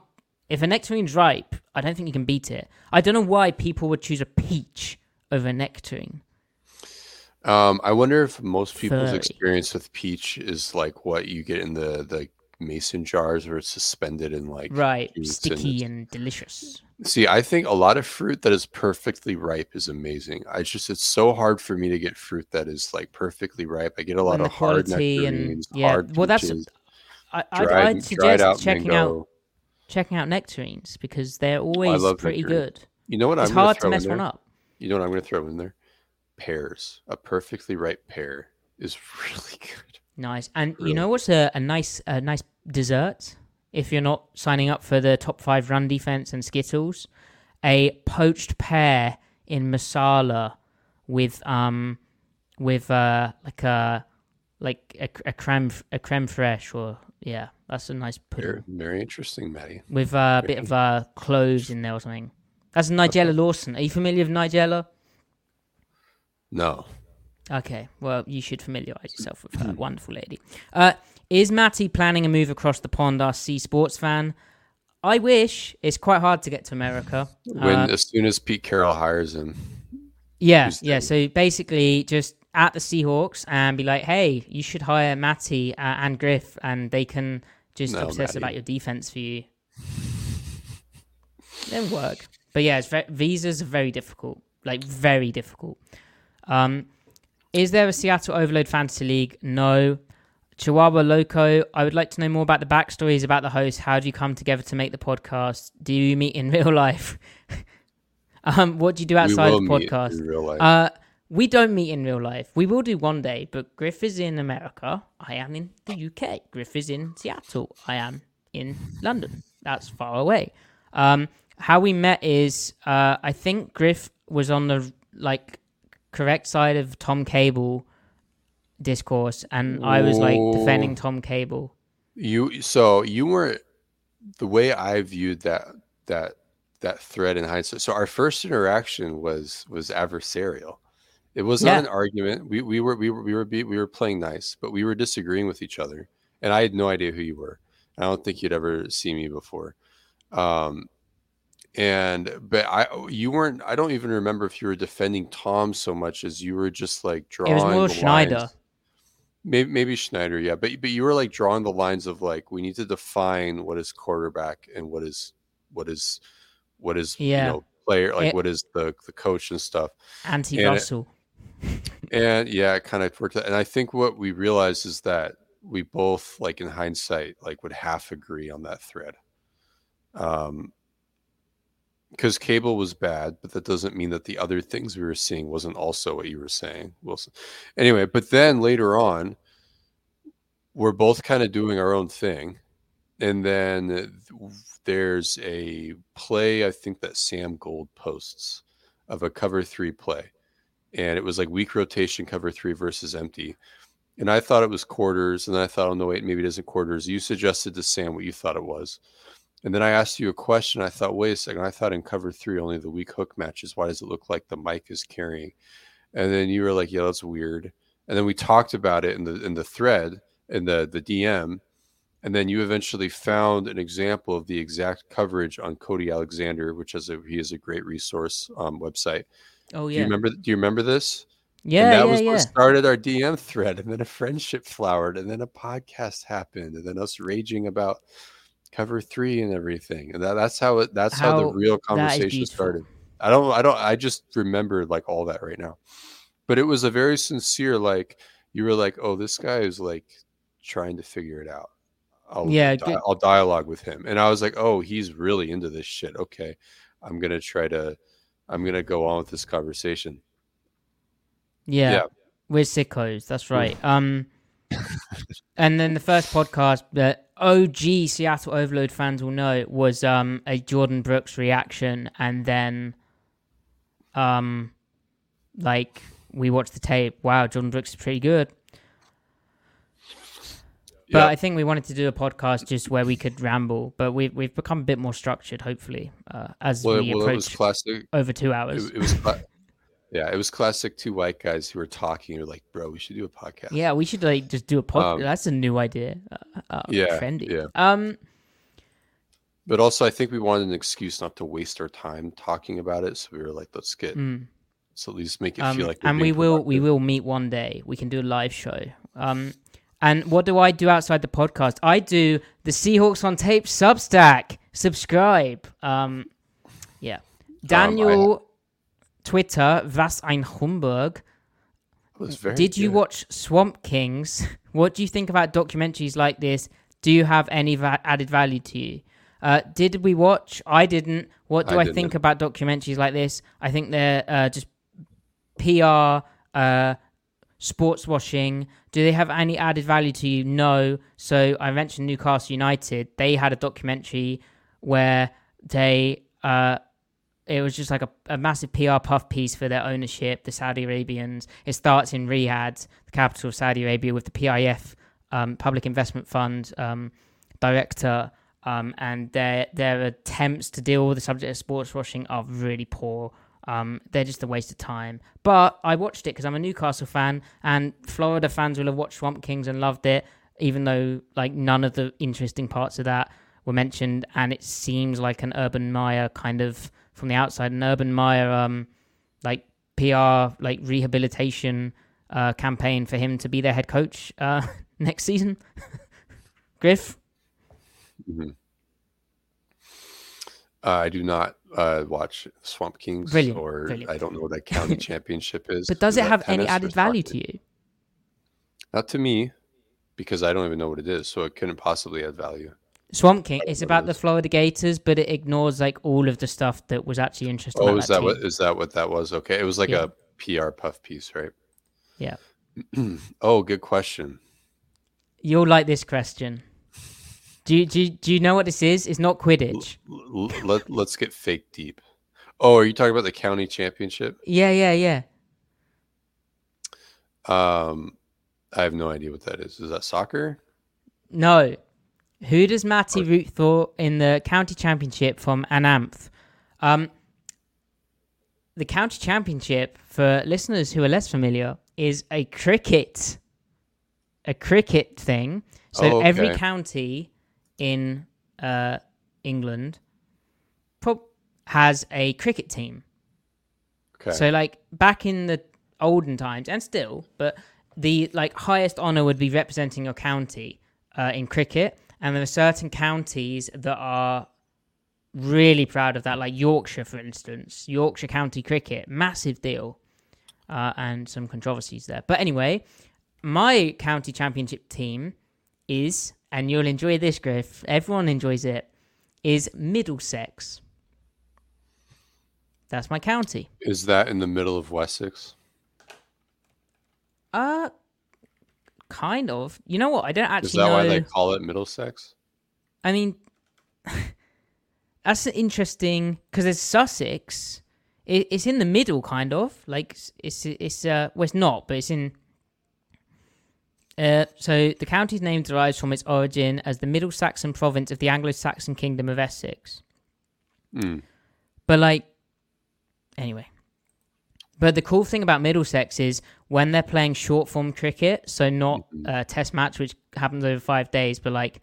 If a nectarine's ripe, I don't think you can beat it. I don't know why people would choose a peach over a nectarine. Um, I wonder if most people's Furry. experience with peach is like what you get in the the mason jars where it's suspended in like Right, juice and sticky and delicious. See, I think a lot of fruit that is perfectly ripe is amazing. I just it's so hard for me to get fruit that is like perfectly ripe. I get a lot And of hard quality and- nectarines, yeah, hard well, that's- peaches, I, I'd, dried, I'd suggest out checking mango. out checking out nectarines because they're oh, always love pretty nectarine. good. You know what It's I'm hard to mess one up. You know what I'm going to throw in there? Pears. A perfectly ripe pear is [laughs] really good. Nice. And you know what's a, a nice a nice dessert if you're not signing up for the top five run defense and Skittles? A poached pear in Marsala with um with uh like a like a, a creme a creme fraiche or yeah that's a nice pudding Very, very interesting, Matty. with uh, a bit of uh cloves in there or something. That's Nigella Lawson. Are you familiar with Nigella? No. Okay, well, you should familiarize yourself with [clears throat] her. Wonderful lady. Uh, is Matty planning a move across the pond? Our C Sports fan. I wish. It's quite hard to get to America. When Uh, as soon as Pete Carroll hires him, yeah, yeah. So basically, just at the Seahawks and be like, "Hey, you should hire Matty uh, and Griff, and they can just No, obsess Matty. about your defense for you." [laughs] then work. But yeah, it's visas are very difficult, like very difficult. Um, is there a Seattle Overload Fantasy League? No. Chihuahua Loco, I would like to know more about the backstories about the host. How do you come together to make the podcast? Do you meet in [laughs] real life? um, what do you do outside the meet podcast? in real life. Uh, we don't meet in real life. We will do one day, but Griff is in America. I am in the UK. Griff is in Seattle. I am in London. That's far away. Um, how we met is uh, I think Griff was on the like correct side of Tom Cable discourse, and I was like defending Tom Cable. You so you weren't the way I viewed that that that thread in hindsight. So our first interaction was was adversarial. It was Yeah. not an argument. We we were we were we were be, we were playing nice, but we were disagreeing with each other, and I had no idea who you were. I don't think you'd ever seen me before. Um, and but I you weren't. I don't even remember if you were defending Tom so much as you were just like drawing. It more the Schneider. lines. Maybe maybe Schneider, yeah, but but you were like drawing the lines of like we need to define what is quarterback and what is what is what is Yeah. you know player like It- what is the the coach and stuff Anti And it- Russell. [laughs] and yeah it kind of worked out. and I think what we realized is that we both like in hindsight like would half agree on that thread um because cable was bad but that doesn't mean that the other things we were seeing wasn't also what you were saying wilson. Anyway but then later on we're both kind of doing our own thing and then there's a play i think that sam gold posts of a cover three play and it was like weak rotation cover three versus empty and i thought it was quarters and i thought oh no wait maybe it isn't quarters. You suggested to sam what you thought it was and then I asked you a question. I thought, wait a second. I thought in cover three, only the weak hook matches. Why does it look like the mic is carrying? And then you were like, yeah, that's weird. And then we talked about it in the in the thread in the the DM. And then you eventually found an example of the exact coverage on Cody Alexander, which is a he is a great resource um, website. Oh yeah. Do you remember? Do you remember this? yeah, and that yeah, was yeah. what started our DM thread, and then a friendship flowered, and then a podcast happened, and then us raging about cover three and everything. And that, that's how it that's how, the real conversation started. I don't I don't I just remember like all that right now. But it was a very sincere, like you were like, Oh, this guy is like trying to figure it out. I'll Yeah, di- I'll dialogue with him. And I was like, Oh, he's really into this shit. Okay. I'm gonna try to I'm gonna go on with this conversation. Yeah. Yeah. We're sickos, that's right. Um and then the first podcast that OG Seattle Overload fans will know was um a Jordyn Brooks reaction and then um like we watched the tape. Wow, Jordyn Brooks is pretty good. But Yeah. I think we wanted to do a podcast just where we could ramble, but we've we've become a bit more structured, hopefully, uh, as Well, we well approach classic. over two hours. It, it was, [laughs] yeah, it was classic. Two white guys who were talking. You're like, bro, we should do a podcast. yeah, we should like just do a podcast. Um, That's a new idea. Uh, uh, Yeah, trendy. yeah. Um, But also, I think we wanted an excuse not to waste our time talking about it. So we were like, let's get, mm. so at least make it Um, feel like. and we will we will meet one day. We can do a live show. Um, and what do I do outside the podcast? I do the Seahawks on Tape Substack. Subscribe. Um, yeah. Daniel, Twitter, was ein Humbug. It was very Did you watch Swamp Kings? [laughs] What do you think about documentaries like this? Do you have any va- added value to you? Uh, did we watch? I didn't. What do I I, think about documentaries like this? I think they're uh, just PR, uh, sports washing. Do they have any added value to you? No. So I mentioned Newcastle United. They had a documentary where they uh, it was just like a, a massive PR puff piece for their ownership, the Saudi Arabians. It starts in Riyadh, the capital of Saudi Arabia, with the PIF, um, Public Investment Fund um, director, um, and their their attempts to deal with the subject of sports washing are really poor. Um, they're just a waste of time. But I watched it because I'm a Newcastle fan, and Florida fans will have watched Swamp Kings and loved it, even though like none of the interesting parts of that were mentioned, and it seems like an Urban Meyer kind of from the outside, an Urban Meyer um like PR like rehabilitation uh, campaign for him to be their head coach uh, [laughs] next season. [laughs] Griff, Uh, I do not uh, watch Swamp Kings, Brilliant, or brilliant. I don't know what that [laughs] county championship is. but does Is it have any added value to you? Not to me, because I don't even know what it is, so it couldn't possibly add value. Swamp King. It's about the. Florida Gators, but it ignores like all of the stuff that was actually interesting. Oh, is that team. what is that what that was? Okay, it was like Yeah. a PR puff piece, right? Yeah, [clears throat] Oh, good question. you'll like this question. Do you, do you, do you know what this is? It's not Quidditch. L- l- let Let's get fake deep. Oh, are you talking about the county championship? Yeah, yeah, yeah. Um, I have no idea what that is. Is that soccer? No. Who does Matty root for in the county championship from Ananth? Um, the county championship, for listeners who are less familiar, is a cricket, a cricket thing. So Oh, every county in uh, England pro- has a cricket team. Okay. So like back in the olden times, and still, but the like highest honor would be representing your county uh, in cricket, and there are certain counties that are really proud of that, like Yorkshire, for instance, Yorkshire County Cricket, massive deal, uh, and some controversies there. But anyway, my county championship team is, and you'll enjoy this, Griff. Everyone enjoys it. Is Middlesex. That's my county. is that in the middle of Wessex? Uh, kind of. You know what? I don't actually. Is that know. why they call it Middlesex? I mean, [laughs] that's interesting because there's Sussex. It, it's in the middle, kind of. Like it's it's uh well, it's not, but it's in. Uh, so the county's name derives from its origin as the Middle Saxon province of the Anglo-Saxon kingdom of Essex. Hmm. But like, anyway. But the cool thing about Middlesex is when they're playing short form cricket, so not a test match which happens over five days, but like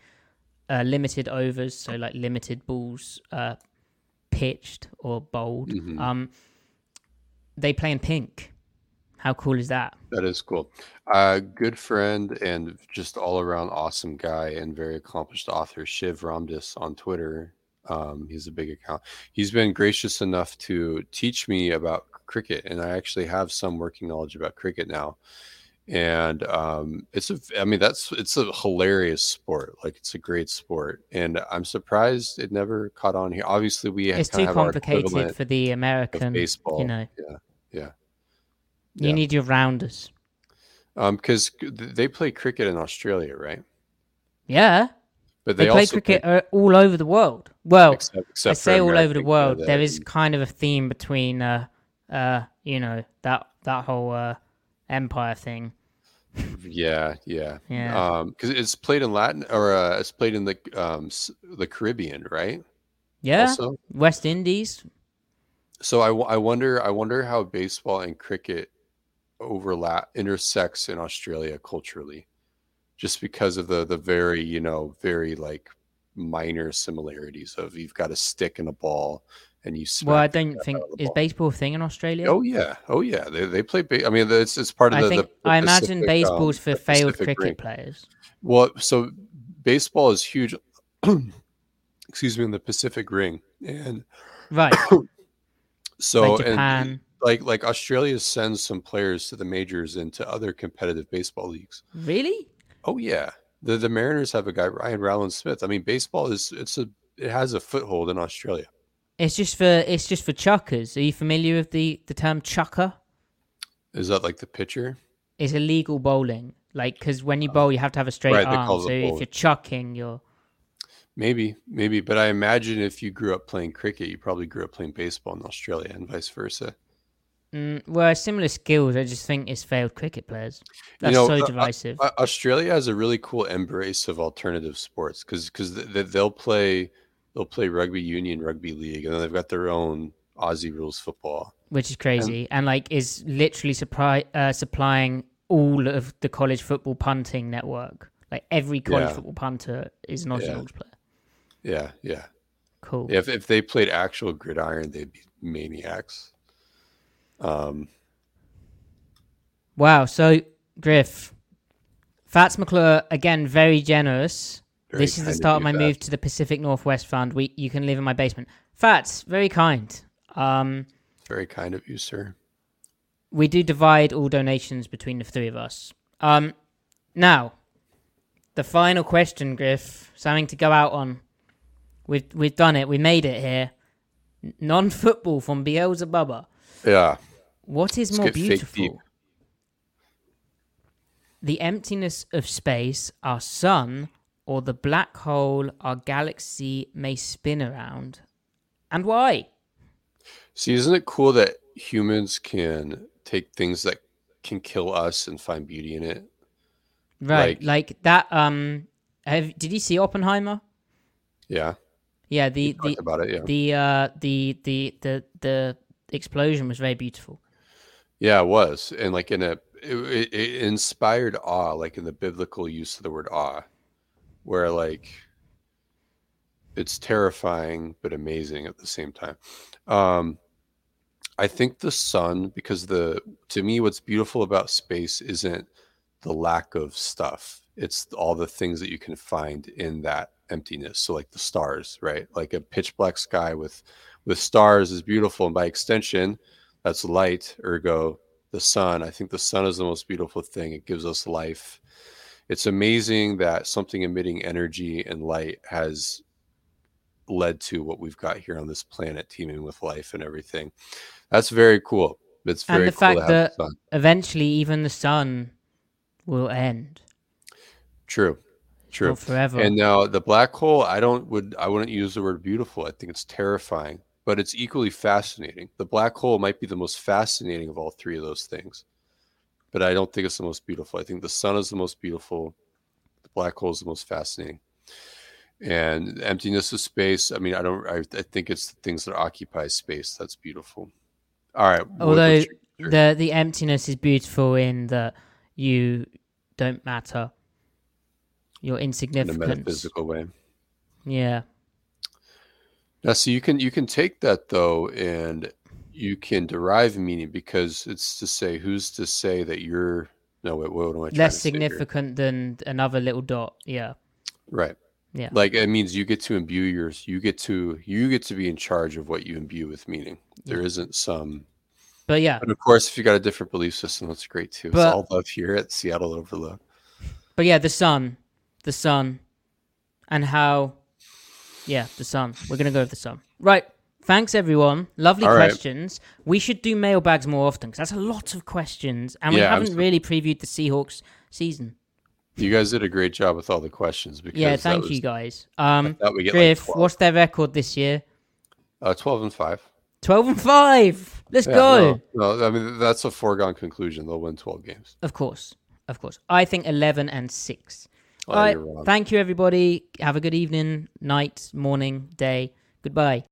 uh, limited overs, so like limited balls uh, pitched or bowled. Um, they play in pink. How cool is that? That is cool. Uh, good friend and just all around awesome guy and very accomplished author, Shiv Ramdas on Twitter. Um, he's a big account. He's been gracious enough to teach me about cricket, and I actually have some working knowledge about cricket now. And um, it's a, I mean, that's it's a hilarious sport. Like it's a great sport, and I'm surprised it never caught on here. Obviously, we It's too complicated for the American. baseball. You know, yeah, yeah. you Yeah. need your rounders. Um, because they play cricket in Australia, right? Yeah, But they, they, play cricket uh, all over the world. Well, except, I except for say all over the world. There is kind of a theme between, uh, uh, you know, that that whole uh, empire thing. Yeah, yeah, Yeah. Um, because it's played in Latin or uh, it's played in the um the Caribbean, right? Yeah. Also, West Indies. so I, I wonder I wonder how baseball and cricket overlap intersects in Australia culturally, just because of the the very you know very like minor similarities of you've got a stick and a ball and you. Well, I don't think out of the is ball. baseball a thing in Australia. Oh yeah, oh yeah. They they play. Ba- I mean, it's it's part of I the. think the, I imagine baseball's um, for failed Pacific cricket Ring. players. Well, so baseball is huge. [clears throat] excuse me, in the Pacific Ring, and Right. [coughs] so like and like like Australia sends some players to the majors and to other competitive baseball leagues. Really? Oh yeah, the the Mariners have a guy Ryan Rowland Smith. I mean, baseball is it's a it has a foothold in Australia. It's just for it's just for chuckers. Are you familiar with the the term chucker? Is that like the pitcher? It's illegal bowling. Like because when you bowl, you have to have a straight Right, arm. So if you're chucking, you're Maybe, maybe, but I imagine if you grew up playing cricket, you probably grew up playing baseball in Australia and vice versa. mm, well similar skills. I just think it's failed cricket players. That's know, so uh, uh, divisive. Australia has a really cool embrace of alternative sports because because they'll play they'll play rugby union, rugby league, and then they've got their own Aussie rules football. which is crazy, and like is literally supply, uh, supplying all of the college football punting network. Like every college Yeah. football punter is an Aussie Yeah. rules player. Yeah, yeah. Cool. If if they played actual gridiron, they'd be maniacs. Um, Wow. So Griff, Fats McClure again, very generous. Very this is the start of my move to the Pacific Northwest Fund. We you can live in my basement. Fats, very kind. Um, very kind of you, sir. we do divide all donations between the three of us. Um, now, the final question, Griff, something to go out on. We've we've done it. We made it here. Non football from Beelzebubba. Yeah, What is Let's more get fake deep. beautiful? The emptiness of space, our sun, or the black hole our galaxy may spin around? And why? See, isn't it cool that humans can take things that can kill us and find beauty in it? Right, Like- like, that. Um, have, did you see Oppenheimer? Yeah, Yeah, the the about it. Yeah, the uh the the the the explosion was very beautiful. yeah, it was, and like in a, it, it, it inspired awe, like in the biblical use of the word awe, where like it's terrifying but amazing at the same time. Um, I think the sun, because the to me, what's beautiful about space isn't the lack of stuff; it's all the things that you can find in that emptiness. So, like the stars, right? Like a pitch black sky with with stars is beautiful, and by extension, that's light. Ergo, the sun. I think the sun is the most beautiful thing. It gives us life. It's amazing that something emitting energy and light has led to what we've got here on this planet, teeming with life and everything. That's very cool. It's And very the cool fact that- the. Eventually, even the sun will end. True, true. Not forever. And now the black hole, I don't would I wouldn't use the word beautiful. I think it's terrifying, but it's equally fascinating. The black hole might be the most fascinating of all three of those things, but I don't think it's the most beautiful. I think the sun is the most beautiful. The black hole is the most fascinating. And emptiness of space. I mean, I don't. I, I think it's the things that occupy space that's beautiful. All right. Although the the emptiness is beautiful in that you don't matter. You're in a insignificant. metaphysical way. Yeah. Now, so you can you can take that though, and you can derive meaning because it's to say who's to say that you're no wait what am I Less significant than another little dot. Yeah. right? Yeah. Like it means you get to imbue yours. You get to you get to be in charge of what you imbue with meaning. There isn't some, But yeah. and of course, if you got a different belief system, that's great too. But- it's all love here at Seattle Overlook. But yeah, the sun. The sun. And how Yeah, the sun. We're gonna go with the sun. Right. Thanks everyone. Lovely All right. questions. We should do mailbags more often because that's a lot of questions, and we Yeah, haven't really previewed the Seahawks season. You guys did a great job with all the questions. Because Yeah, thank was- you guys. Um, thought we get like Griff, 12. what's their record this year? Uh, Twelve and five. Twelve and five. Let's Yeah, go. No, no, I mean that's a foregone conclusion. They'll win twelve games. Of course, of course. I think 11 and 6. Oh, All right. Thank you, everybody. Have a good evening, night, morning, day. Goodbye.